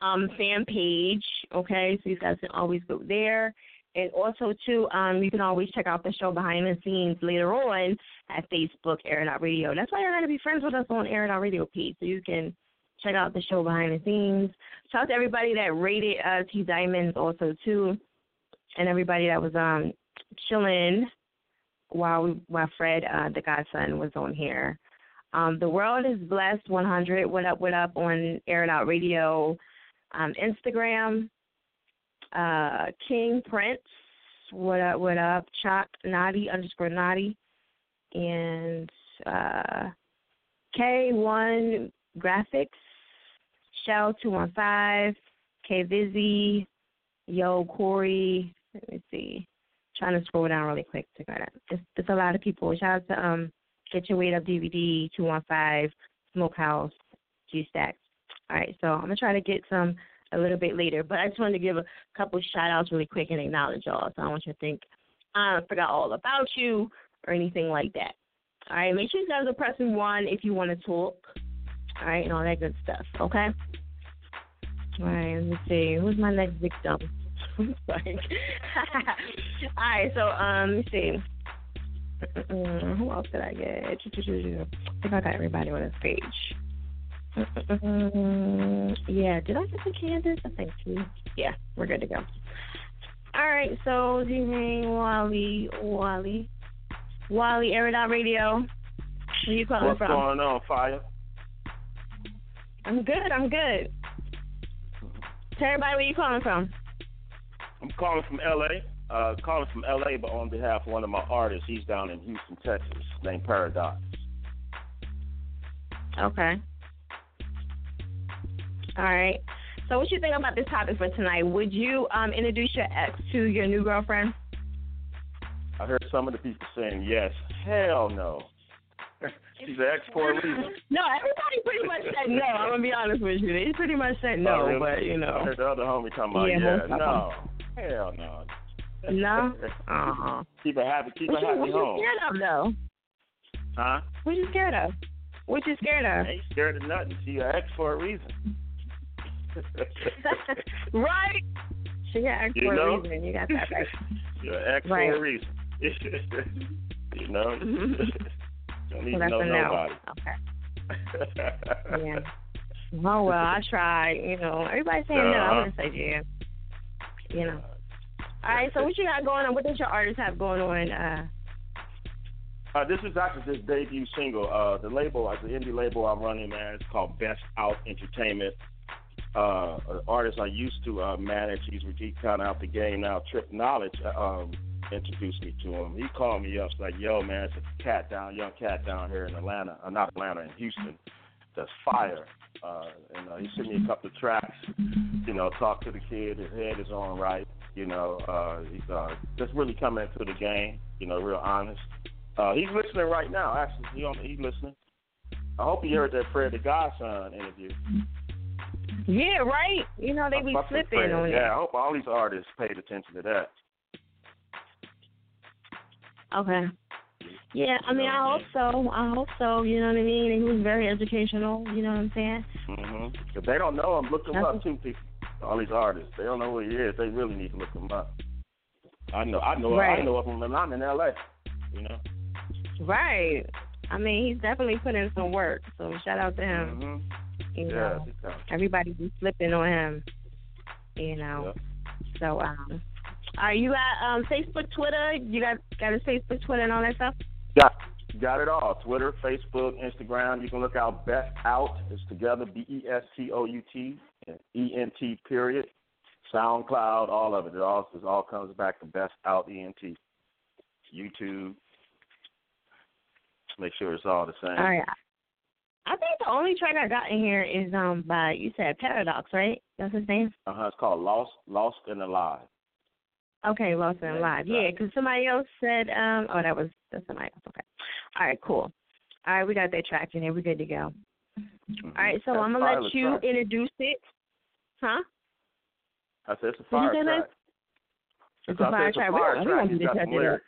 um, fan page. Okay, so you guys can always go there. And also, too, um, you can always check out the show behind the scenes later on at Facebook, It Out Radio. That's why you're going to be friends with us on It Out Radio page, so you can check out the show behind the scenes. Shout out to everybody that rated uh, T Diamonds also too, and everybody that was um chilling while we, while Fred, uh, the godson, was on here. Um, the world is blessed. 100. What up? What up? On It Out Radio, um, Instagram. Uh, King Prince. What up? What up? Chalk Naughty underscore Naughty, and uh, K1 Graphics. Shell two one five, K Vizzy, Yo Corey. Let me see. Trying to scroll down really quick to it. It's, it's a lot of people. Shout out to um Get Your Weight Up DVD two one five, Smokehouse, G Stacks. All right, so I'm gonna try to get some a little bit later, but I just wanted to give a couple shout outs really quick and acknowledge y'all. So I don't want you to think I forgot all about you or anything like that. All right, make sure you guys are pressing one if you want to talk. All right, and all that good stuff. Okay. All right. Let me see. Who's my next victim? (laughs) (laughs) All right. So um, let me see. Mm, who else did I get? I think I got everybody on this page. Mm, yeah. Did I get the Candace? I think so. Yeah, we're good to go. All right. So Z Wally, Wally, Wally, It Radio. Where you calling What's from? going on, Fire? I'm good. I'm good. Tell everybody where you calling from. I'm calling from LA. Uh, calling from LA, but on behalf of one of my artists. He's down in Houston, Texas, named Paradox. Okay. All right. So, what you think about this topic for tonight? Would you um, introduce your ex to your new girlfriend? I heard some of the people saying yes. Hell no. (laughs) She's an ex for a reason. No, everybody pretty much said no. I'm gonna be honest with you. They pretty much said no, Oh, really? but you know. I heard the other homie talking about Yeah, yeah, no. Hell no. No? (laughs) Uh-huh. Keep her happy. Keep What her you, what happy you home. scared of though? Huh? What you scared of? What you scared of? I ain't scared of nothing. She an ex for a reason. (laughs) right? She got ex You for know? a reason. You got that right. (laughs) You're an ex Right. for a reason. (laughs) you know? Don't need So to know a no. nobody. Okay. Yeah. Oh well, I tried. You know, everybody's saying no. I Uh-huh. wouldn't say yeah. You know. All right. So what you got going on? What does your artist have going on? Uh, Uh, this is actually his debut single. Uh, the label, uh, the indie label I'm running, man, it's called Best Out Entertainment. Uh, an artist I used to uh, manage, he's, he's kind of out the game now. Trip Knowledge uh, um, introduced me to him. He called me up, like, "Yo, man, it's a cat down, young cat down here in Atlanta, uh, not Atlanta, in Houston. That's fire." Uh, and uh, he sent me a couple of tracks. You know, talk to the kid. His head is on right. You know, uh, he's uh, just really coming into the game. You know, real honest. Uh, he's listening right now. Actually, he on, he's listening. I hope he heard that prayer to the Godson interview. Yeah, right. You know they be Fuck with slipping Fred. on Yeah, I hope all these artists paid attention to that. Okay. Yeah, I mean, I hope so. I hope so. You know what I mean? And he was very educational. You know what I'm saying? Mm-hmm. If they don't know him, look him That's up too. People, all these artists, they don't know who he is. They really need to look him up. I know, I know, Right. I know of him, and I'm in L.A. You know. Right. I mean, he's definitely put in some work. So shout out to him. Mm-hmm. You Yeah, know, big everybody be slipping on him. You know. So um, are you at um Facebook, Twitter? You got got his Facebook, Twitter, and all that stuff? Got got it all. Twitter, Facebook, Instagram. You can look out Best Out. It's together B E S T O U T E N T period. SoundCloud, all of it. It all it all comes back to Best Out E N T. YouTube. Make sure it's all the same. All right. I think the only track I got in here is um by you said Paradox, right? That's his name. Uh huh. It's called Lost, Lost and Alive. Okay, Lost and Alive. Yeah, because somebody else said um oh that was that's somebody else. Okay. All right, cool. All right, we got that track in here. We're good to go. Mm-hmm. All right, so That's I'm gonna let you track. introduce it. Huh? I said it's a fire that? track. It's I a said fire it's a track. fire track. gonna be He's the got judge some of that.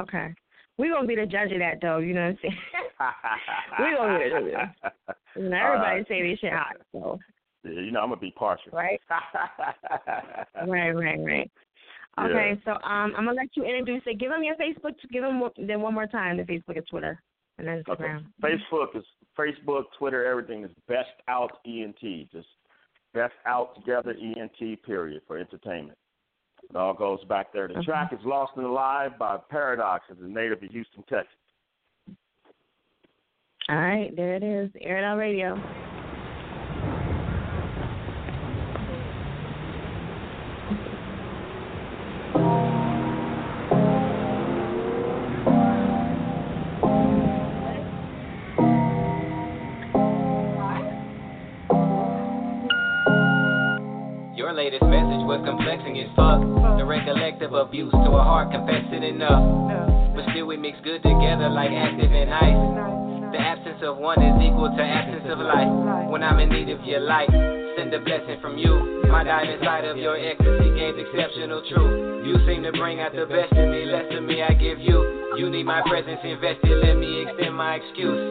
Okay. We're gonna be the judge of that though, you know what I'm saying? (laughs) We're gonna be the judge of that. (laughs) You know, everybody right. say this shit hot, so Yeah, you know, I'm gonna be partial. right? (laughs) right, right, right. Yeah. Okay, so um I'm gonna let you introduce it. Give them your Facebook give them then one more time the Facebook and Twitter and then Okay. Instagram. Facebook is Facebook, Twitter, everything is Best Out ENT. Just Best Out Together ENT. Period for entertainment. It all goes back there. The Okay. track is Lost and Alive by Paradox, is a native of Houston, Texas. All right, there it is. Air it out radio. Latest message was complexing as fuck. The recollective abuse to a heart confessing enough. But still we mix good together like active and ice. The absence of one is equal to absence of life. When I'm in need of your light, send a blessing from you. My diamond side of your ecstasy gains exceptional truth. You seem to bring out the best in me, less of me I give you. You need my presence invested, let me extend my excuse.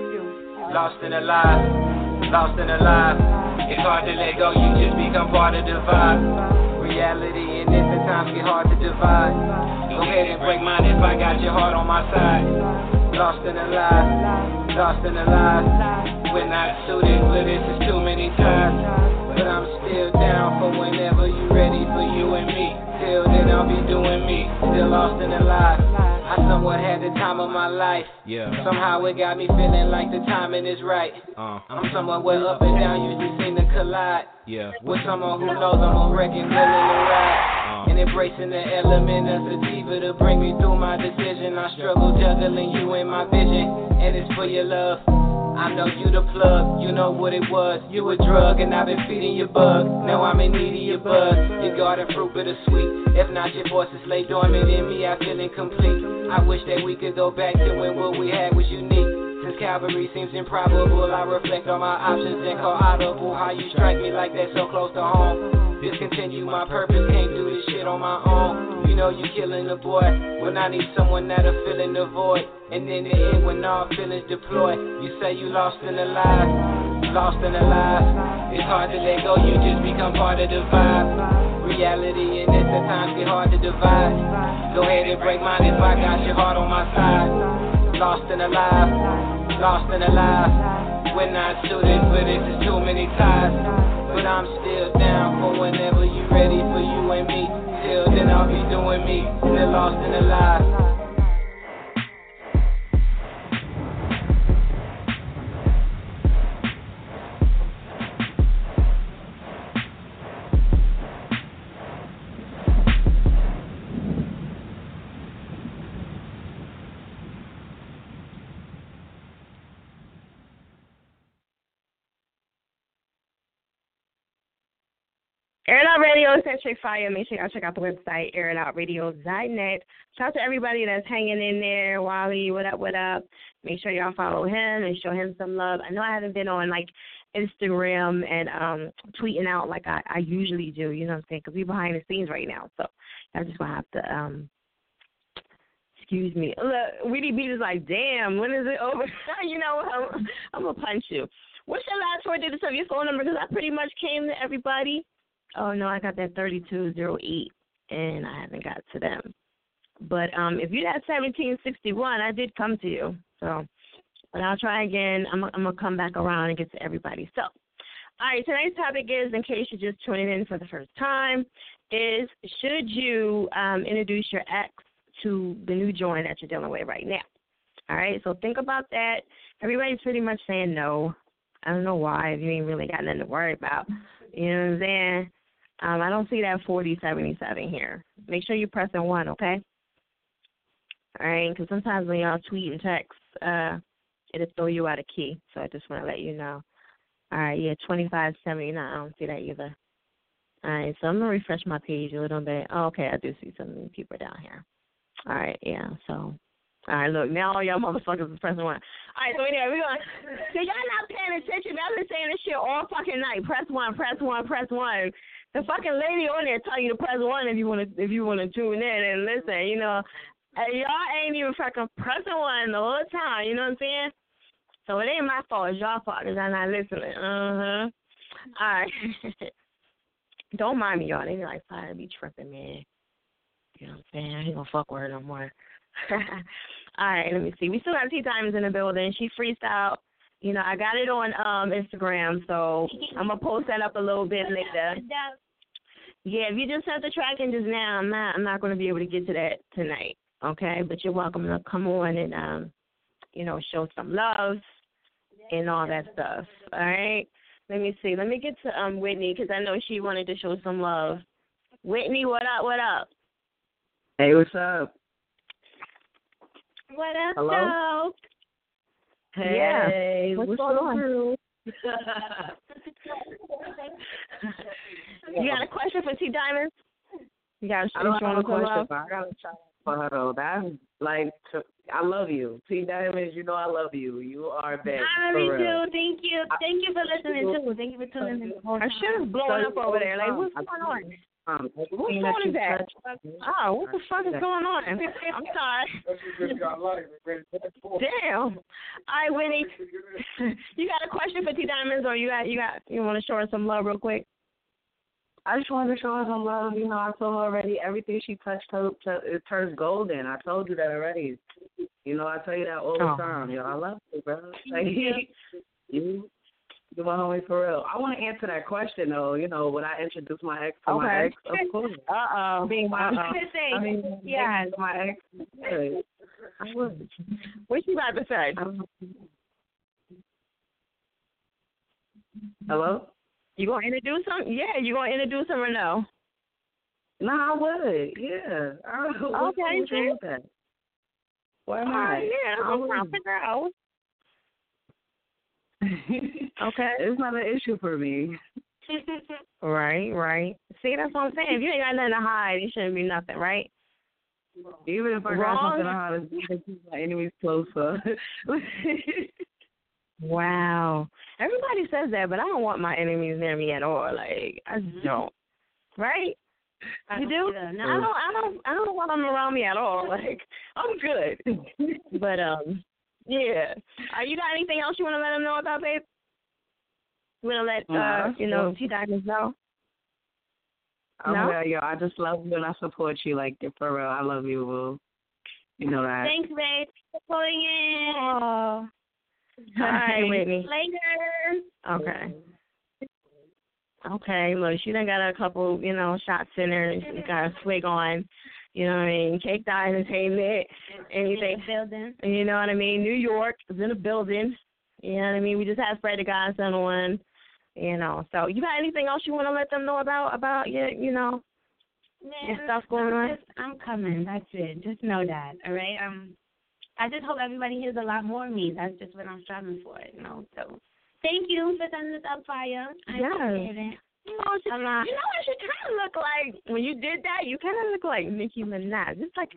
Lost and alive, lost and alive. It's hard to let go, you just become part of the vibe. Reality and this times get hard to divide. Go ahead and break mine if I got your heart on my side. Lost and alive, lost and alive. We're not suited for this, it's too many times. But I'm still down for whenever you're ready for you and me. Till then I'll be doing me, still lost and alive. I somewhat had the time of my life. Yeah. Somehow it got me feeling like the timing is right. Uh, I'm someone where up and down usually seem to collide. yeah. With someone who knows I'm on record, willing to ride. And embracing the element of sativa to bring me through my decision. I struggle juggling you in my vision, and it's for your love. I know you the plug, you know what it was. You a drug, and I've been feeding your bug. Now I'm in need of your buzz. Your garden fruit bittersweet. If not, your voices lay dormant in me, I feel incomplete. I wish that we could go back to when what we had was unique. Since Calvary seems improbable, I reflect on my options and call audible. How you strike me like that so close to home. Discontinue my purpose, can't do this shit on my own. You know you're killing the boy when I need someone that'll fill in the void. And in the end, when all feelings deploy, you say you lost and alive, lost and alive. It's hard to let go, you just become part of the vibe. Reality and this at times get hard to divide. Go ahead and break mine if I got your heart on my side. Lost and alive, lost and alive. We're not suited for this, it's too many ties. But I'm still down for whenever you ready for you and me. Till then I'll be doing me, still lost and alive. Air It Out Radio is Centric Fire. Make sure y'all check out the website, airitoutradio.net. Shout out to everybody that's hanging in there. Wally, what up, what up? Make sure y'all follow him and show him some love. I know I haven't been on like Instagram and um tweeting out like I, I usually do, you know what I'm saying? Because we're behind the scenes right now. So I'm just going to have to, um excuse me. Look, Weedy Beat is like, damn, when is it over? (laughs) you know, I'm, I'm going to punch you. What's your last four digits of your phone number? Because I pretty much came to everybody. Oh no, I got that thirty two zero eight, and I haven't got to them. But um, if you got seventeen sixty one, I did come to you. So, but I'll try again. I'm I'm gonna come back around and get to everybody. So, all right, tonight's topic is, in case you're just tuning in for the first time, is should you um, introduce your ex to the new joint that you're dealing with right now? All right, so think about that. Everybody's pretty much saying no. I don't know why. You ain't really got nothing to worry about, you know what I'm saying? Um, I don't see that 4077 here. Make sure you're pressing one, okay? All right, because sometimes when y'all tweet and text, uh, it'll throw you out of key. So I just want to let you know. All right, yeah, twenty five seventy nine. I don't see that either. All right, so I'm gonna refresh my page a little bit. Oh, okay, I do see some people down here. All right, yeah. So, all right, look now all y'all motherfuckers is pressing one. All right, so anyway, we're gonna. So y'all not paying attention. I've been saying this shit all fucking night. Press one, press one, press one. The fucking lady on there tell you to press one if you wanna if you wanna tune in and listen. You know, and y'all ain't even fucking pressing one the whole time. You know what I'm saying? So it ain't my fault. It's y'all fault because I'm not listening. Uh huh. All right. (laughs) Don't mind me, y'all. They be like, "Fire be tripping, man." You know what I'm saying? I ain't gonna fuck with her no more. (laughs) All right, let me see. We still got T Diamonds in the building. She freestyle. You know, I got it on um Instagram, so I'm gonna post that up a little bit later. Yeah, if you just sent the track in just now, I'm not I'm not gonna be able to get to that tonight. Okay, but you're welcome to come on and um, you know, show some love and all that stuff. All right. Let me see. Let me get to um Whitney because I know she wanted to show some love. Whitney, what up? What up? Hey, what's up? What up, Hello? though? Hey, yeah. What's, what's going up, on? girl? (laughs) you got a question for T Diamonds? You got a I don't have a question, love? but I got a shout out for her though. That's like, t- I love you. T Diamonds, you know I love you. You are best. I love for you real. too. Thank you. Thank you for listening too. Thank you for tuning in. Her shit is blowing up over there. Like, what's going on? Um, What everything phone is that? touch- Oh, what the fuck is going on? (laughs) I'm sorry. (laughs) Damn. All right, Winnie. (laughs) You got a question for T Diamonds, or you got you got you want to show her some love real quick? I just wanted to show her some love. You know, I told her already everything she touched her, it turns golden. I told you that already. You know, I tell you that all the Oh. time. Yo, I love you, bro. Like, you. You're my homie for real. I want to answer that question though. You know, would I introduce my ex to my Okay. ex? Of course. (laughs) Uh oh. Being my, (laughs) Uh-oh. I mean, Yeah. my ex. Good. I would. What you about to say? Hello. You gonna introduce him? Yeah, you gonna introduce him or no? No, I would. Yeah. I, Okay, what's that? Why All not? right, yeah, I I'm trying to figure out. Okay. It's not an issue for me. (laughs) Right, right. See, that's what I'm saying. If you ain't got nothing to hide, it shouldn't be nothing, right? Even if I got Wrong. something to hide, it's to keep my enemies closer. (laughs) Wow. Everybody says that, but I don't want my enemies near me at all. Like I just don't. Right? You do? Yeah, no. I don't I don't I don't want them around me at all. (laughs) Like I'm good. but um yeah. Uh, you got anything else you wanna let them know about, babe? You wanna let Nah, uh that's you know, cool. T Diamonds know? I'm No? real, yo. I just love you and I support you. Like for real, I love you, boo. You know that. Thanks, babe, for calling in. Oh. (laughs) All right, Whitney. Later. Okay. Okay, look, she done got a couple, you know, shots in her. She got a swig on. You know what I mean? Cake Dye Entertainment. Anything. Building. You know what I mean? New York is in a building. You know what I mean? We just had Fred the Godson on. One. You know, so you got anything else you want to let them know about about your, you know, your stuff going I'm on? Just, I'm coming. That's it. Just know that. All right. Um, I just hope everybody hears a lot more of me. That's just what I'm striving for. You know. So, thank you for sending this up fire. I Yes. appreciate it. You know, I'm not- you know, she kind of look like when you did that. You kind of look like Nicki Minaj. It's like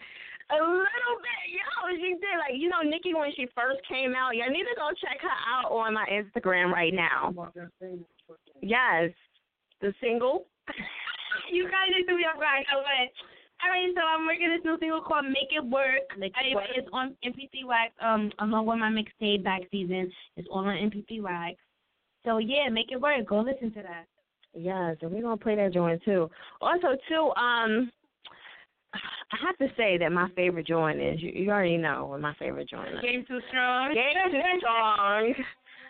a little bit. Yo, she did like you know Nicki when she first came out. Y'all need to go check her out on my Instagram right now. Yes, the single. (laughs) you guys are to be on right away. All right, so I'm working this new single called "Make It Work." Make It Anyway, Work. It's on MP3 Wax. Um, along with my mixtape back season. It's all on MP3 Wax. So yeah, make it work. Go listen to that. Yes, and we're gonna play that joint too. Also, too, um, I have to say that my favorite joint is you, you already know what my favorite joint is. Game too strong. Game too strong.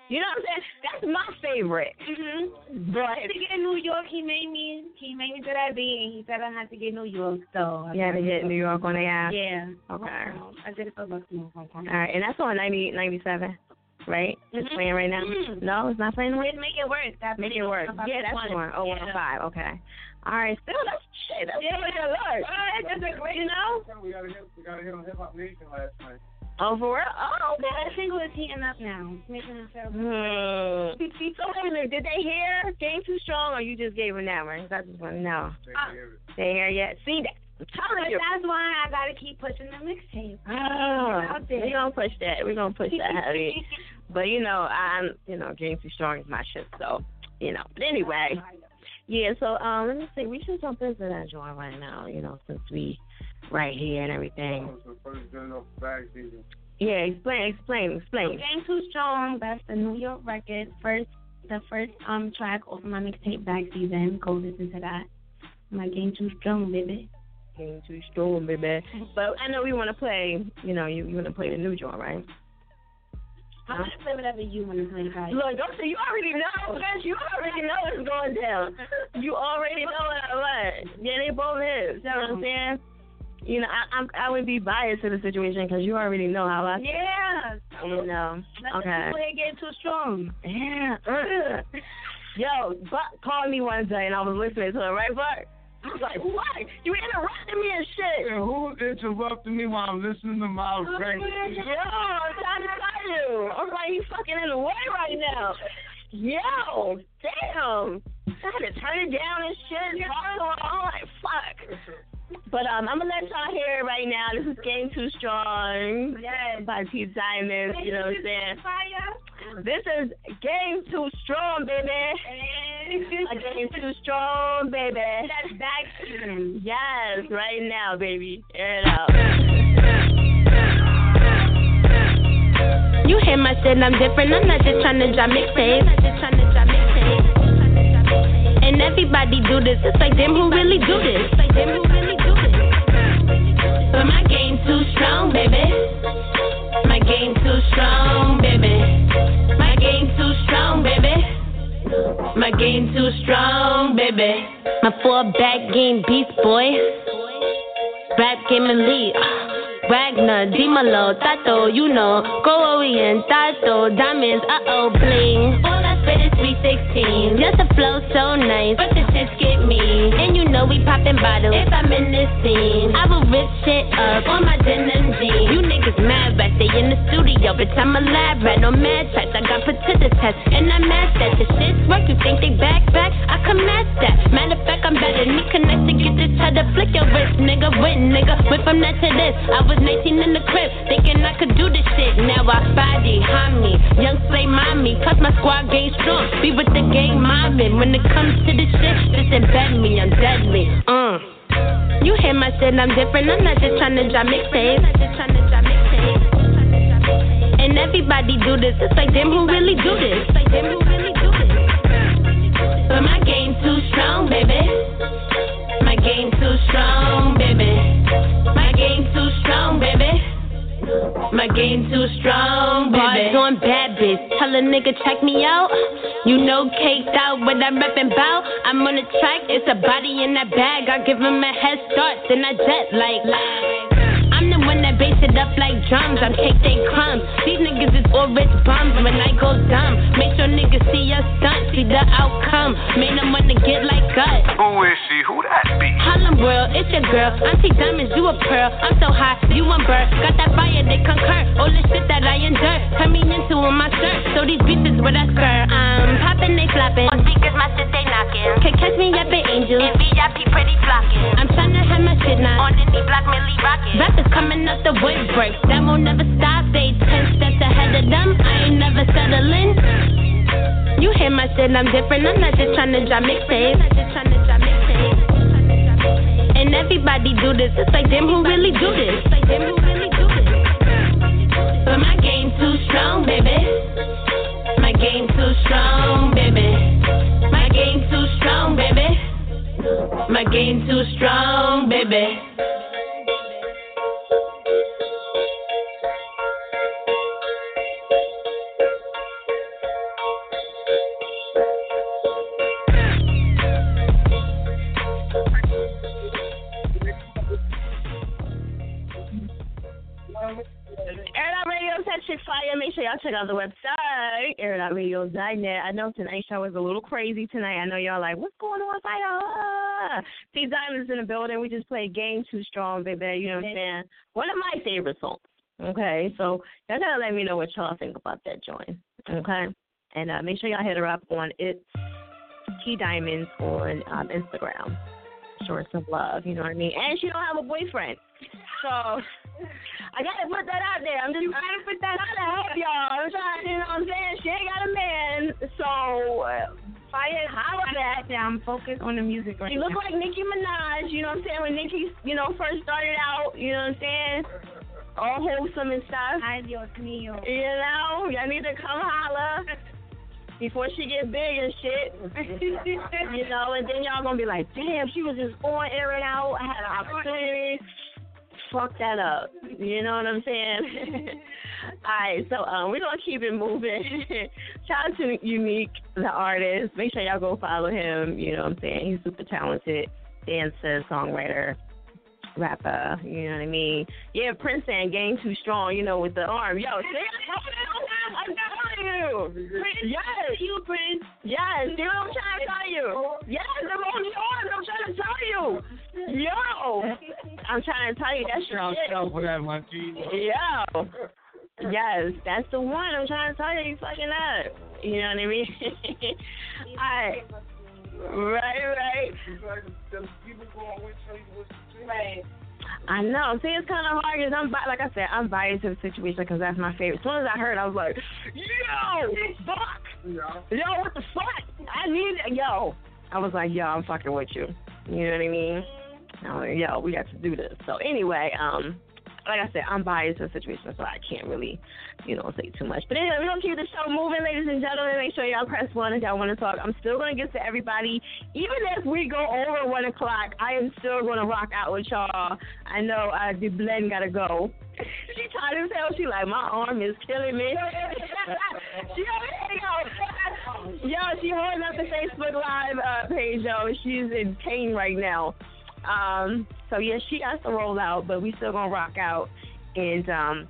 You know what I'm saying? That's my favorite. Mm-hmm. But to get New York, he made me. He made me do that beat, and he said I had to get New York. So I you had to get New York on the app. Yeah. Okay. I did it for Bucks All right, and that's on 90, 97, right? It's Mhm. playing right now. Mhm. No, it's not playing. Make, make it work. That's Make it work. Yeah, that's the one. Oh, 105. Okay. All right. Still, that's shit. That's Yeah, pretty good. All right, that's a great, you know. We got a hit. We got a hit on Hip Hop Nation last night. Oh, for real? Oh, okay. That single is heating up now. It's making it feel Hmm. So wait a minute, did they hear Game Too Strong or you just gave them that one? I just want to know. Uh, They hear yet? See that? I'm telling but you. that's why I gotta keep pushing the mixtape. Oh, Out there. we're gonna push that. We're gonna push that (laughs) heavy. But you know, I'm you know, Game Too Strong is my shit, so you know. But anyway. Yeah, so um let me see, we should jump into that joint right now, you know, since we right here and everything. Yeah, explain, explain, explain. Game Too Strong, that's the New York record. First the first um track off my mixtape back season. Go listen to that. My Game Too Strong, baby. Game Too Strong, baby. But I know we wanna play, you know, you, you wanna play the new joint, right? I'm gonna play whatever you wanna play, guys. Look, don't say you already know, bitch. You already know what's going down. You already know what. what. Yeah, they both his. You know what I'm saying? You know, I, I'm I would be biased to the situation because you already know how I. Yeah. You know. Let Okay. the people ain't getting too strong. Yeah. Yo, Buck called me one day and I was listening to it, right, Buck? I was like, what? You interrupted me and shit. Who interrupted me while I'm listening to my friend? Yo, I'm trying to tell you. I'm like, you fucking in the way right now. Yo, damn. I had to turn it down and shit. I'm like, fuck. But um, I'm gonna let y'all hear it right now. This is Game Too Strong yes. by T Diamond. You know what I'm saying? This is Game Too Strong, baby. A Game Too Strong, baby. That's back season. Yes, right now, baby. Air it out. You hear my shit, I'm different. I'm not just trying to drop mixtapes. And everybody do this. It's like them who really do this. It's Like them who really do this. But my game too strong, baby. My game too strong, baby. My game too strong, baby. My game too strong, baby. My four back game beast boy. Rap game elite. Wagner, Dimalo, Tato, you know. Go Orient, Tato, Diamonds, uh oh, bling. All I spit is 316. Just a flow so nice, but the shit get me. And you know we poppin' bottles if I'm in this scene. I will rip shit up on my denim jeans. You niggas mad, but stay in the studio. Bitch, I'm a lab rat, no mad tracks. I got put to the test, and I match that. The shit's work, you think they back back? I can match that. Matter of fact, I'm better. than Me connect to get this to flick your wrist, nigga. Wit, nigga. Went from that to this. I was 19 in the crib, thinking I could do this shit. Now I body, homie, young slay mommy. Cause my squad game strong. Be with the gang mobbing. When it comes to this shit, just embed me, I'm deadly. Uh. You hear my shit, I'm different. I'm not just trying to drop mixtapes. And everybody do this. It's like them who really do this. Like them who really do this. But my game too strong, baby. My game too strong, baby. My game too strong, baby. My game too strong, baby. Bars on bad bitch. Tell a nigga check me out. You know caked out what I'm rapping about. I'm on the track, it's a body in that bag. I give him a head start, then I jet like. I'm one that bass it up like drums. I'm cake they crumbs. These niggas is all rich bums when I go dumb. Make sure niggas see us stunt, see the outcome. Made them wanna get like us. Who is she? Who that be? Harlem World, it's your girl. Auntie Diamonds, you a pearl. I'm so hot, you a bird. Got that fire, they concur. All the shit that I endure. Turn me into a monster. So these beaches with that skirt. I'm popping, they flopping. On speakers, my shit, they knocking. Can't catch me up at Angel. And VIP pretty flocking. I'm tryna have my shit now. On any block, Millie rocking. Rappers coming up the woodwork. That won't never stop. They ten steps ahead of them. I ain't never settling. You hear my shit, I'm different. I'm not just just tryna drop mixtapes. And everybody do this. It's like them who really do this. It's like them who really do this. But my game too strong, baby. My game too strong, baby. My game too strong, baby. My game too strong, baby. Check out the website, airitoutradio.net. I know tonight's show was a little crazy tonight. I know y'all like, what's going on? Ah. T Diamond's in the building. We just played Game Too Strong, baby. You know what I'm saying? One of my favorite songs. Okay, so y'all gotta let me know what y'all think about that joint. Okay, and uh, make sure y'all hit her up on it's T Diamonds on um, Instagram. Her some love, you know what I mean. And she don't have a boyfriend, so I gotta put that out there. I'm just trying to put that out there, help y'all. I'm trying, you know what I'm saying? She ain't got a man, so. Uh, Fire holla back. I'm focused on the music right She look like Nicki Minaj, you know what I'm saying? When Nicki, you know, first started out, you know what I'm saying? All wholesome and stuff. Ay, Dios mío. You know, y'all need to come holla (laughs) before she get big and shit. (laughs) you know, and then y'all gonna be like, damn, she was just on air and out. I had an opportunity. Fuck that up. You know what I'm saying? (laughs) Alright, so um, we're gonna keep it moving. (laughs) Shout out to Unique, the artist. Make sure y'all go follow him. You know what I'm saying? He's super talented, dancer, songwriter, rapper. You know what I mean? Yeah, Prince and Game Too Strong. You know with the arm. Yo, see? I'm telling you. Yes, you Prince. Yes, you know what I'm trying to tell you. Yes, I'm on the arm. I'm trying to tell you. Yo, I'm trying to tell you that's your Shout shit. out for that, my G. Yo. Yes, that's the one. I'm trying to tell you, you fucking up. You know what I mean? (laughs) Alright. Right, right. Right. I know. See, it's kind of hard because I'm, bi- like I said, I'm biased to the situation because that's my favorite. As soon as I heard, I was like, yo, fuck. Yo, what the fuck? I need, yo. I was like, yo, I'm fucking with you. You know what I mean? I was like, yo, we got to do this. So anyway, um, like I said, I'm biased to the situation, so I can't really, you know, say too much. But anyway, we're gonna keep the show moving, ladies and gentlemen. Make sure y'all press one if y'all want to talk. I'm still gonna get to everybody, even if we go over one o'clock. I am still gonna rock out with y'all. I know uh, the blend gotta go. (laughs) she tired as hell. She like, my arm is killing me. (laughs) she over here, yo. Yo, she holding up the Facebook Live uh, page, yo. She's in pain right now. Um, so yeah, she has to roll out, but we still gonna rock out. And um,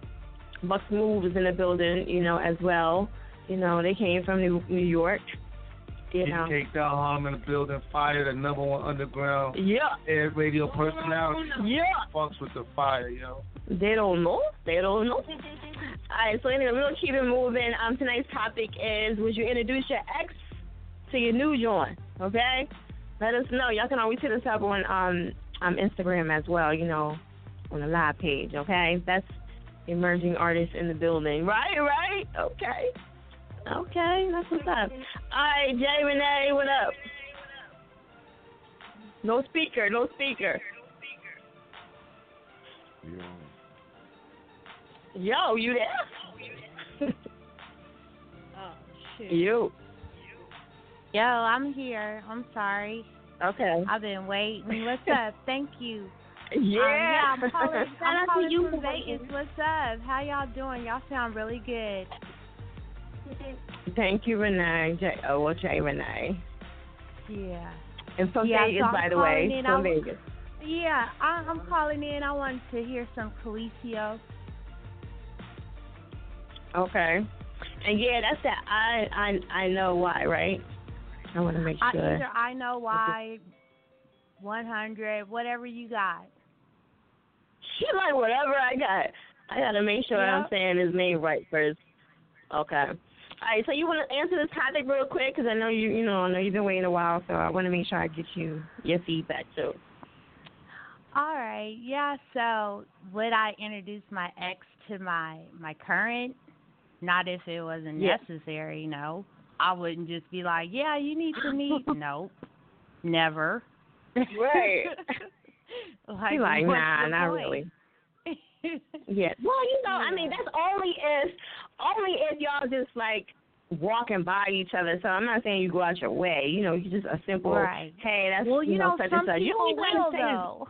Bucks Move is in the building, you know, as well. You know, they came from New, New York. You know. Take down harm in the building, fire the number one underground Yeah. air radio personality. Yeah. Fucks with the fire, yo. They don't know. They don't know. (laughs) All right, so anyway, gonna keep it moving. Um, tonight's topic is: Would you introduce your ex to your new joint? Okay, let us know. Y'all can always hit us up on um um Instagram as well. You know, on the live page. Okay, that's emerging artists in the building. Right, right. Okay, okay. That's what's up. All right, Jay Renee, what up? No speaker. No speaker. Yo, you there? (laughs) Oh, shit. You. Yo, I'm here. I'm sorry. Okay. I've been waiting. What's up? (laughs) Thank you. Yeah. Um, yeah, I'm calling, (laughs) I'm calling you, from. Vegas. What's up? How y'all doing? Y'all sound really good. Thank you, Renee. J- oh, well, Jay Renee. Yeah. And from Yeah, Vegas, so by the way. in. From Vegas. Yeah, I, I'm calling in. I wanted to hear some Kelesio. Okay. And yeah, that's that. I I I know why, right? I want to make I, sure. either I know why, 100, whatever you got. She like whatever I got. I gotta make sure I'm saying his name right first. Okay. All right. So you want to answer this topic real quick because I know you you know I know you've been waiting a while, so I want to make sure I get you your feedback too. All right. Yeah. So would I introduce my ex to my my current? Not if it wasn't Yeah. necessary. No. I wouldn't just be like, yeah, you need to meet. (laughs) nope. Never. Right. (laughs) like, like, nah, not point? really. (laughs) Yeah. Well, you know, I mean, that's only if only if y'all just like walking by each other. So I'm not saying you go out your way. You know, you just a simple Right. hey, that's Well, you know, know, such some and such. You don't will, though.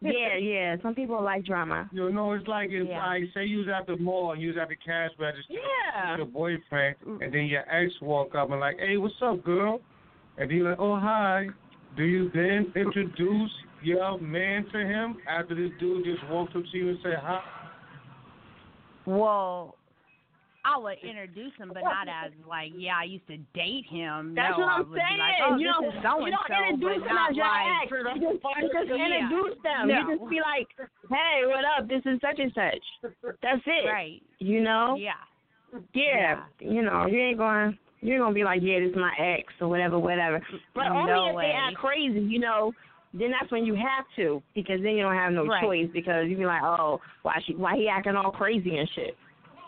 Yeah, yeah. Some people like drama. You know, it's like if Yeah. like say you was at the mall and you was at the cash register Yeah. with your boyfriend, mm. and then your ex walk up and like, "Hey, what's up, girl?" And he like, "Oh, hi." Do you then introduce your man to him after this dude just walked up to you and say hi? Well, I would introduce him, but not as like, yeah, I used to date him. That's no, what I'm saying. Like, oh, you this don't, is so you don't introduce them as your like, ex. You just, you just Yeah. introduce them. No. You just be like, hey, what up? This is such and such. That's it. Right. You know? Yeah. Yeah. You know, you ain't going. You're gonna be like, yeah, this is my ex or whatever, whatever. But only No if way. they act crazy, you know. Then that's when you have to, because then you don't have no Right. choice. Because you be like, oh, why she, why he acting all crazy and shit.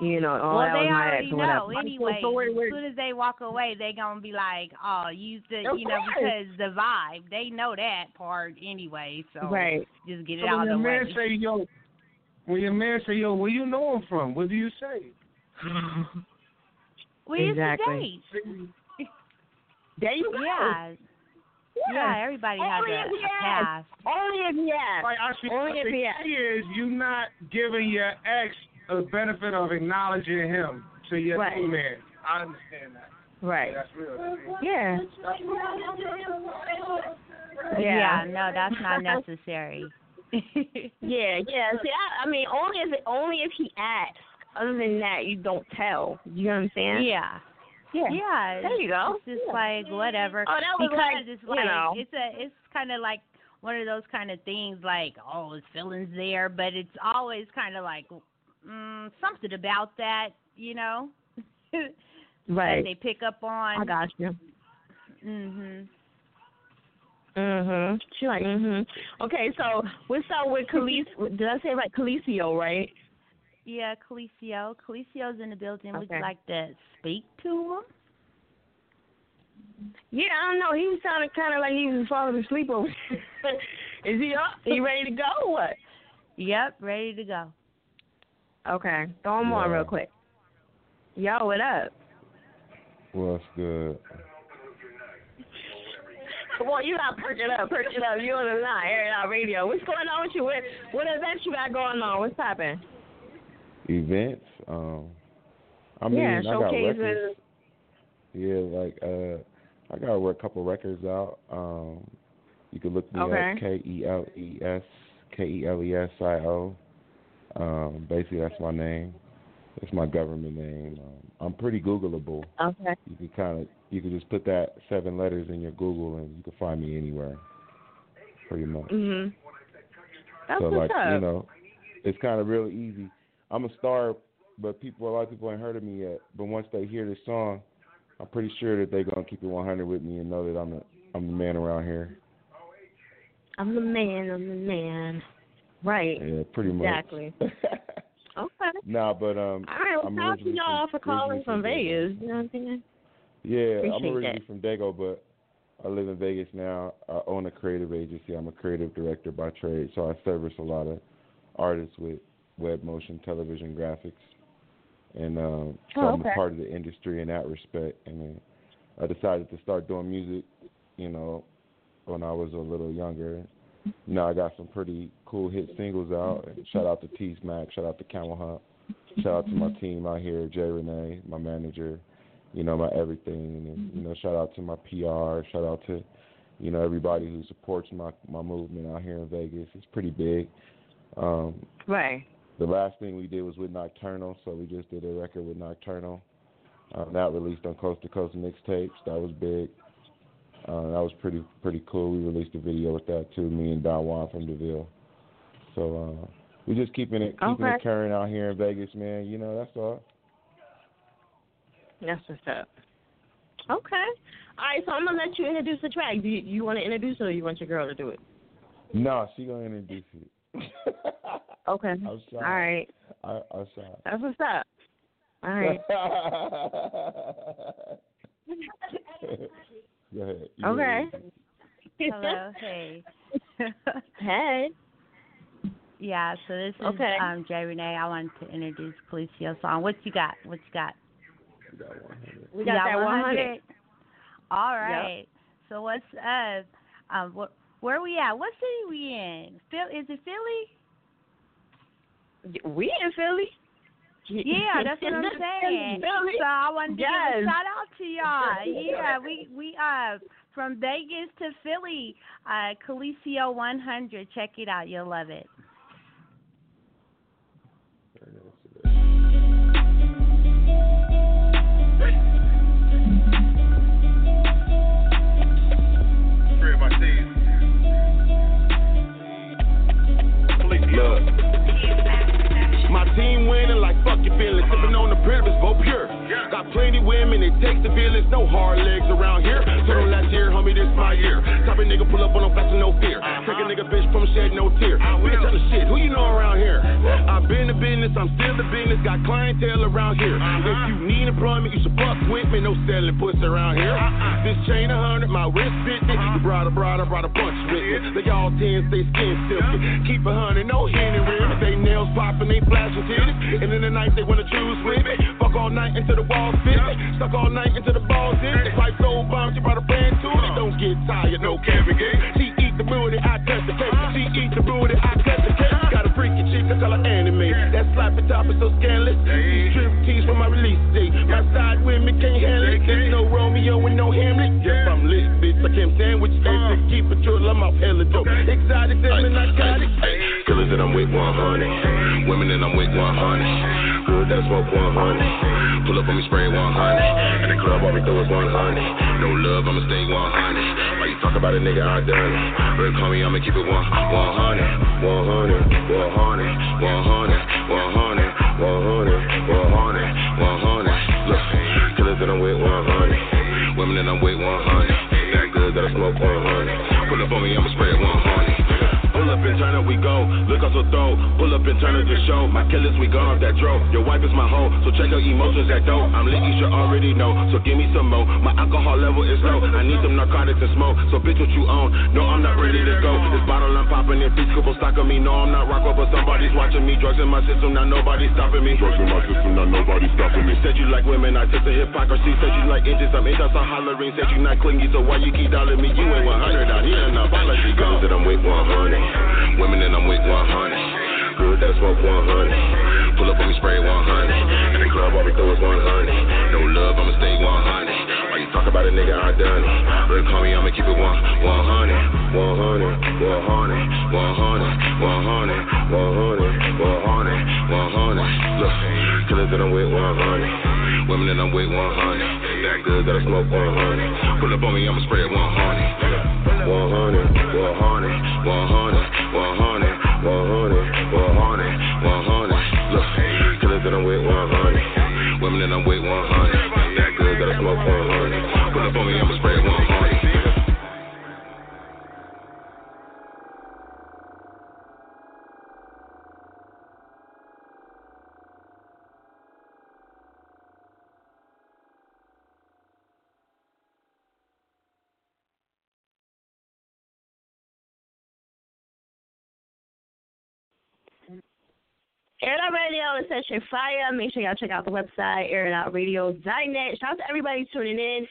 You know, oh, well, that they was my already ex or whatever. know anyway. So, so wait, wait. As soon as they walk away, they gonna be like, "Oh, you the, you know, because the vibe. They know that part anyway. So Right. just get it So out of your the way. man say, yo, when your man say, yo, where you know him from? What do you say? (laughs) we used Exactly. to date. (laughs) There you go. Yeah. Yeah, everybody has Only a, if he a past. Only if he asks. Like, I see, Only if the he asks. key is you not giving your ex a benefit of acknowledging him to your Right. new man. I understand that. Right. That's real. Yeah. Yeah, no, that's not necessary. (laughs) yeah, yeah. See, I, I mean, only if only if he asks. Other than that, you don't tell. You know what I'm saying? Yeah. Yeah. Yeah. There you go. It's just like whatever. Oh, that was because like, it's you like know. it's a it's kind of like one of those kind of things like oh his feelings there, but it's always kind of like mm, something about that, you know. (laughs) Right. They pick up on. I got you. Mhm. Mhm. She like mhm. Okay, so what's up with Khalees? (laughs) Did I say right? Khaleesio, right? Yeah, Kelesio. Kelesio's in the building. Okay. Would you like to speak to him? Yeah, I don't know. He was sounding kind of like he was falling asleep over. there. (laughs) Is he up? He ready to go or what? Yep, ready to go. Okay, throw on Yeah. real quick. Yo, what up? What's good? On, you gotta perk it up, perk it up. You on the line, air it out radio. What's going on with you? What what events you got going on? What's happening? Events. Um, I mean, yeah, I got showcases. records. Yeah, like uh, I got a couple records out. Um, you can look me Okay. up K E L E S K E L E S I O. Um, basically, that's my name. It's my government name. Um, I'm pretty Googleable. Okay. You can kind of you can just put that seven letters in your Google and you can find me anywhere. Pretty much. Mhm. That's so like up. you know, it's kind of really easy. I'm a star, but people a lot of people ain't heard of me yet. But once they hear this song, I'm pretty sure that they're gonna keep it 100 with me and know that I'm the I'm the man around here. I'm the man. I'm the man. Right. Yeah, pretty much. Exactly. (laughs) okay. Nah, but um, All right. Well, I'm shout to y'all from, for calling from Dago. Vegas. You know what I'm saying? Yeah, I'm originally that. from Dago, but I live in Vegas now. I own a creative agency. I'm a creative director by trade, so I service a lot of artists with web motion, television, graphics, and um, so Oh, I'm a part of the industry in that respect. And then I decided to start doing music, you know, when I was a little younger. You know, I got some pretty cool hit singles out. Shout out to T Smack, shout out to Camel Hunt, shout out to my team out here, Jay Renee, my manager, you know, my everything. And, you know, shout out to my PR, shout out to, you know, everybody who supports my my movement out here in Vegas. It's pretty big. Um Right. the last thing we did was with Nocturnal, so we just did a record with Nocturnal. Um, that released on Coast to Coast mixtapes. That was big. Uh, that was pretty pretty cool. We released a video with that too. Me and Don Juan from Deville. So uh, we just keeping it keeping Okay. it current out here in Vegas, man. You know that's all. That's what's up. Okay. All right. So I'm gonna let you introduce the track. Do you, you want to introduce it or you want your girl to do it? No, she gonna introduce it. (laughs) Okay. All right. I, I'm shy. That's what's up. All right. (laughs) (laughs) Go ahead. You Okay. Hello. (laughs) Hey. hey. Yeah. So this is Okay. um Jay Renee. I wanted to introduce Kelesio song. What you got? What you got? We You got that 100. All right. So what's up? Um, what, where we at? What city we in? Phil? Is it Philly? We in Philly. Yeah, (laughs) that's what I'm saying. Philly. So I wanted to give a shout out to y'all. (laughs) Yeah, we we uh from Vegas to Philly, uh Kelesio 100. Check it out. You'll love it. your feelings. Sipping on the privilege, vote pure. Got plenty women, it takes the village, no hard legs around here. So don't last year, homie, this my year. Top a nigga pull up on them fast no fear. Take a nigga bitch from shed, no tear. Bitch, I'm the shit, who you know around here? I've been the business, I'm still the business, got clientele around here. If you need employment, you should fuck with me, no selling pussy around here. This chain a hundred, my wrist fit, nigga, brought a brought brought a bunch with me. They all tens, they skin silky. Keep a hundred, no henny rims. They nails popping, they flashing titties. And in the night, they wanna choose with me. Fuck all night into the wall. Stuck all night until the balls me. Like soul bombs, you brought a brand to it. Don't get tired, no carry game. Eh? She eat the booty, I touch the cake. She eat the booty, I touch the cake. Got a freaky chick, I call her anime. That sloppy top is so scandalous. Strip tease for my release date. My side women can't handle it. There's no Romeo and no Hamlet. Yes, I'm lit, bitch. I can't sandwich. Uh. And to keep it true, I'm off hella dope. Exotic, seven, narcotic. Killers that I'm with 100. Women that I'm with 100. Good that I smoke 100. Pull up on me, spray 100. In the club, all we throw is 100. No love, I'ma stay 100. Why you talk about a nigga, I done it. Real call me, I'ma keep it 100. 100, 100, 100, 100, 100, 100, 100. 100. Women that I'm with 100. That good that I smoke 100. Pull up on me, I'ma spray turn up, we go. Look up so throw. Pull up and turn up the show. My killers, we gone off that dro. Your wife is my hoe, so check her emotions that dope. I'm lit, you should already know. So give me some more. My alcohol level is low. I need some narcotics and smoke. So bitch, what you own? No, I'm not ready to go. This bottle I'm popping, if bitch couple stock on me. No, I'm not rock but somebody's watching me. Drugs in my system, now nobody's stopping me. Drugs in my system, now nobody's stopping me. Said you like women, I took the hypocrisy. Said you like inches, I'm inches, I'm hollering. Said you not clingy, so why you keep dolling me? You ain't 100 out here, an apology. Girls that I'm with 100. Women that I'm with 100. Good that I smoke 100. Pull up on me, spray 100. In the club, all we throw is 100. No love, I'ma stay 100. Why you talk about a nigga, I done it. Real call me, I'ma keep it 100. 100, 100, 100, 100, 100, 100, 100. Look, killers that I'm with 100. Women that I'm with 100. That good that I smoke 100. Pull up on me, I'ma spray it 100. 100, 100, 100, 100, 100, 100, 100. Look, killers that I'm with 100. Women that I'm with Air It Out Radio is such a fire. Make sure y'all check out the website, airitoutradio.net. Shout out to everybody tuning in.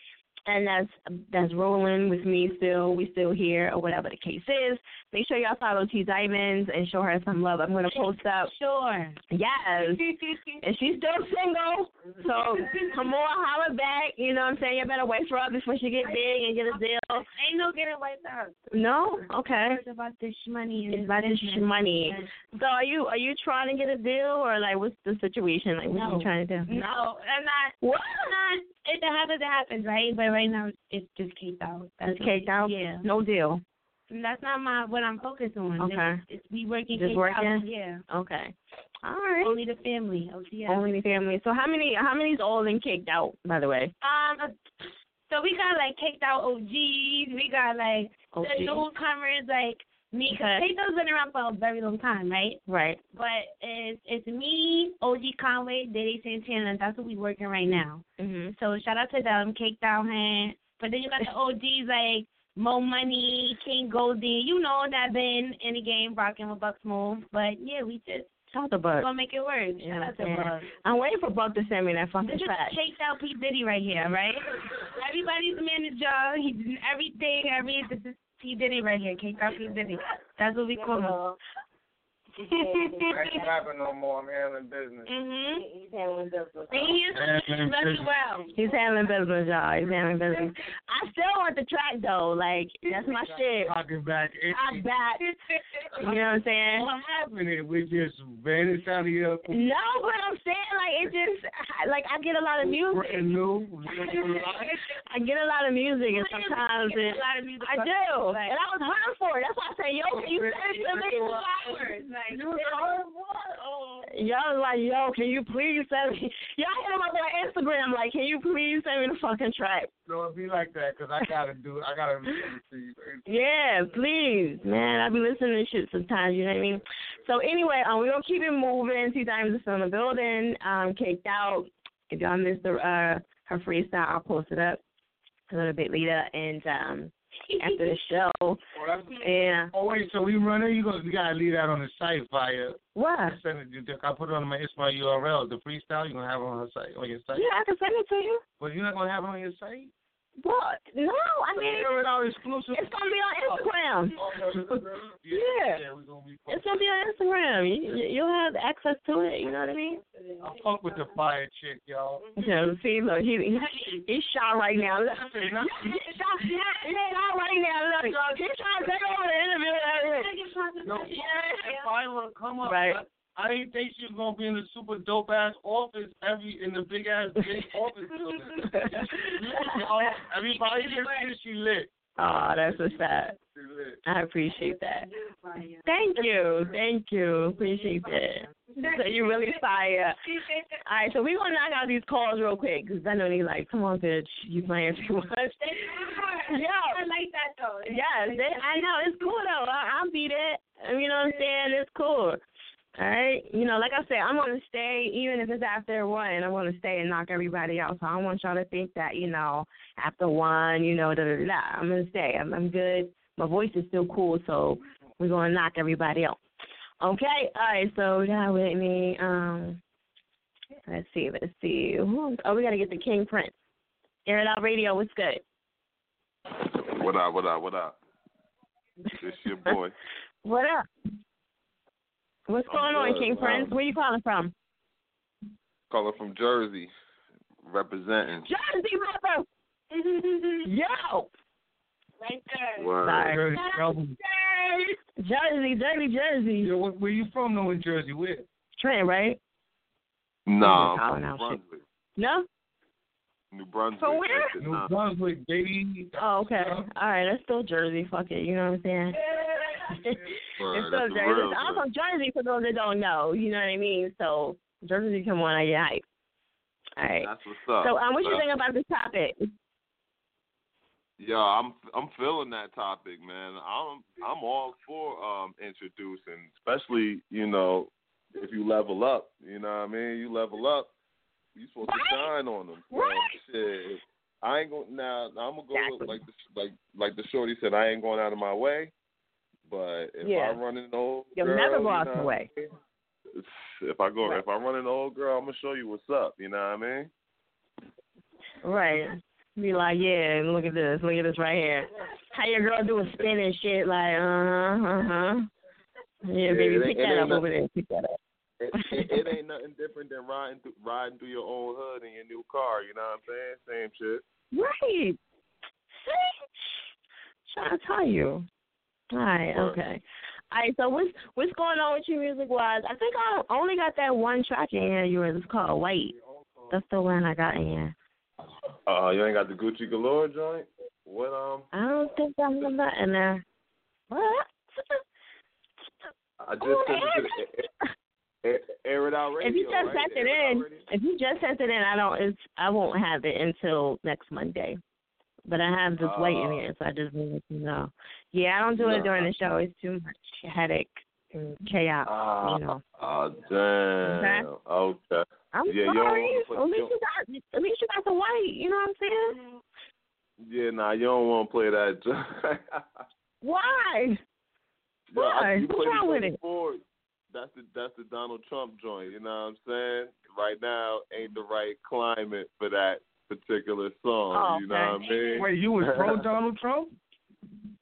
And that's that's rolling with me still. We still here or whatever the case is. Make sure y'all follow T Diamonds and show her some love. I'm gonna post up. Sure. Yes. (laughs) and she's still single. So come on, holler back. You know what I'm saying? You better wait for her before she get big and get a deal. Ain't no getting wiped out. No? Okay. It's about this money. It's about this money. So are you are you trying to get a deal or like what's the situation? Like what No. are you trying to do? No, I'm not. What? I'm not. It happens, it happens, right? But right now, it's just caked out. That's It's caked out? Yeah. No deal. That's not my what I'm focused on. Okay. It's, it's we working. Just working? Out. Yeah. Okay. All right. Only the family. OTS. Only the family. So how many how many's all in caked out, by the way? Um. So we got like caked out OGs. We got like OG. the newcomers like me. Cause Okay. Caked out's been around for a very long time, right? Right. But it's it's me, OG Conway, Diddy Santana. That's what we working right now. Mhm. So shout out to them, Caked Out Hand. But then you got the (laughs) OGs like Mo Money, King Goldie. You know that been in the game rocking with Bucks Smooth. But yeah, we just Shout out to Buck. gonna make it work. Shout out to Yeah. Buck. I'm waiting for Buck to send me that fucking This is Out P Diddy right here, right? (laughs) Everybody's a manager. He's in everything. Every this is P Diddy right here. Caked Out P Diddy. That's what we call him. Ain't (laughs) rapping no more. I'm handling business. Mhm. He's handling business. And he's Handling very business. well. He's handling business, y'all. He's handling business. I still want the track though. Like that's my shit. Talking back. It, I'm back. You know what I'm saying? what happened? We just vanished out of here. No, but I'm saying like it just like I get a lot of music. Brand new. I get a lot of music and sometimes it, a lot of music. I do. Like- and I was hungry for it. That's why I say, yo, you send it to me? Flowers, like Y'all was like, yo, can you please send me? Y'all hit him up on Instagram, like, can you please send me the fucking track? Don't be like that, cause I gotta do. I gotta listen to you. Yeah, please, man. I be listening to shit sometimes. You know what I mean? So anyway, um, we're gonna keep it moving. T Diamonds is still in the building. Um, caked out. If y'all missed the uh her freestyle, I'll post it up a little bit later. And um, after the show, yeah. Oh wait, so we run it? You gonna you gotta leave that on the site via what? I send it. I put it on my it's my URL. The freestyle you gonna have it on her site on your site. Yeah, I can send it to you. But you're not gonna have it on your site. What? No, I mean, Air it out exclusive. it's gonna be on Instagram. (laughs) yeah. Yeah. It's gonna be on Instagram. You, you- you'll have access to it. You know what I mean? I fuck with the fire chick, y'all. Yeah, see, look, he, he he's shot right now. Look, (laughs) he's shot, he's out right now. Look, he's trying to take over the interview. No, if I would come up, Right. I, I didn't think she was gonna be in the super dope ass office every in the big ass big (laughs) office building. (laughs) Everybody just thinks she lit. Oh, that's a sad. I appreciate that. Thank you, thank you, appreciate that. So you really fire. All right, so we're gonna knock out these calls real quick because I know they like, come on, bitch, you playing too much. Yo, I like that though. Yes, they, I know it's cool though. I, I'll beat it. You know what I'm saying? It's cool. All right. You know, like I said, I'm gonna stay even if it's after one. I'm gonna stay and knock everybody out. So I don't want y'all to think that you know after one, you know, da da da. I'm gonna stay. I'm, I'm good. My voice is still cool, so we're gonna knock everybody out. Okay. All right. So that with me. Um. Let's see. Let's see. Oh, we gotta get the King Prince. Air it out radio. What's good? What up? What up? What up? It's your boy. (laughs) What up? What's I'm going on, good. King Prince? Um, Where you calling from? Calling from Jersey, representing. Jersey, brother. (laughs) Yo. Right there. Word. Sorry. Jersey, Jersey, Jersey, Jersey. Yo, where, where you from? though in Jersey? Where? Trent, right? Nah, I'm from. Brunswick, No? New Brunswick. From where? That's New nah. Brunswick, baby. Oh, okay. All right, that's still Jersey. Fuck it. You know what I'm saying? (laughs) it's Word, still Jersey. real I'm from Jersey for those that don't know. You know what I mean? So Jersey, come on, I get hype. All right. That's what's up. So, um, what you think about this topic? Yeah, I'm I'm feeling that topic, man. I'm I'm all for um introducing, especially you know if you level up. You know what I mean? You level up, you supposed to shine on them. So, shit, I ain't going now. I'm gonna go with like the, like like the shorty said. I ain't going out of my way, but if Yeah. I run an old You'll girl, never go you out know the what I way. mean? If I go, if I run an old girl, I'm gonna show you what's up. You know what I mean? Right. Be like, yeah, look at this, look at this right here. How your girl doing spinning shit, like, uh huh, uh huh. Yeah, Yeah, baby, pick that up over there, pick that up. It, it, it ain't nothing different than riding through, riding through your own hood in your new car. You know what I'm saying? Same shit. Right. See? Trying to tell you. All right, okay. All right, so what's what's going on with you music wise? I think I only got that one track in here. Yours it's called White. That's the one I got in here. Uh, you ain't got the Gucci Galore joint? What um? I don't think I'm have that in there. What? I just sent it to the air, air it out radio. if you just right? sent it Air in, radio. if you just sent it in, I don't. It's I won't have it until next Monday. But I have this weight in here, so I just wanted to know. Yeah, I don't do it during the show. It's too much headache and chaos. Ah, you know. Oh damn. Okay. I'm yeah, sorry. At least you got, at least you got the white. You know what I'm saying? Yeah, nah, you don't want to play that. (laughs) Why? Yo, I, Why? you What's wrong with it? before. That's the that's the Donald Trump joint. You know what I'm saying? Right now ain't the right climate for that particular song. Oh, you know what I mean? Wait, you was pro (laughs) Donald Trump?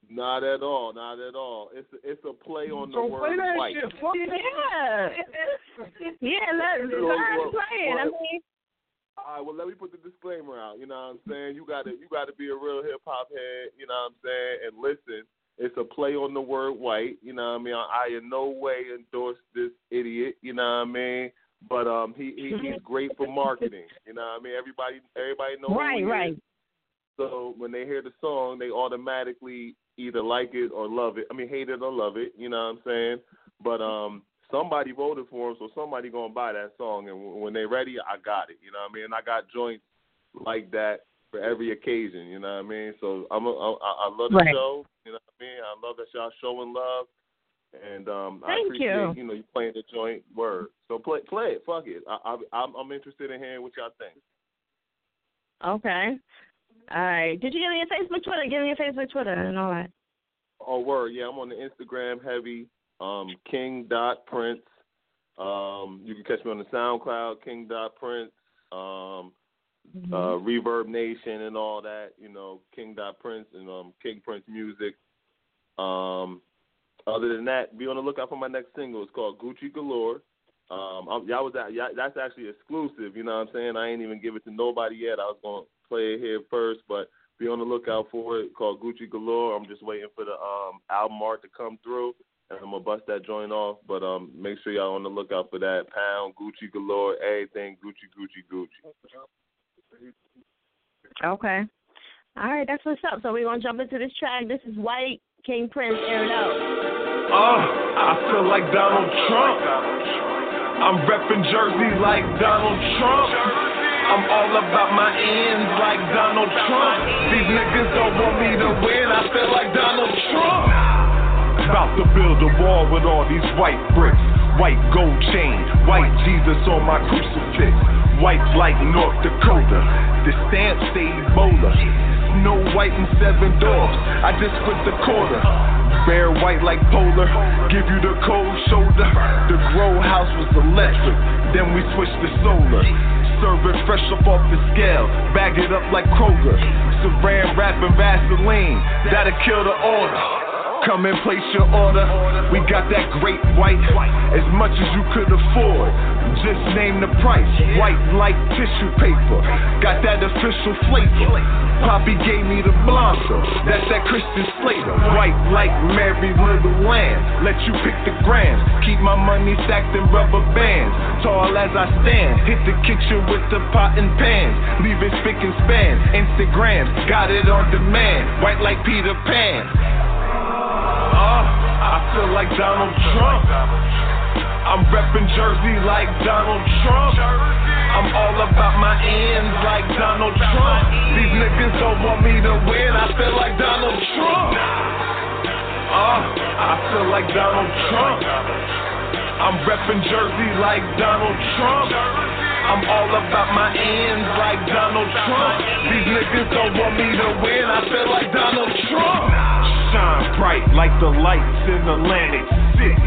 Not at all. Not at all. It's a, it's a play on the So word play that white. shit. Fuck Yeah. (laughs) yeah, let, So, let what- play it. I mean, All right, well, let me put the disclaimer out. You know what I'm saying? You got to you got to be a real hip hop head. You know what I'm saying? And listen, it's a play on the word white. You know what I mean? I in no way endorse this idiot. You know what I mean? But um, he, he he's (laughs) great for marketing. You know what I mean? Everybody everybody knows who right, is. right. So when they hear the song, they automatically either like it or love it. I mean, hate it or love it. You know what I'm saying? But um, somebody voted for him, so somebody gonna buy that song. And when they ready, I got it. You know what I mean? I got joints like that for every occasion. You know what I mean? So I'm a, I, I love the Right. show. You know what I mean? I love that y'all showing love. And um, I Thank appreciate you. you know you playing the joint word. So play play it. Fuck it. I, I I'm I'm interested in hearing what y'all think. Okay. All right. Did you give me your Facebook, Twitter? Give me your Facebook, Twitter, and all that. Oh word, yeah, I'm on the Instagram heavy. Um, King dot Prince. Um, you can catch me on the SoundCloud, King dot Prince. Um, uh, Reverb Nation and all that. You know, King dot Prince and um, King Prince Music. Um, other than that, be on the lookout for my next single. It's called Gucci Galore. Um, I'm, y'all was at, y'all, that's actually exclusive. You know what I'm saying? I ain't even give it to nobody yet. I was gonna play it here first, but be on the lookout for it. Called Gucci Galore. I'm just waiting for the um album art to come through, and I'm gonna bust that joint off. But um, make sure y'all on the lookout for that. Pound Gucci Galore, everything Gucci Gucci Gucci. Okay. All right, that's what's up. So we're gonna jump into this track. This is White King Prince Air Out. Uh, I feel like Donald Trump. I'm repping Jersey like Donald Trump. I'm all about my ends like Donald Trump. These niggas don't want me to win. I feel like Donald Trump. About to build a wall with all these white bricks. White gold chain, white Jesus on my crucifix. White like North Dakota. The stamp say Ebola. Snow white and seven doors. I just put the quarter. Bare white like polar. Give you the cold shoulder. The grow house was electric. Then we switched to solar. Serve it fresh up off the scale. Bag it up like Kroger. Saran wrap and Vaseline. That'll kill the order. Come and place your order. We got that great white, as much as you could afford. Just name the price. White like tissue paper. Got that official flavor. Poppy gave me the Blanca. That's that Christian Slater. White like Mary Little Lamb. Let you pick the grams. Keep my money stacked in rubber bands. Tall as I stand. Hit the kitchen with the pot and pans. Leave it spick and span. Instagrams. Got it on demand. White like Peter Pan. Uh, I feel like Donald Trump. I'm repping Jersey like Donald Trump. I'm all about my ends like Donald Trump. These niggas don't want me to win. I feel like Donald Trump. Uh, I feel like Donald Trump. I'm repping Jersey like Donald Trump. I'm all about my ends like Donald Trump. These niggas don't want me to win. I feel like Donald Trump. Shine bright like the lights in Atlantic City.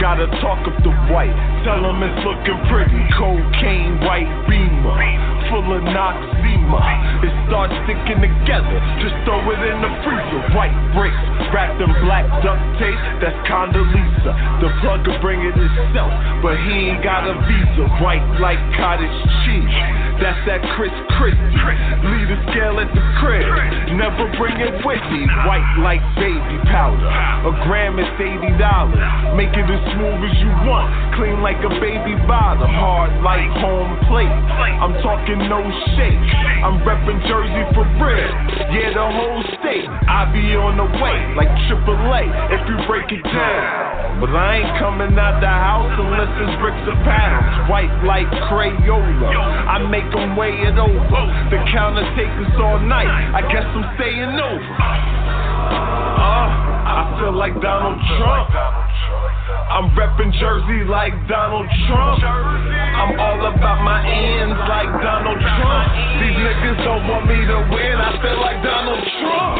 Gotta talk up the white, tell them it's looking pretty. Cocaine white beamer, full of Noxzema. It starts sticking together, just throw it in the freezer. White bricks, wrapped in black duct tape, that's Condoleezza. The plug will bring it himself, but he ain't got a visa. White like cottage cheese, that's that Chris Christie. Leave the scale at the crib, never bring it with me. White like baby powder, a gram is eighty dollars. Make it as smooth as you want, clean like a baby bottom, hard like home plate. I'm talking no shake. I'm repping Jersey for real, yeah the whole state. I be on the way like AAA if you break it down. But I ain't coming out the house unless it's bricks or pounds. White like Crayola, I make them weigh it over. The counter take us all night. I guess I'm staying over. Uh, I feel like Donald Trump. I'm repping Jersey like Donald Trump. I'm all about my ends like Donald Trump. These niggas don't want me to win. I feel like Donald Trump.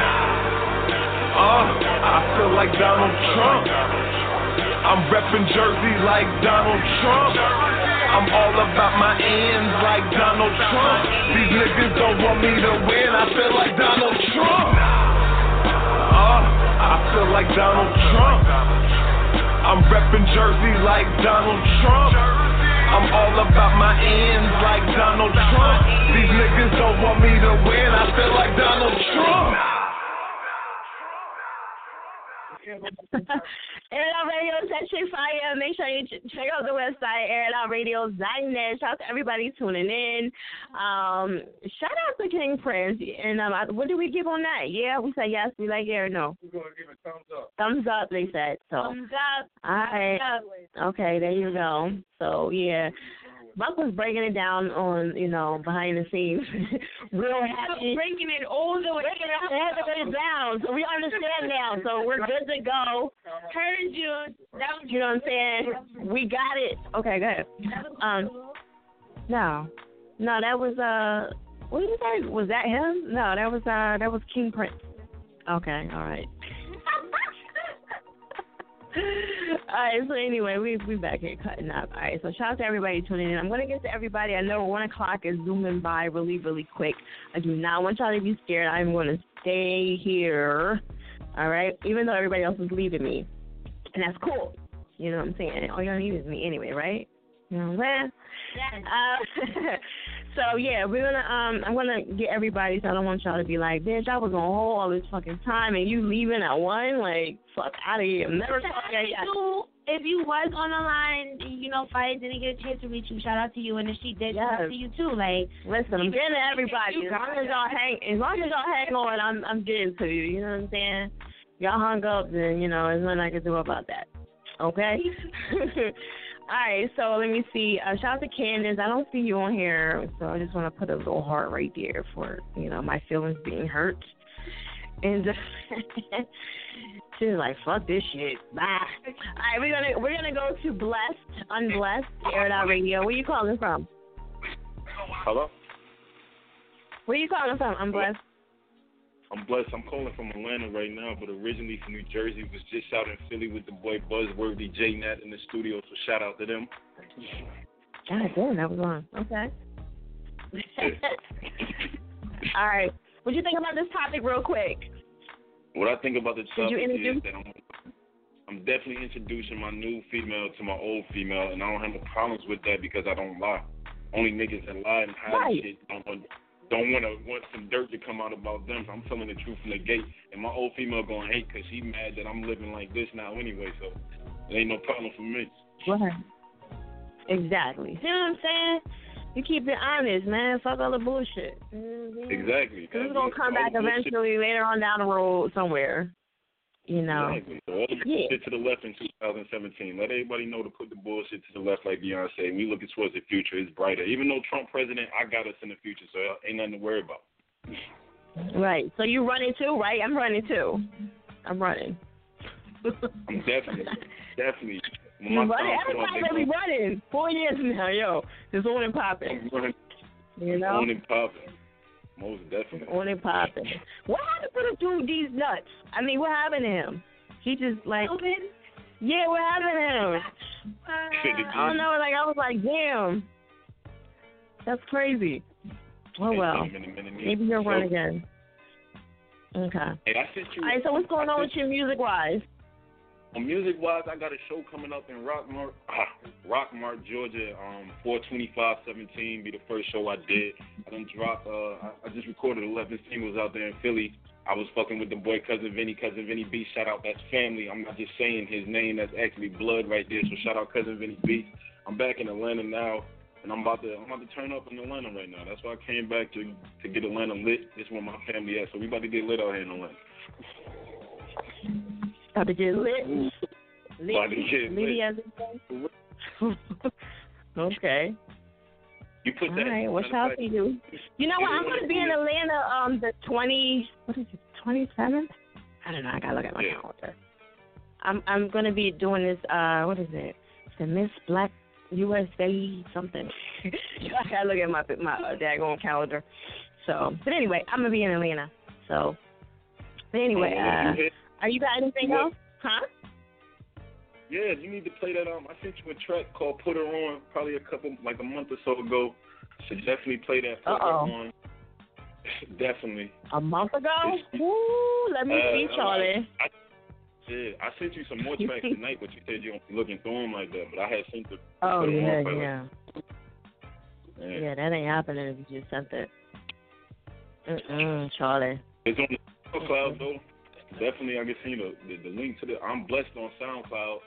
Uh, I feel like Donald Trump. I'm repping Jersey like Donald Trump. I'm all about my ends like Donald Trump. These niggas don't want me to win. I feel like Donald Trump. Uh, I feel like Donald Trump. I'm repping Jersey like Donald Trump. I'm all about my ends like Donald Trump. These niggas don't want me to win. I feel like Donald Trump. (laughs) Air It Out Radio Section Fire. Make sure you check out the website, airitoutradio.net. Shout out to everybody tuning in. Um, shout out to King Prince. And um, I- what do we give on that? Yeah, we said yes. We like it or no? We're gonna give it thumbs up. Thumbs up, they said. So. Thumbs up. All right. Okay, there you go. So yeah. Buck was breaking it down on, you know, behind the scenes. (laughs) Real happy. Breaking it all the way Breaking it, breaking it down. So we understand now. So we're good to go. Heard you. That was You know what I'm saying? We got it. Okay, good. ahead. Um, no, no, that was uh, what did you say? Was that him? No, that was uh, that was King Prince. Okay, all right. (laughs) All right, so anyway, we we back here cutting up. All right, so shout out to everybody tuning in. I'm gonna get to everybody. I know one o'clock is zooming by really, really quick. I do not want y'all to be scared. I'm gonna stay here. All right, even though everybody else is leaving me, and that's cool. You know what I'm saying? All y'all need is me anyway, right? You know what I'm saying? Uh, (laughs) so yeah, we're gonna um I'm gonna get everybody so I don't want y'all to be like, bitch, I was on hold all this fucking time and you leaving at one, like fuck out of here. I'm never talking If you, if you was on the line, you know, Fire didn't get a chance to reach you. Shout out to you, and if she did, shout out to you too. Like, Listen, I'm getting to everybody. As long as y'all hang as long as y'all hang on, I'm I'm getting to you, you know what I'm saying? Y'all hung up then, you know, there's nothing I can do about that. Okay? (laughs) All right, so let me see. Uh, shout out to Candace. I don't see you on here, so I just want to put a little heart right there for you know my feelings being hurt. And (laughs) she's like, "Fuck this shit." Bye. All right, we're gonna we're gonna go to blessed, unblessed, air it out radio. Where you calling from? Hello? Where you calling from? Unblessed. I'm blessed. I'm calling from Atlanta right now, but originally from New Jersey. Was just out in Philly with the boy Buzzworthy J Nat in the studio, so shout out to them. God damn, that was long. Okay. (laughs) All right. What do you think about this topic, real quick? What I think about the topic is that I'm, I'm definitely introducing my new female to my old female, and I don't have no problems with that because I don't lie. Only niggas that lie and hide Right. shit don't want don't want to want some dirt to come out about them. So I'm telling the truth from the gate, and my old female going hate because she mad that I'm living like this now anyway. So it ain't no problem for me. Right. Exactly. See what I'm saying? You keep it honest, man. Fuck all the bullshit. Mm-hmm. Exactly. Cause it's gonna come back bullshit- eventually later on down the road somewhere. You know. Exactly. So all the Yeah. shit to the left in 2017. Let everybody know to put the bullshit to the left, like Beyonce. We looking towards the future. It's brighter. Even though Trump president, I got us in the future, so ain't nothing to worry about. Right. So you running too, right? I'm running too. I'm running. I'm (laughs) definitely, (laughs) definitely. When my running? time come up, Everybody gonna be running. Four years now, yo. Just on and popping. You know? on and popping. Most definitely. On and popping. What happened to the dude these nuts? I mean, what happened to him? He just like Yeah, what happened to him? I don't know, like I was like, damn. That's crazy. Oh well. Maybe he'll run again. Okay. Hey, I sent you. All right, so what's going on with you music wise? On music wise, I got a show coming up in Rockmart, (clears throat) Rockmart, Georgia. Um, 42517 be the first show I did. I done dropped. Uh, I, just recorded 11 singles out there in Philly. I was fucking with the boy cousin Vinny, cousin Vinny B. Shout out, that's family. I'm not just saying his name. That's actually blood right there. So shout out, cousin Vinny B. I'm back in Atlanta now, and I'm about to I'm about to turn up in Atlanta right now. That's why I came back to to get Atlanta lit. This is where my family at. So we about to get lit out here in Atlanta. About to get lit. About to get lit. (laughs) Okay. You put All that. right, what's matter of out fact, you? You know what? I'm gonna be in Atlanta um the twenty what is it, twenty seventh? I don't know, I gotta look at my Yeah. calendar. I'm I'm gonna be doing this uh what is it? The Miss Black USA something. (laughs) I gotta look at my my uh, daggone calendar. So but anyway, I'm gonna be in Atlanta. So but anyway, Oh, uh are you got anything else? Huh? Yeah, you need to play that. Um, I sent you a track called "Put Her On" probably a couple, like a month or so ago. Should definitely play that. Put Uh-oh. Her On. (laughs) definitely. A month ago? Woo, let me Uh, see, Charlie. I, yeah, I sent you some more tracks tonight, but you said you don't be looking through them like that. But I had sent the. Oh Put Her On yeah, probably- yeah. Yeah. Yeah, that ain't happening if you just sent it. Mm-mm, Charlie. It's on the SoundCloud though. Definitely I can see the, the the link to the I'm blessed on SoundCloud.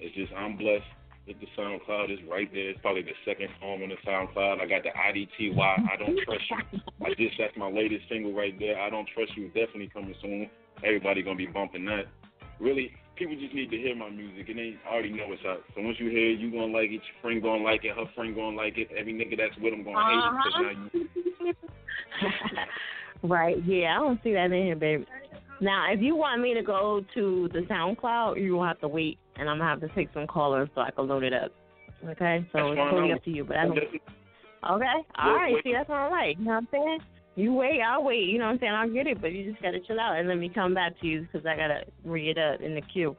It's just I'm blessed with the SoundCloud is right there. It's probably the second home on the SoundCloud. I got the IDTY. I don't trust you. I just that's my latest single right there. I don't trust you. Definitely coming soon. Everybody gonna be bumping that. Really, people just need to hear my music and they already know it's out. So once you hear it, you gonna like it. Your friend gonna like it. Her friend gonna like it. Every nigga that's with them gonna Uh-huh. hate it. you (laughs) right. Yeah, I don't see that in here, baby. Now, if you want me to go to the SoundCloud, you will have to wait, and I'm gonna have to take some callers so I can load it up. Okay, so it's totally up to you. But I don't. Okay, all right. See, that's all right. You know what I'm saying? You wait, I'll wait. You know what I'm saying? I'll get it, but you just gotta chill out and let me come back to you because I gotta read it up in the queue.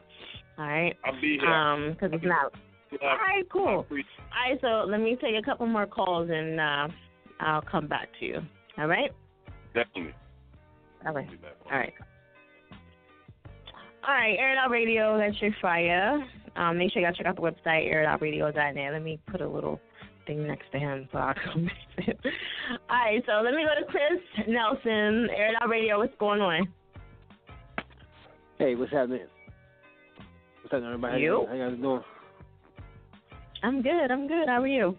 All right. I'll be here. Um, because it's not. All right, cool. All right, so let me take a couple more calls and uh, I'll come back to you. All right. definitely. All right. All right. All right, Air It Out Radio, that's your fire. Um, make sure y'all check out the website, airitoutradio.net. Let me put a little thing next to him so I can (laughs) mix it. All right, so let me go to Chris Nelson, Air It Out Radio. What's going on? Hey, what's happening? What's happening, everybody? You? How you guys doing? I'm good. I'm good. How are you?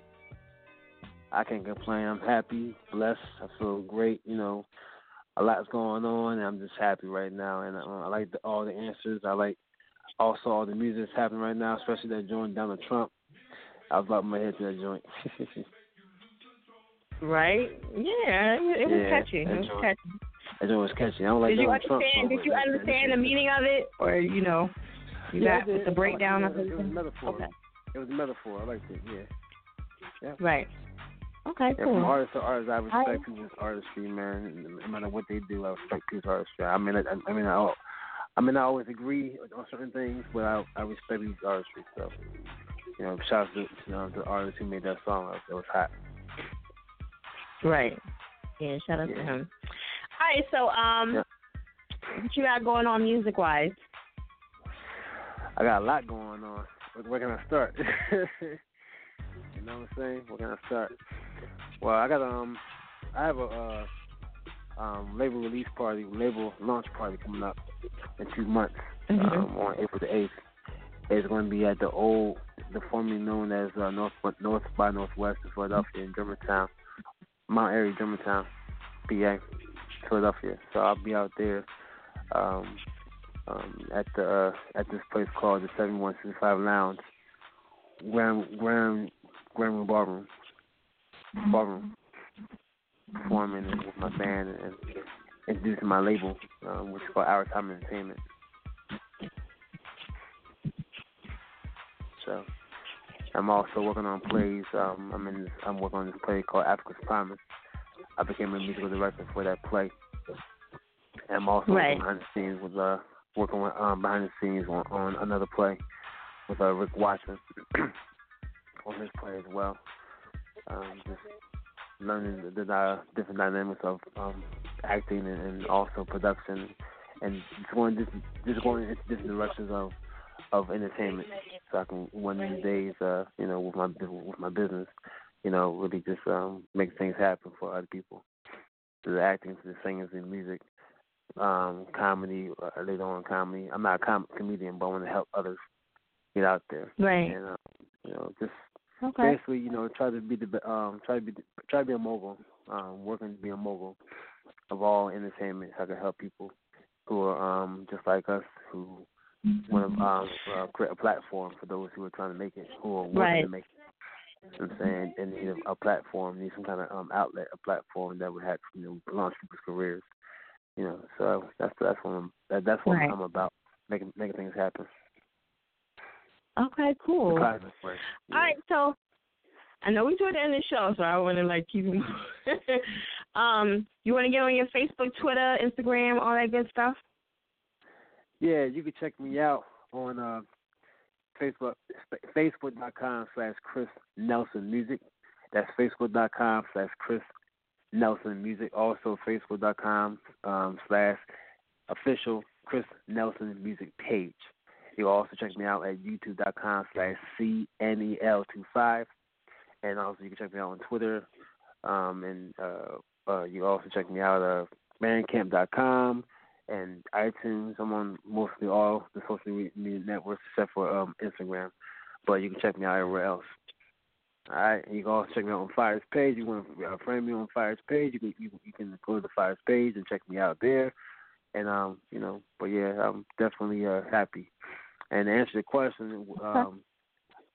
I can't complain. I'm happy, blessed. I feel great. You know, a lot's going on, and I'm just happy right now. And uh, I like the, all the answers. I like also all the music that's happening right now, especially that joint Donald Trump. I was bobbing my head to that joint. (laughs) Right? Yeah, it, was Yeah, catchy. It was joint- catchy. that joint was catchy. I don't like did you Donald Trump. understand? so Did you understand the meaning of it, or you know, you Yeah, got with the breakdown of it? it? It was a metaphor. Okay. It was a metaphor. I liked it. Yeah. Yeah. Right. Okay. Yeah, Cool. from artist to artist, I respect I- people's artistry, man. No matter what they do, I respect people's artistry. I mean, I, I mean, I, I mean, I always agree on certain things, but I, I respect people's artistry. So, you know, shout out to you know, the artist who made that song. It was hot. Right. Yeah, shout out to him. All right, so um what you got going on music wise? I got a lot going on. Where, where can I start? (laughs) you know what I'm saying? Where can I start? Well, I got um, I have a uh, um label release party, label launch party coming up in two months Mhm. um, on April the eighth. It's going to be at the old, the formerly known as uh, North North by Northwest in Philadelphia in Germantown, Mount Airy, Germantown, PA, Philadelphia. So I'll be out there um, um, at the uh, at this place called the Seven One Six Five Lounge, Grand Grand Grand Room Ballroom, Ballroom, performing with my band and introducing my label, um, which is called Our Time Entertainment. So I'm also working on plays. Um, I'm in. This, I'm working on this play called Africa's Promise. I became a musical director for that play. And I'm also Right. behind the scenes with uh working with, um behind the scenes on, on another play with uh, Rick Watson (clears throat) on his play as well. Um, just learning the, the uh, different dynamics of um, acting and, and also production, and just going just, just going into different directions of of entertainment, so I can one of these days, uh, you know, with my with my business, you know, really just um, make things happen for other people, through the acting, through the singing, through the music, um, comedy, uh, later on comedy. I'm not a com- comedian, but I want to help others get out there, Right. and uh, you know, just Okay. basically, you know, try to be the um, try to be try to be a mogul, um, working to be a mogul of all entertainment. So I can help people who are um just like us who want to um, uh, create a platform for those who are trying to make it, who are working Right. to make it. You know what I'm saying and need a, a platform, need some kind of um outlet, a platform that would have you know launch people's careers. You know, so that's that's what I'm that, that's what Right. I'm about, making making things happen. Okay, cool. All right, so I know we toward the end of the show, so I want to like keep (laughs) um, you want to get on your Facebook, Twitter, Instagram, all that good stuff? Yeah, you can check me out on uh, Facebook, Facebook.com slash Chris Nelson Music. That's Facebook.com slash Chris Nelson Music. Also, Facebook.com um, slash official Chris Nelson Music page. You can also check me out at YouTube.com slash CNEL25. And also, you can check me out on Twitter. Um, and uh, uh, you can also check me out at Bandcamp.com and iTunes. I'm on mostly all the social media networks except for um, Instagram, but you can check me out everywhere else. All right, you can also check me out on Fire's page. You want to uh, friend me on Fire's page? You can you, you can go to the Fire's page and check me out there. And um, you know, but yeah, I'm definitely uh happy. And to answer the question, (laughs) um,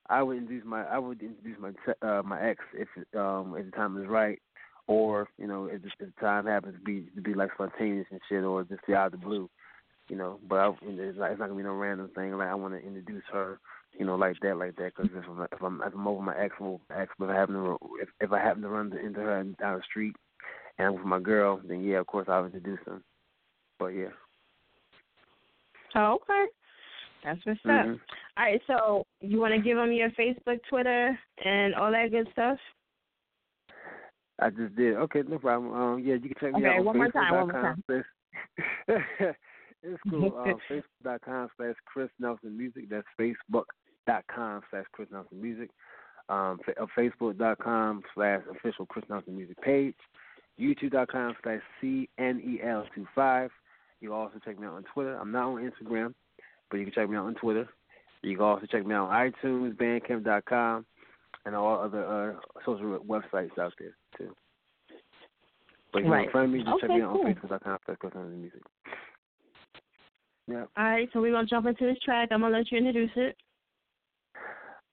I would introduce my I would introduce my uh my ex if um if the time is right, or you know if, if the time happens to be to be like spontaneous and shit, or just out of the blue, you know. But I, it's, not, it's not gonna be no random thing. Like I want to introduce her you know, like that, like that. Because if I'm if I'm if I'm over my ex, my ex. But if I happen to if if I happen to run into her down the street and I'm with my girl, then yeah, of course I'll introduce them. But yeah. Oh, okay. That's what's mm-hmm. up. All right, so you want to give them your Facebook, Twitter, and all that good stuff? I just did. Okay, no problem. Um, yeah, you can check me okay, out on one more time. One more time. (laughs) it's cool. (laughs) Um, Facebook.com slash Chris Nelson Music. That's Facebook.com slash Chris Nelson Music. Um, uh, Facebook.com slash official Chris Nelson Music page. YouTube.com slash CNEL25. You also check me out on Twitter. I'm not on Instagram, but you can check me out on Twitter. You can also check me out on iTunes, Bandcamp.com, and all other uh, social websites out there too. But you right. want to find me, just okay, check me out cool. on Facebook.com slash Music. Yeah. All right, so we're gonna jump into this track. I'm gonna let you introduce it.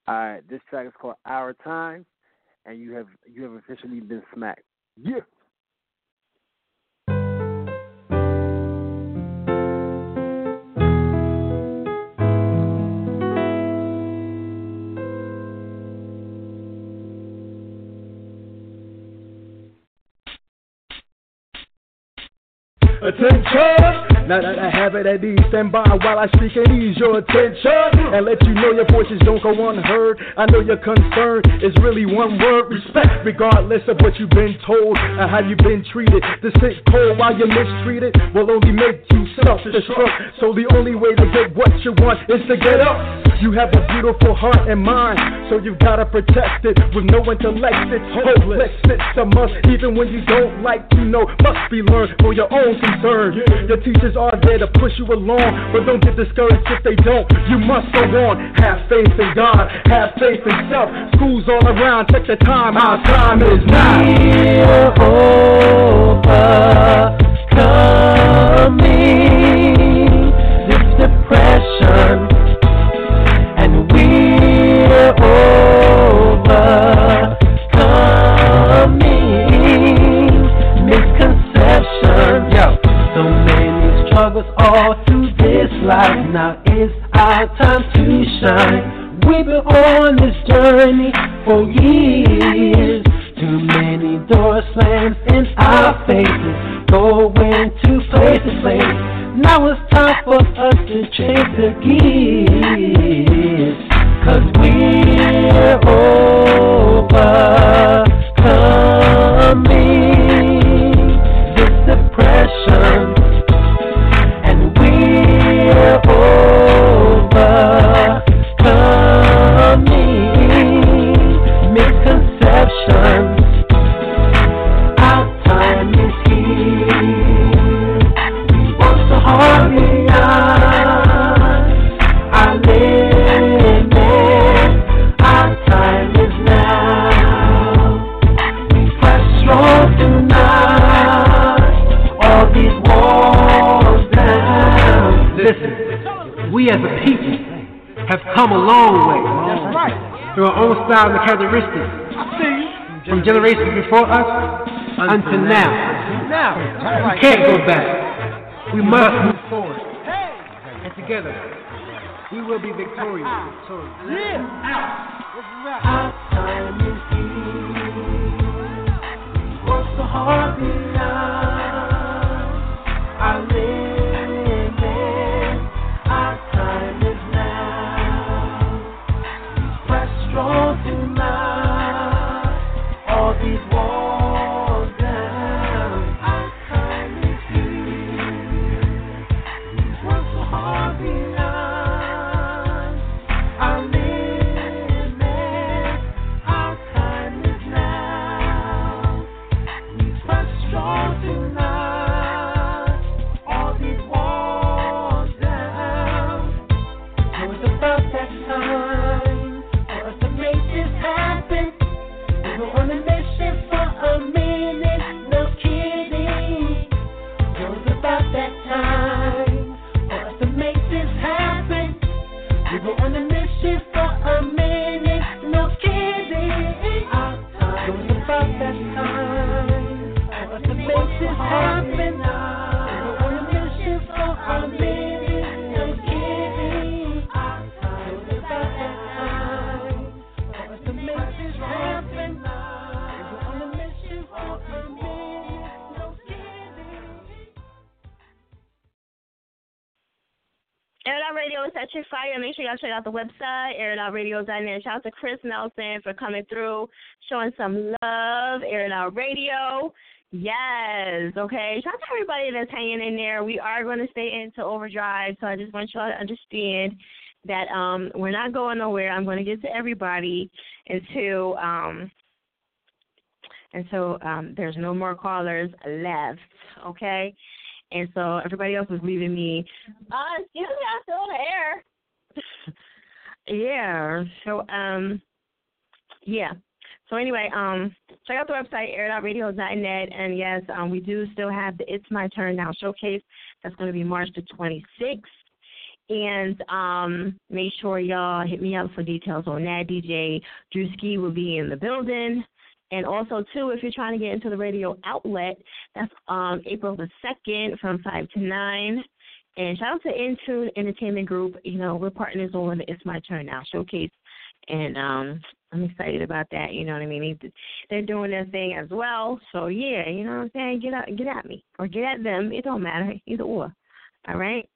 All right, this track is called Our Time, and you have you have officially been smacked. Yeah. That I have it at ease, stand by while I speak and ease your attention and let you know your voices don't go unheard. I know your concern is really one word respect, regardless of what you've been told and how you've been treated. The sick cold while you're mistreated will only make you self destruct. So the only way to get what you want is to get up. You have a beautiful heart and mind, so you've gotta protect it with no intellect. It's hopeless, it's a must, even when you don't like to know. Must be learned for your own concern. Your teachers are there to push you along, but don't get discouraged if they don't. You must go on. Have faith in God, have faith in self. Schools all around, take the time. Our time is now. overcoming Now it's our time to shine. We've been on this journey for years. Too many doors slammed in our faces, going to place to place. Now it's time for us to change the gears. Cause we're overcoming this depression. We as a people have come a long way. That's right. Through our own styles and characteristics. From generations before us until now. Now, We can't go back. We must move forward. And together, we will be victorious. Yeah. Our time is here. What's the harmonize? All y'all check out the website, airitoutradio.net. Shout out to Chris Nelson for coming through, showing some love. Air Out Radio. Yes, okay. Shout out to everybody that's hanging in there. We are going to stay into overdrive, so I just want y'all to understand that um we're not going nowhere. I'm going to get to everybody until um until um there's no more callers left, okay? And so everybody else was leaving me. Uh, excuse me, I'm still on the air. Yeah. So um, yeah. So anyway, um, check out the website airitoutradio.net, and yes, um, we do still have the It's My Turn Now showcase. That's going to be March the 26th. And um, make sure y'all hit me up for details on that. DJ Drewski will be in the building. And also, too, if you're trying to get into the radio outlet, that's um, April the 2nd from 5 to 9. And shout out to Intune Entertainment Group. You know, we're partners on It's My Turn Now showcase. And um, I'm excited about that. You know what I mean? They're doing their thing as well. So, yeah, you know what I'm saying? Get, at, get at me or get at them. It don't matter. Either or. All right?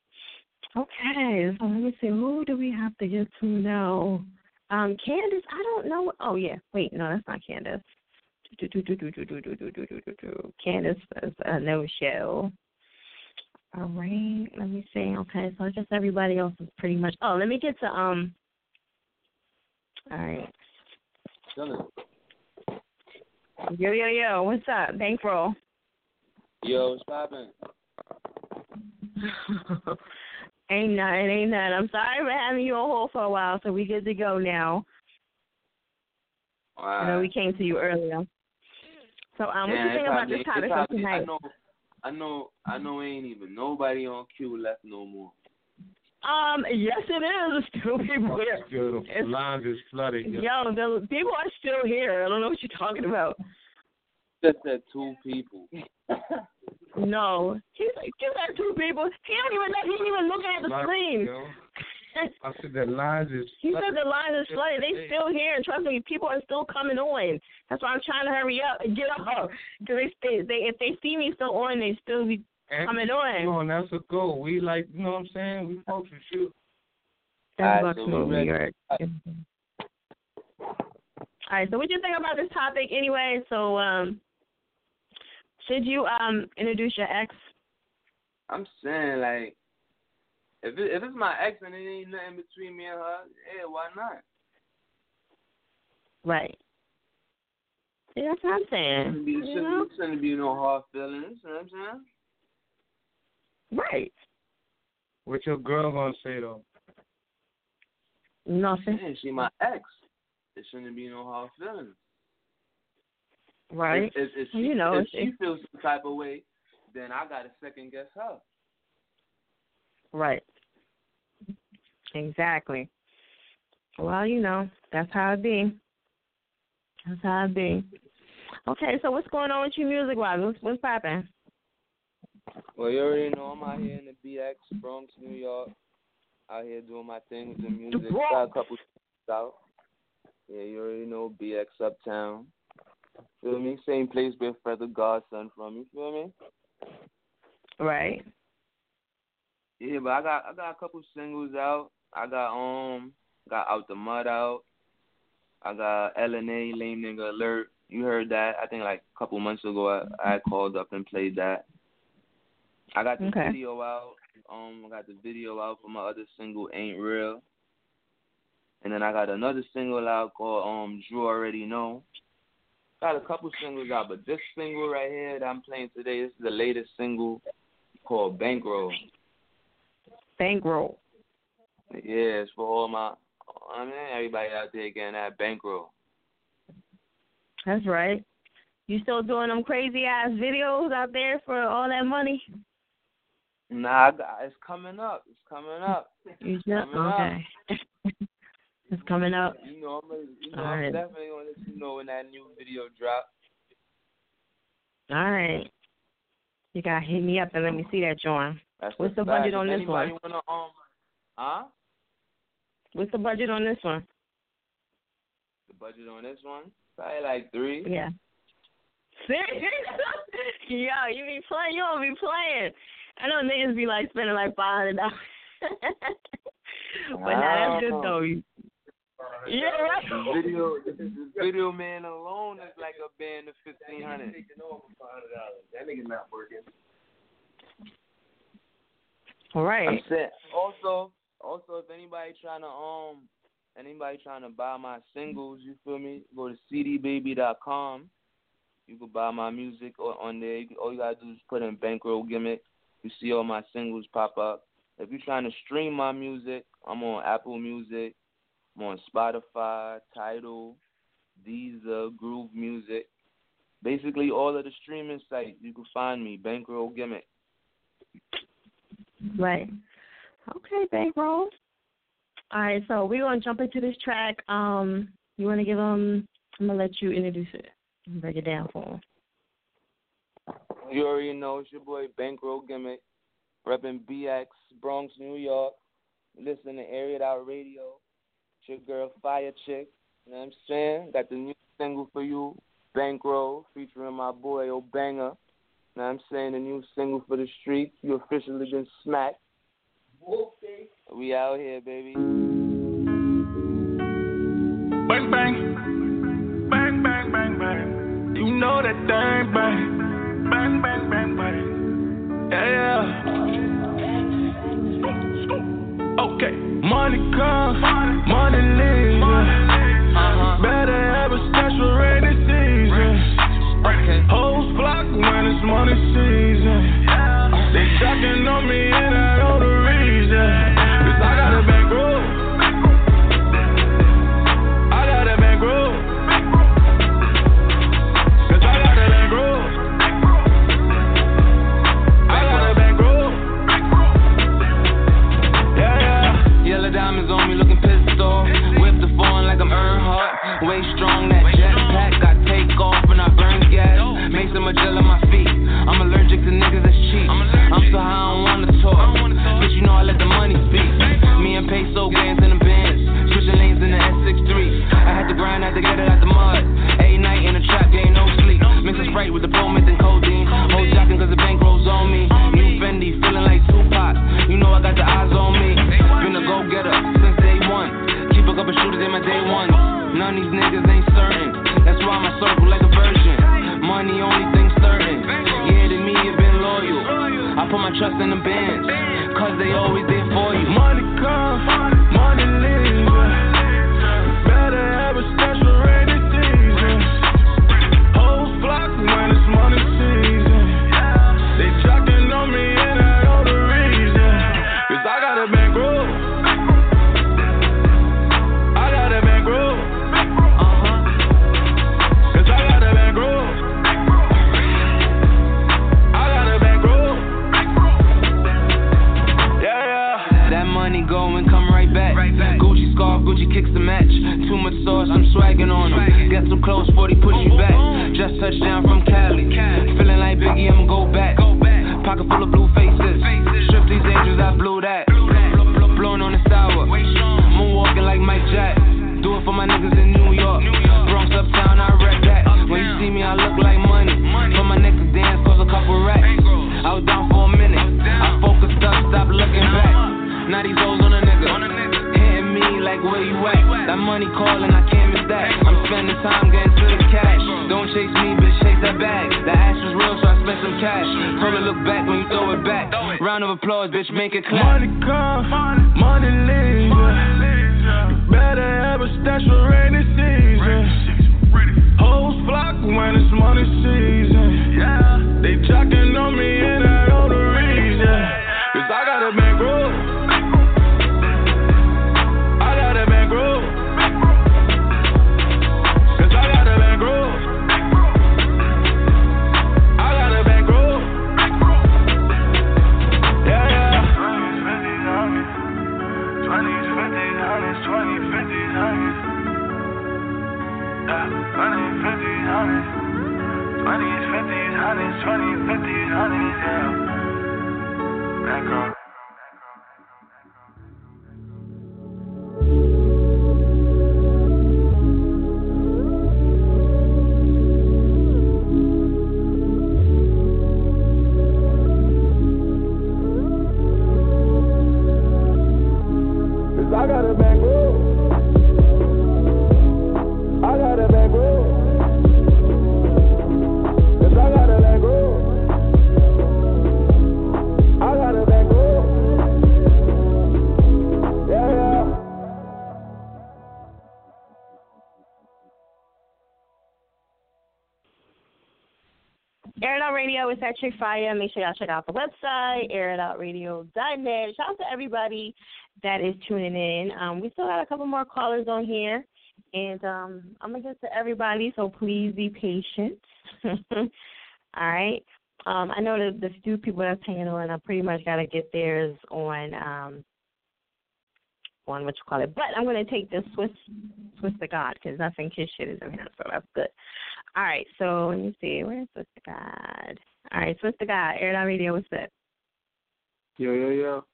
Okay. So let me see. Who do we have to get to now? Um, Candace, I don't know. Oh, yeah. Wait, no, that's not Candace. Candace was a no show. All right, let me see. Okay, so I guess everybody else is pretty much. Oh, let me get to um. All right. Yo yo yo, what's up, Bankroll? Yo, what's poppin'? (laughs) ain't nothing, ain't nothing. I'm sorry for having you on hold for a while, so we good to go now. Wow. I know we came to you earlier. So um, what you think about this topic for tonight? I know, I know, Ain't even nobody on cue left no more. Um, yes, it is. There's still people here. Still, the It's- lines is flooded. yo. Yo, the people are still here. I don't know what you're talking about. Just that two people. (laughs) No, he's like, you that two people. He don't even know. He ain't even looking at the Lines, screen. yo. I said the lines is He flooded. said the lines is flooded. They still here, and trust me, people are still coming on. That's why I'm trying to hurry up and get up. Because they, they, they, if they see me still on, they still be And coming on. Come on, that's a goal. We like, you know what I'm saying? We folks to shoot. That's Alright, so we move, New ready. York. All right, so what do you think about this topic anyway? So, um, should you um introduce your ex? I'm saying like, if it, if it's my ex and it ain't nothing between me and her, yeah, why not? Right. Yeah, that's what I'm saying. Shouldn't be, You shouldn't, know? shouldn't be no hard feelings. You know what I'm saying? Right. What your girl gonna say though? Nothing. Yeah, she my ex. It shouldn't be no hard feelings. Right. If, if, if she, you know, if it's- she feels some type of way, then I gotta second guess her. Right. Exactly. Well, you know, that's how it be. That's how it be. Okay, so what's going on with you music wise? What's what's popping? Well, you already know I'm out here in the BX, Bronx, New York. Out here doing my thing with the music. Got a couple out. Yeah, you already know BX Uptown. Feel me? Same place where Fred the Godson from. You feel me? Right. Yeah, but I got I got a couple singles out. I got um got Out the Mud out. I got LNA Lame Nigga Alert. You heard that? I think like a couple months ago I, I called up and played that. I got the Okay. video out. Um, I got the video out for my other single Ain't Real. And then I got another single out called um Drew Already Know. Got a couple singles out, but this single right here that I'm playing today this is the latest single called Bankroll. Bankroll. Yeah, it's for all my I mean everybody out there getting that bankroll. That's right. You still doing them crazy ass videos out there for all that money? Nah, it's coming up. It's coming up. You just Coming up. okay. (laughs) it's coming up. You know, I'm, gonna- you know, I'm right. definitely gonna let you know when that new video drop. All right. You gotta hit me up and let me see that, John. That's What's the budget on this one? Wanna, um, huh? What's the budget on this one? The budget on this one? Probably like three. Yeah. (laughs) Yo, you be playing, you don't be playing. I know niggas be like spending like five hundred dollars. (laughs) But now that's good though. Yeah, right. The video, the video man alone is like a band of fifteen hundred. That nigga not working. All right. Also, also if anybody trying to um, anybody trying to buy my singles, you feel me? Go to cdbaby.com. You can buy my music on there. All you gotta do is put in bankroll gimmick. You see all my singles pop up. If you're trying to stream my music, I'm on Apple Music. I'm on Spotify, Tidal, Deezer, Groove Music. Basically, all of the streaming sites you can find me. Bankroll gimmick. Right. Okay, bankroll. All right, so we're gonna jump into this track. Um, you wanna give them? I'm gonna let you introduce it break it down for them. You already know it's your boy Bankroll Gimmick, repping BX, Bronx, New York. Listen to Air It Out Radio. It's your girl Fiya Chick. You know what I'm saying? Got the new single for you, Bankroll, featuring my boy Obanger. You know what I'm saying? The new single for the streets. You officially been smacked. We out here, baby. Bang bang, bang bang bang bang. You know that thing bang, bang bang bang bang. Yeah yeah. Okay, money comes, money leaves. My trust in the bands. Cause they always there for you. Money I'm on them. Get too close, 40 push you back. Just touched down from Cali. Feeling like Biggie, I'ma go back. Pocket full of blue faces. Strip these angels, I blew that. Blowing on the sour. Moonwalking like Mike Jack. Do it for my niggas in New York. Bronx uptown, I wreck that. When you see me, I look like money. For my next dance, cost a couple racks. I was down for a minute. I focused up, stop looking back. Now these hoes on me like where you at? That money calling, I can't miss that. I'm spending time getting to the cash. Don't chase me, bitch, chase that bag. The ass was real, so I spent some cash. Her look back when you throw it back. Round of applause, bitch, make it clap. Money comes, money leaves. You better have a special rainy season. Hoes flock when it's money season. They jocking on me and I 50s, 100s, 20s, 50s, 100s, yeah. Bankroll. Cause Radio is Chick Fire. Make sure y'all check out the website, airitoutradio.net. Shout out to everybody that is tuning in. Um, we still got a couple more callers on here, and um, I'm gonna get to everybody, so please be patient. (laughs) All right. Um, I know that the few people that's hanging on, I pretty much got to get theirs on um, on what you call it. But I'm gonna take this Swiss Swish the God because I think his shit is in here, so that's good. All right, so let me see. Where's Swish the God? All right, Swish the God, Air Radio, what's up? Yo, yo, yo.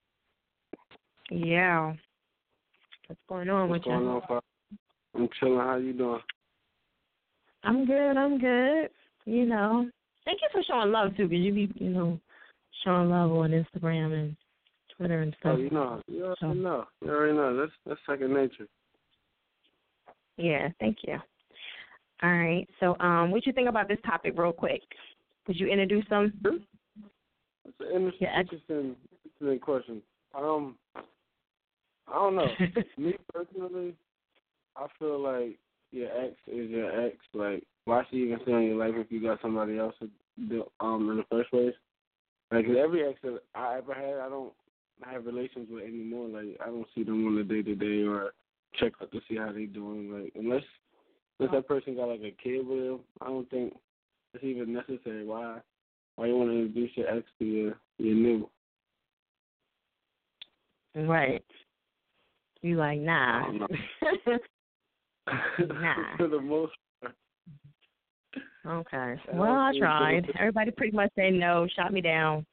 Yeah. What's going on What's with going you? on, I'm chilling. How you doing? I'm good. I'm good. You know, thank you for showing love too, because you be, you know, showing love on Instagram and Twitter and oh, stuff. Oh, you know, you already So- know. You already know. That's that's second nature. Yeah, thank you. All right. So, um, what you think about this topic, real quick? Could you introduce them? It's an interesting, interesting, interesting question. Um, I don't know. (laughs) Me personally, I feel like your ex is your ex. Like, why should you even stay in your life if you got somebody else to do, um in the first place? Like, every ex that I ever had, I don't have relations with anymore. Like, I don't see them on the day to day or check up to see how they doing. Like, unless unless oh. that person got like a kid with them, I don't think it's even necessary. Why? Why you want to introduce your ex to your your new? Right. You like nah. (laughs) nah. (laughs) For the most part. Okay. Well, I tried. Everybody pretty much said no, shot me down.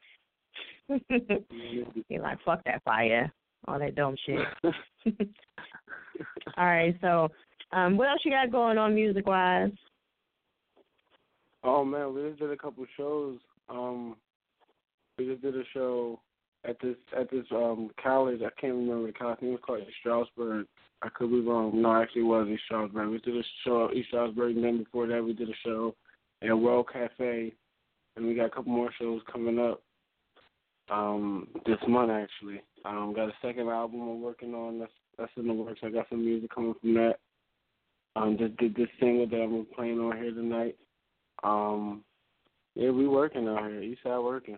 (laughs) You're like, fuck that fire. All that dumb shit. All right, so um what else you got going on music wise? Oh man, we just did a couple shows. Um, we just did a show at this at this um college. I can't remember the college. Think it was called East Stroudsburg. I could be wrong. No, actually, it was East Stroudsburg. We did a show at East Stroudsburg, and then before that, we did a show at World Cafe, and we got a couple more shows coming up. Um, this month actually. Um, got a second album I'm working on. That's that's in the works. I got some music coming from that. Um, just did this single that I'm playing on here tonight. Um, yeah, we working out here. Eastside working.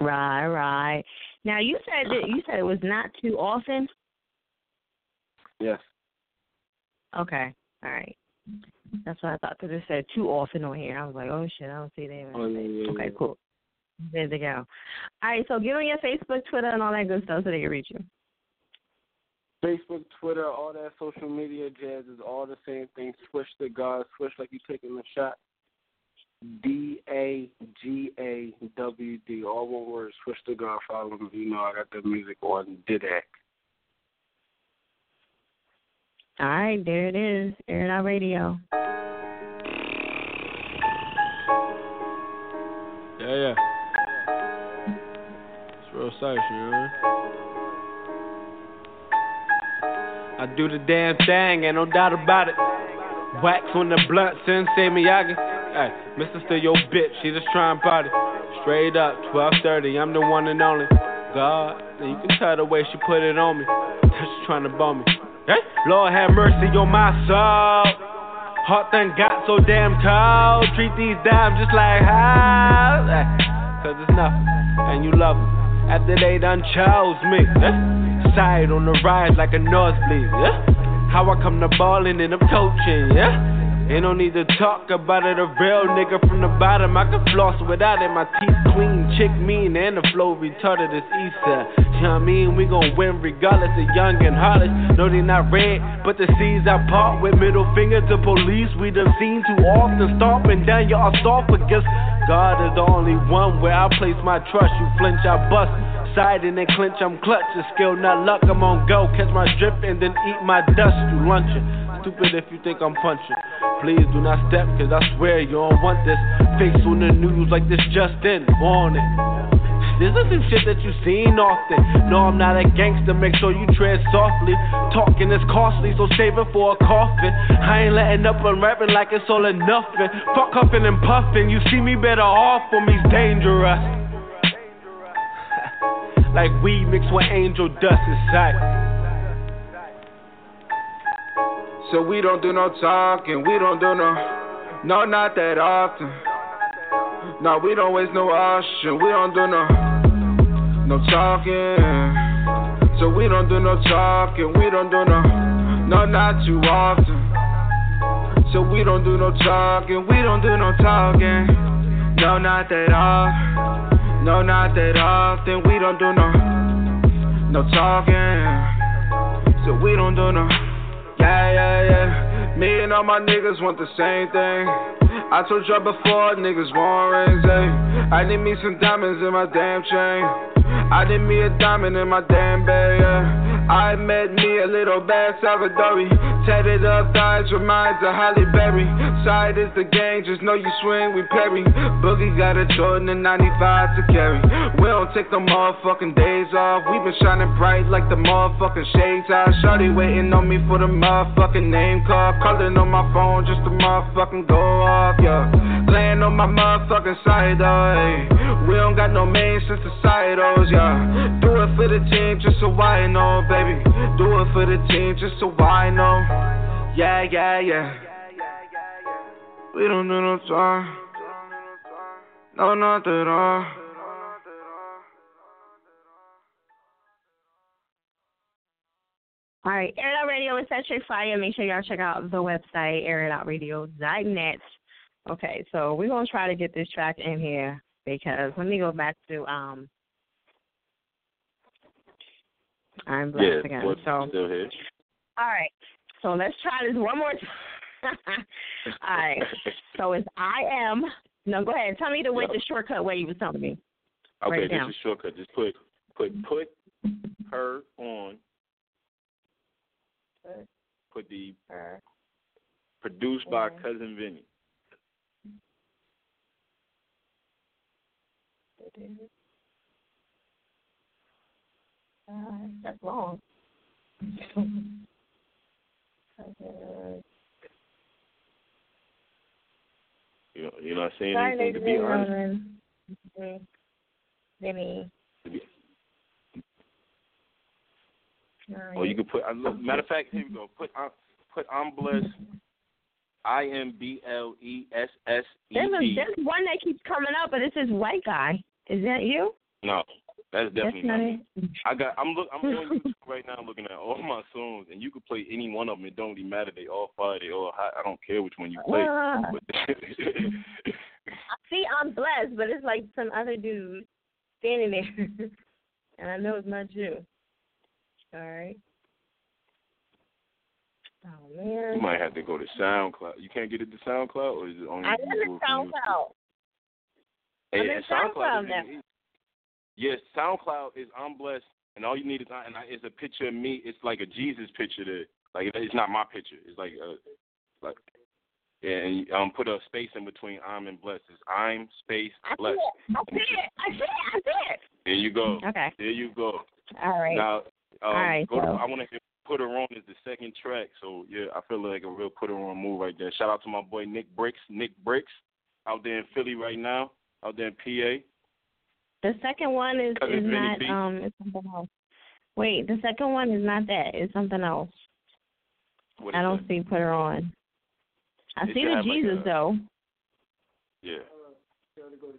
Right, right. Now you said that you said it was not too often. Yes. Okay. All right. That's what I thought because it said too often on here. I was like, oh shit, I don't see that. Oh, yeah, yeah, Okay, yeah. cool. There they go. All right, so get on your Facebook, Twitter, and all that good stuff so they can reach you. Facebook, Twitter, all that social media jazz is all the same thing. Swish the God, swish like you taking a shot. D A G A W D, all one word. Swish the God. Follow me. You know I got the music on Didac. All right, there it is. Air It Out Radio. Yeah, yeah. It's real serious, you know I do the damn thing, ain't no doubt about it. Wax on the blunt, Sensei Miyagi. Hey, Mr. Still your bitch, she just trying party. Straight up, 12:30, I'm the one and only. God, and you can tell the way she put it on me. She's trying to bum me. Hey, Lord have mercy on my soul. Heart done got so damn cold. Treat these dimes just like how? Cause it's nothing, and you love them. After they done chose me. Yeah? Side on the rise like a nosebleed. Yeah? How I come to ballin' and I'm coaching. Yeah? Ain't no need to talk about it. A real nigga from the bottom. I can floss without it. My teeth clean, chick mean, and the flow retarded as Easter. You know what I mean? We gon' win regardless of young and heartless. No, they not red, but the seeds I part with middle finger to police. We done seen too often stomping down your esophagus. God is the only one where I place my trust. You flinch, I bust. Side and then clinch, I'm clutch. It's skill, not luck. I'm on go. Catch my drip and then eat my dust. You lunching. Stupid if you think I'm punching. Please do not step, cause I swear you don't want this. Face on the news like this just in. It. This isn't shit that you seen often. No, I'm not a gangster, make sure you tread softly. Talking is costly, so save it for a coffin. I ain't letting up on rapping like it's all or nothing. Fuck huffing and puffing, you see me better off when me's dangerous. Like weed mixed with angel dust inside. So we don't do no talking, we don't do no, no, not that often. No, we don't waste no option, we don't do no, no talking. So we don't do no talking, we don't do no, no, not too often. So we don't do no talking, we don't do no talking. No, not that often. No, not that often. We don't do no, no talking. So we don't do no. Yeah, yeah, yeah. Me and all my niggas want the same thing. I told y'all before, niggas want rings, ayy. I need me some diamonds in my damn chain. I need me a diamond in my damn bag, yeah. I met me a little bad Salvadori. Tatted up thighs reminds of Halle Berry. Side is the gang, just know you swing, we parry. Boogie got a Jordan and 95 to carry. We don't take the motherfucking days off. We been shining bright like the motherfucking shades are. Shorty waiting on me for the motherfucking name call. Calling on my phone just to motherfucking go off, yeah. Laying on my motherfucking side, hey. We don't got no main since the side, oh, yeah. Do it for the team just so I know, baby. Do it for the team just so I know. Yeah, yeah, yeah. We don't do no time. No, not at all. All right, Air It Out Radio is Century Fire. Make sure y'all check out the website, airitoutradio.net. Okay, so we're gonna try to get this track in here because let me go back to um I'm blessed yeah, again. So still here. all right. So let's try this one more time. (laughs) all right. (laughs) So it's I am no go ahead. Tell me the way the shortcut way you was telling me. Okay, it this down. is shortcut. Just put put put her on. Put the uh-huh. produced by mm-hmm. cousin Vinny. Uh, that's long. You know, you're not saying anything to be honest. Mm-hmm. Vinny. To be- Or you could put. I look, matter of fact, here we go. Put uh, put I'm blessed. I M B L E S S E There's, a, there's one that keeps coming up, but it says white guy. Is that you? No, that's definitely That's not not me. it. I got. I'm look. I'm on (laughs) YouTube right now, looking at all my songs, and you could play any one of them. It don't really matter. They all fire. They all hot. I don't care which one you play. But (laughs) See, I'm blessed, but it's like some other dude standing there, (laughs) and I know it's not you. All right. Oh man. you might have to go to SoundCloud. You can't get it to SoundCloud, or is it only? I am in SoundCloud. Hey, I'm in and SoundCloud now. Yes, SoundCloud is I'm blessed, and all you need is and I, it's a picture of me. It's like a Jesus picture there. Like it's not my picture. It's like uh like and um put a space in between I'm and blessed. It's I'm space I see blessed. it. I see it. I see it. I see it. There you go. Okay. There you go. All right. Now, um, All right, go to, I want to hear Put Her On is the second track. So, yeah, I feel like a real Put Her On move right there. Shout out to my boy Nick Bricks. Nick Bricks out there in Philly right now, out there in PA. The second one is Cousin is Vinny not B. um it's something else. Wait, the second one is not that. It's something else. I don't that? see put her on. I It see the have, like, Jesus a- though. Yeah.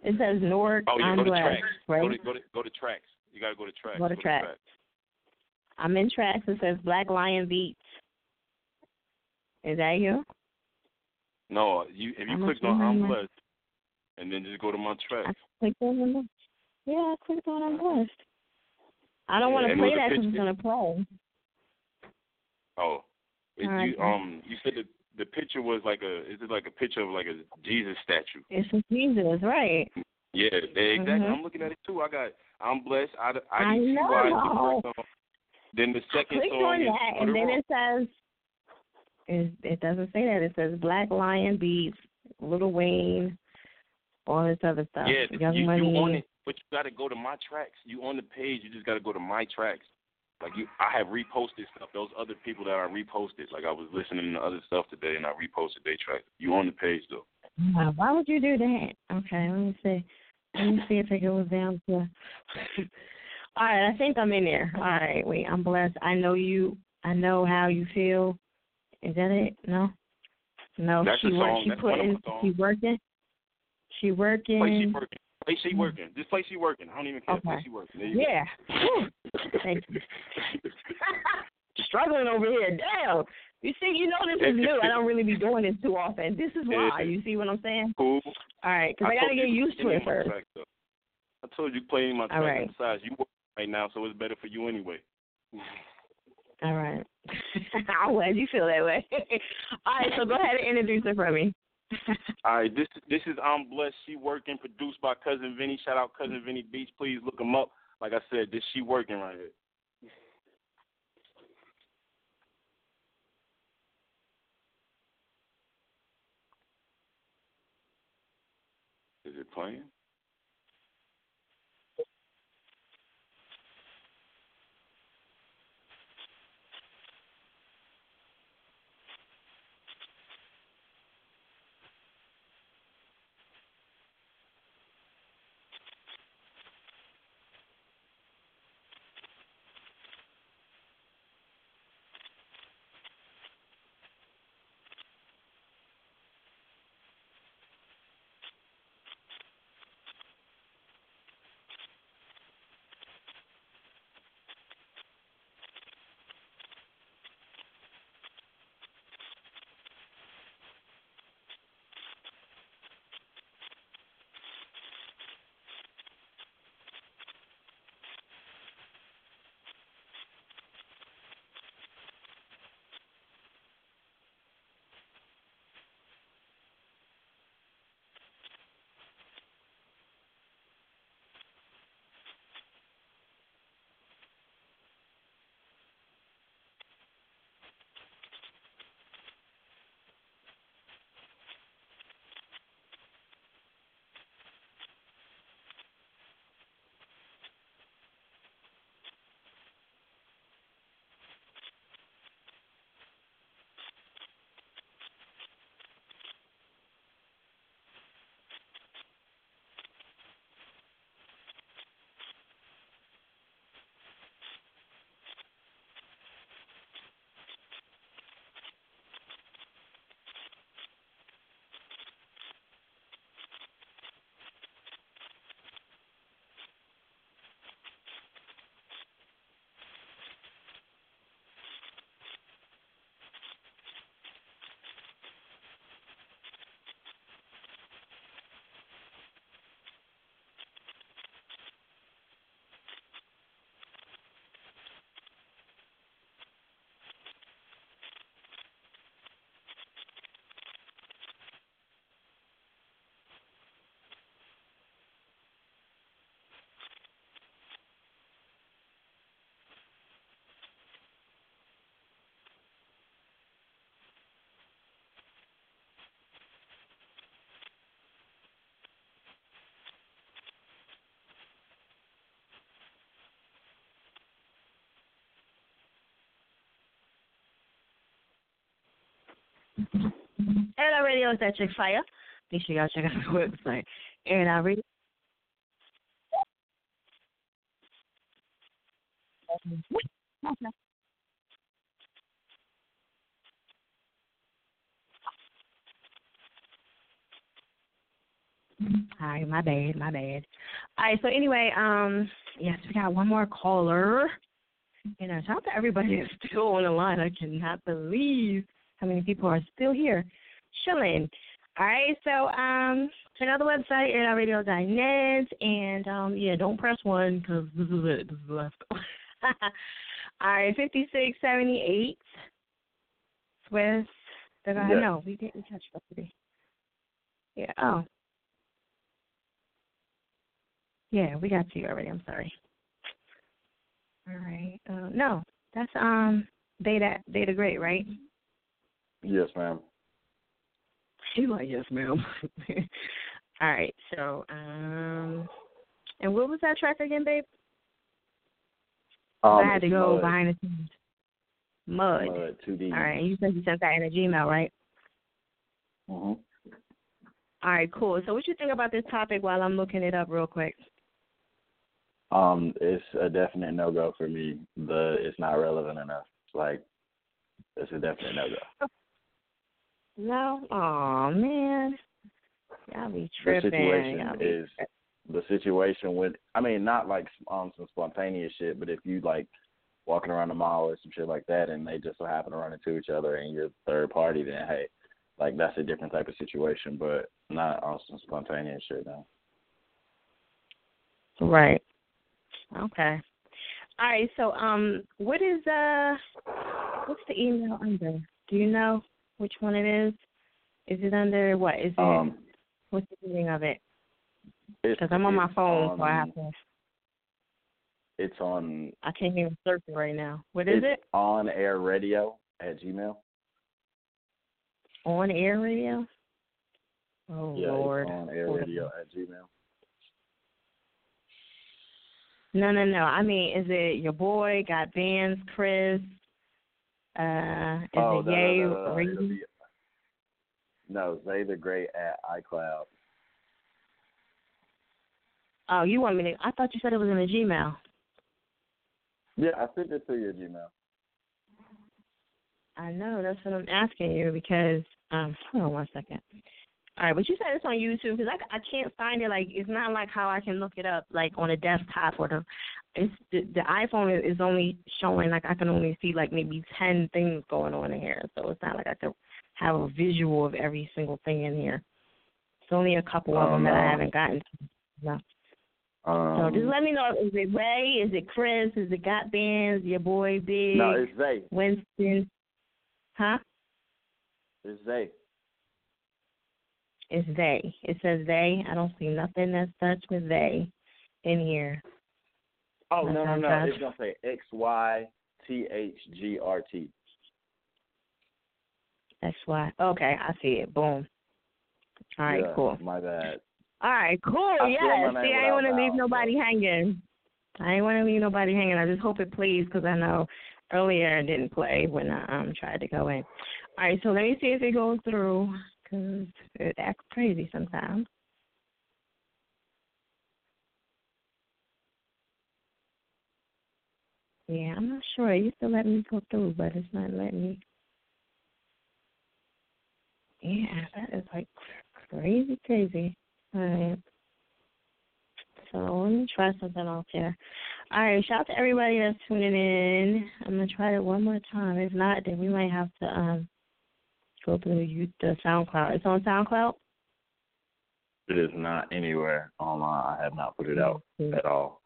It says Newark. Oh, yeah, go to tracks. right? Go to, go, to, go to tracks. You got to go to tracks. Go to tracks. I'm in tracks. It says Black Lion Beats. Is that you? No, you if you I'm clicked on I'm blessed, and then just go to my tracks. Clicked on the Yeah, I clicked on I'm blessed. I don't Yeah, want to play that because it's gonna play. Oh, it, Alright, you um you said the the picture was like a is it like a picture of like a Jesus statue? It's a Jesus, right? Yeah, they, exactly. Mhm. I'm looking at it too. I got I'm blessed. I I I, know. Then the second Click song on is that, and then it says, it, it doesn't say that. It says Black Lion Beats, Lil Wayne, all this other stuff. Yeah, Young you, Money. you on it. but you got to go to my tracks. You on the page, you just got to go to my tracks. Like you, I have reposted stuff. Those other people that I reposted, like I was listening to other stuff today, and I reposted their track. You on the page though? Wow, why would you do that? Okay, let me see. Let me see if it goes down to. All right, I think I'm in there. All right, wait, I'm blessed. I know you. I know how you feel. Is that it? No. No, That's she song. She That's one of putting. She working. She working. Place she working. Place she working. This place she working. I don't even care. Okay. Place she working. Yeah. Thank you. (laughs) Struggling over here. Damn. You see, you know this is new. I don't really be doing this too often. This is why. You see what I'm saying? Cool. All right, because I, got to get used to it any of my first. I told you play any of my All tracks. right. Besides, you work right now, so it's better for you anyway. All right. (laughs) I'm glad you feel that way. (laughs) All right, so go ahead and introduce her for me. (laughs) All right, this this is I'm blessed. She working, produced by cousin Vinny. Shout out cousin Vinny Beach. Please look him up. Like I said, this she working right here. Is it playing? Our radio is at Chick Fire. Make sure y'all check out the (laughs) website. And our radio. Right, my bad, my bad. All right, so anyway, um, yes, we got one more caller. You know, shout out to everybody (laughs) that's still on the line. I cannot believe how many people are still here chilling. All right, so um, check out the website, airradio.net, and um, yeah, don't press one because this is it. This is the last. (laughs) All right, 5678 Swiss. Did I know? We didn't catch that today. Yeah, oh. Yeah, we got you already. I'm sorry. All right. Uh, no, that's um data data great, right? Yes, ma'am. She's like, yes, ma'am. (laughs) All right. So, um, And what was that track again, babe? Um, I had to go Mud. behind the scenes. Mud. Mud, 2D. All right. You said you sent that in a Gmail, right? hmm All right, cool. So what you think about this topic while I'm looking it up real quick? Um, it's a definite no go for me. The it's not relevant enough. Like, it's a definite no go. (laughs) No? Oh man. Y'all be tripping. The situation be is the situation with. I mean, not like um some spontaneous shit, but if you like walking around the mall or some shit like that, and they just so happen to run into each other, and you're third party, then hey, like that's a different type of situation, but not on some spontaneous shit. No. Right. Okay. All right. So, um, what is uh, what's the email under? Do you know which one it is? Is it under what? Is it? Um, what's the meaning of it? Because I'm on my phone, so I have to. It's on. I can't even search it right now. What is it's it? On air radio at Gmail. On air radio. Oh yeah, Lord. on air radio at Gmail. No, no, no. I mean, is it your boy got bands, Chris? Uh, is oh, it no, Yay? no, no, no, Reed? it'll be- no, Zay the Great at iCloud. Oh, you want me to? I thought you said it was in the Gmail. Yeah, I sent it to your Gmail. I know. That's what I'm asking you because um. Hold on one second. All right, but you said it's on YouTube because I I can't find it. Like it's not like how I can look it up like on a desktop or the. It's the, the iPhone is only showing like I can only see like maybe ten things going on in here, so it's not like I could have a visual of every single thing in here. It's only a couple of Oh, them that I haven't gotten. To. No. Um, So just let me know. Is it Ray? Is it Chris? Is it Got Bands? Your boy Big? No, it's Zay. Winston. Huh? It's Zay. It's they. It says they. I don't see nothing that starts with they in here. Oh no no no! It's gonna say X Y T H G R T. That's why. Okay, I see it. Boom. All right, Yeah, cool. My bad. All right, cool. I yes. See, I ain't want to leave nobody hanging. I ain't want to leave nobody hanging. I just hope it plays because I know earlier it didn't play when I um tried to go in. All right, so let me see if it goes through because it acts crazy sometimes. Yeah, I'm not sure. It used to let me go through, but it's not letting me. Yeah, that is like crazy, crazy. All right. So let me try something else here. All right, shout out to everybody that's tuning in. I'm gonna try it one more time. If not, then we might have to um go through you the SoundCloud. It's on SoundCloud. It is not anywhere online. I have not put it out at all.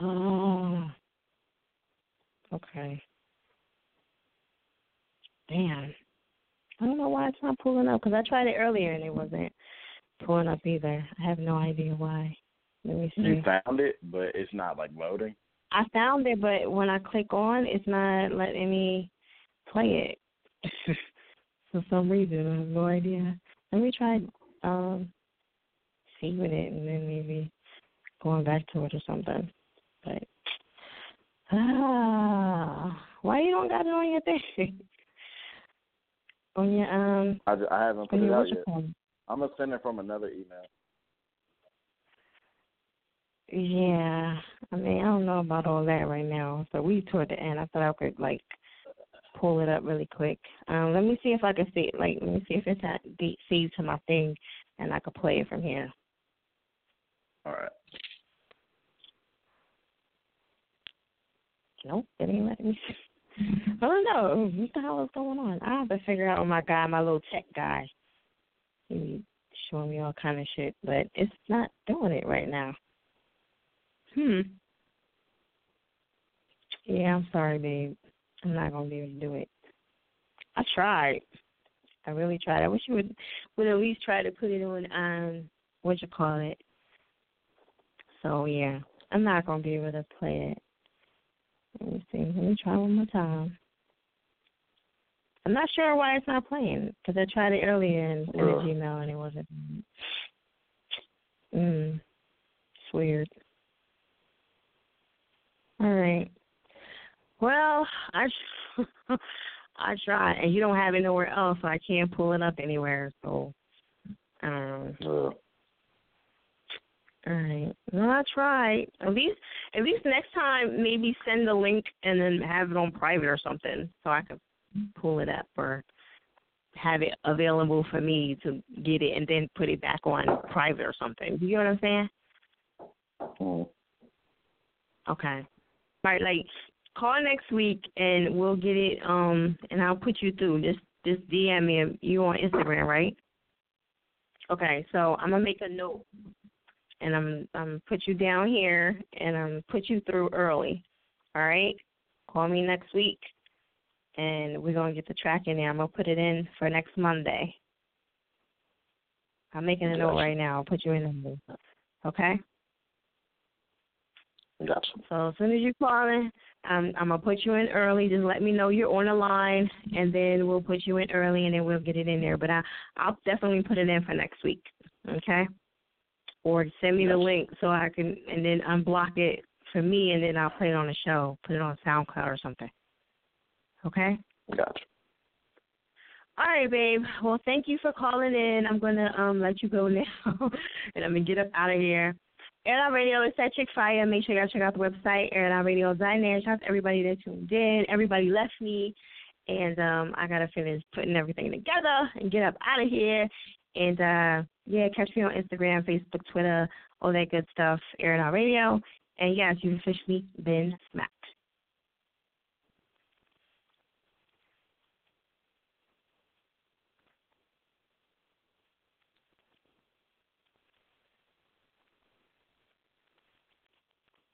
Oh. (gasps) Okay. Damn. I don't know why it's not pulling up because I tried it earlier and it wasn't pulling up either. I have no idea why. Let me see. You found it, but it's not like loading. I found it, but when I click on, it's not letting me play it (laughs) for some reason. I have no idea. Let me try um saving it and then maybe going back to it or something. But ah, why you don't got it on your thing? (laughs) on your um, I, ju- I haven't put it out yet. called? I'm gonna send it from another email. Yeah, I mean I don't know about all that right now. So we toward the end. I thought I could like pull it up really quick. Um, let me see if I can see it. Like, let me see if it's at the saved to my thing, and I could play it from here. All right. Nope, it ain't letting me. I don't know what the hell is going on. I have to figure out Oh my guy, my little tech guy. He showing me all kind of shit, but it's not doing it right now. Hmm. Yeah, I'm sorry, babe. I'm not gonna be able to do it. I tried. I really tried. I wish you would would at least try to put it on um what you call it. So yeah, I'm not gonna be able to play it. Let me see. Let me try one more time. I'm not sure why it's not playing because I tried it earlier in, in the. Gmail and it wasn't. Mm. weird. All right. Well, I (laughs) I tried, and you don't have it nowhere else, so I can't pull it up anywhere. So, um, all right. Well, I tried. At least, at least next time, maybe send the link and then have it on private or something, so I can pull it up or have it available for me to get it and then put it back on private or something. You know what I'm saying? Okay. All right, like call next week and we'll get it um and I'll put you through. Just just DM me you on Instagram, right? Okay, so I'm gonna make a note and I'm I'm put you down here and I'm put you through early. All right? Call me next week and we're gonna get the track in there. I'm gonna put it in for next Monday. I'm making a note right now. I'll put you in there. Okay? Gotcha. So as soon as you call in, um, I'm gonna put you in early. Just let me know you're on the line, and then we'll put you in early, and then we'll get it in there. But I, I'll definitely put it in for next week. Okay? Or send me the link so I can, and then unblock it for me, and then I'll put it on the show, put it on SoundCloud or something. Okay? Gotcha. All right, babe. Well, thank you for calling in. I'm gonna um let you go (laughs) now, and I'm gonna get up out of here. Air Out Radio is chick fire. Make sure y'all check out the website, Air Out Radio airoutradio.net. Shout out to everybody that tuned in. Everybody left me, and um I gotta finish putting everything together and get up out of here. And uh yeah, catch me on Instagram, Facebook, Twitter, all that good stuff. Air Out Radio. And yes, you've officially been smacked.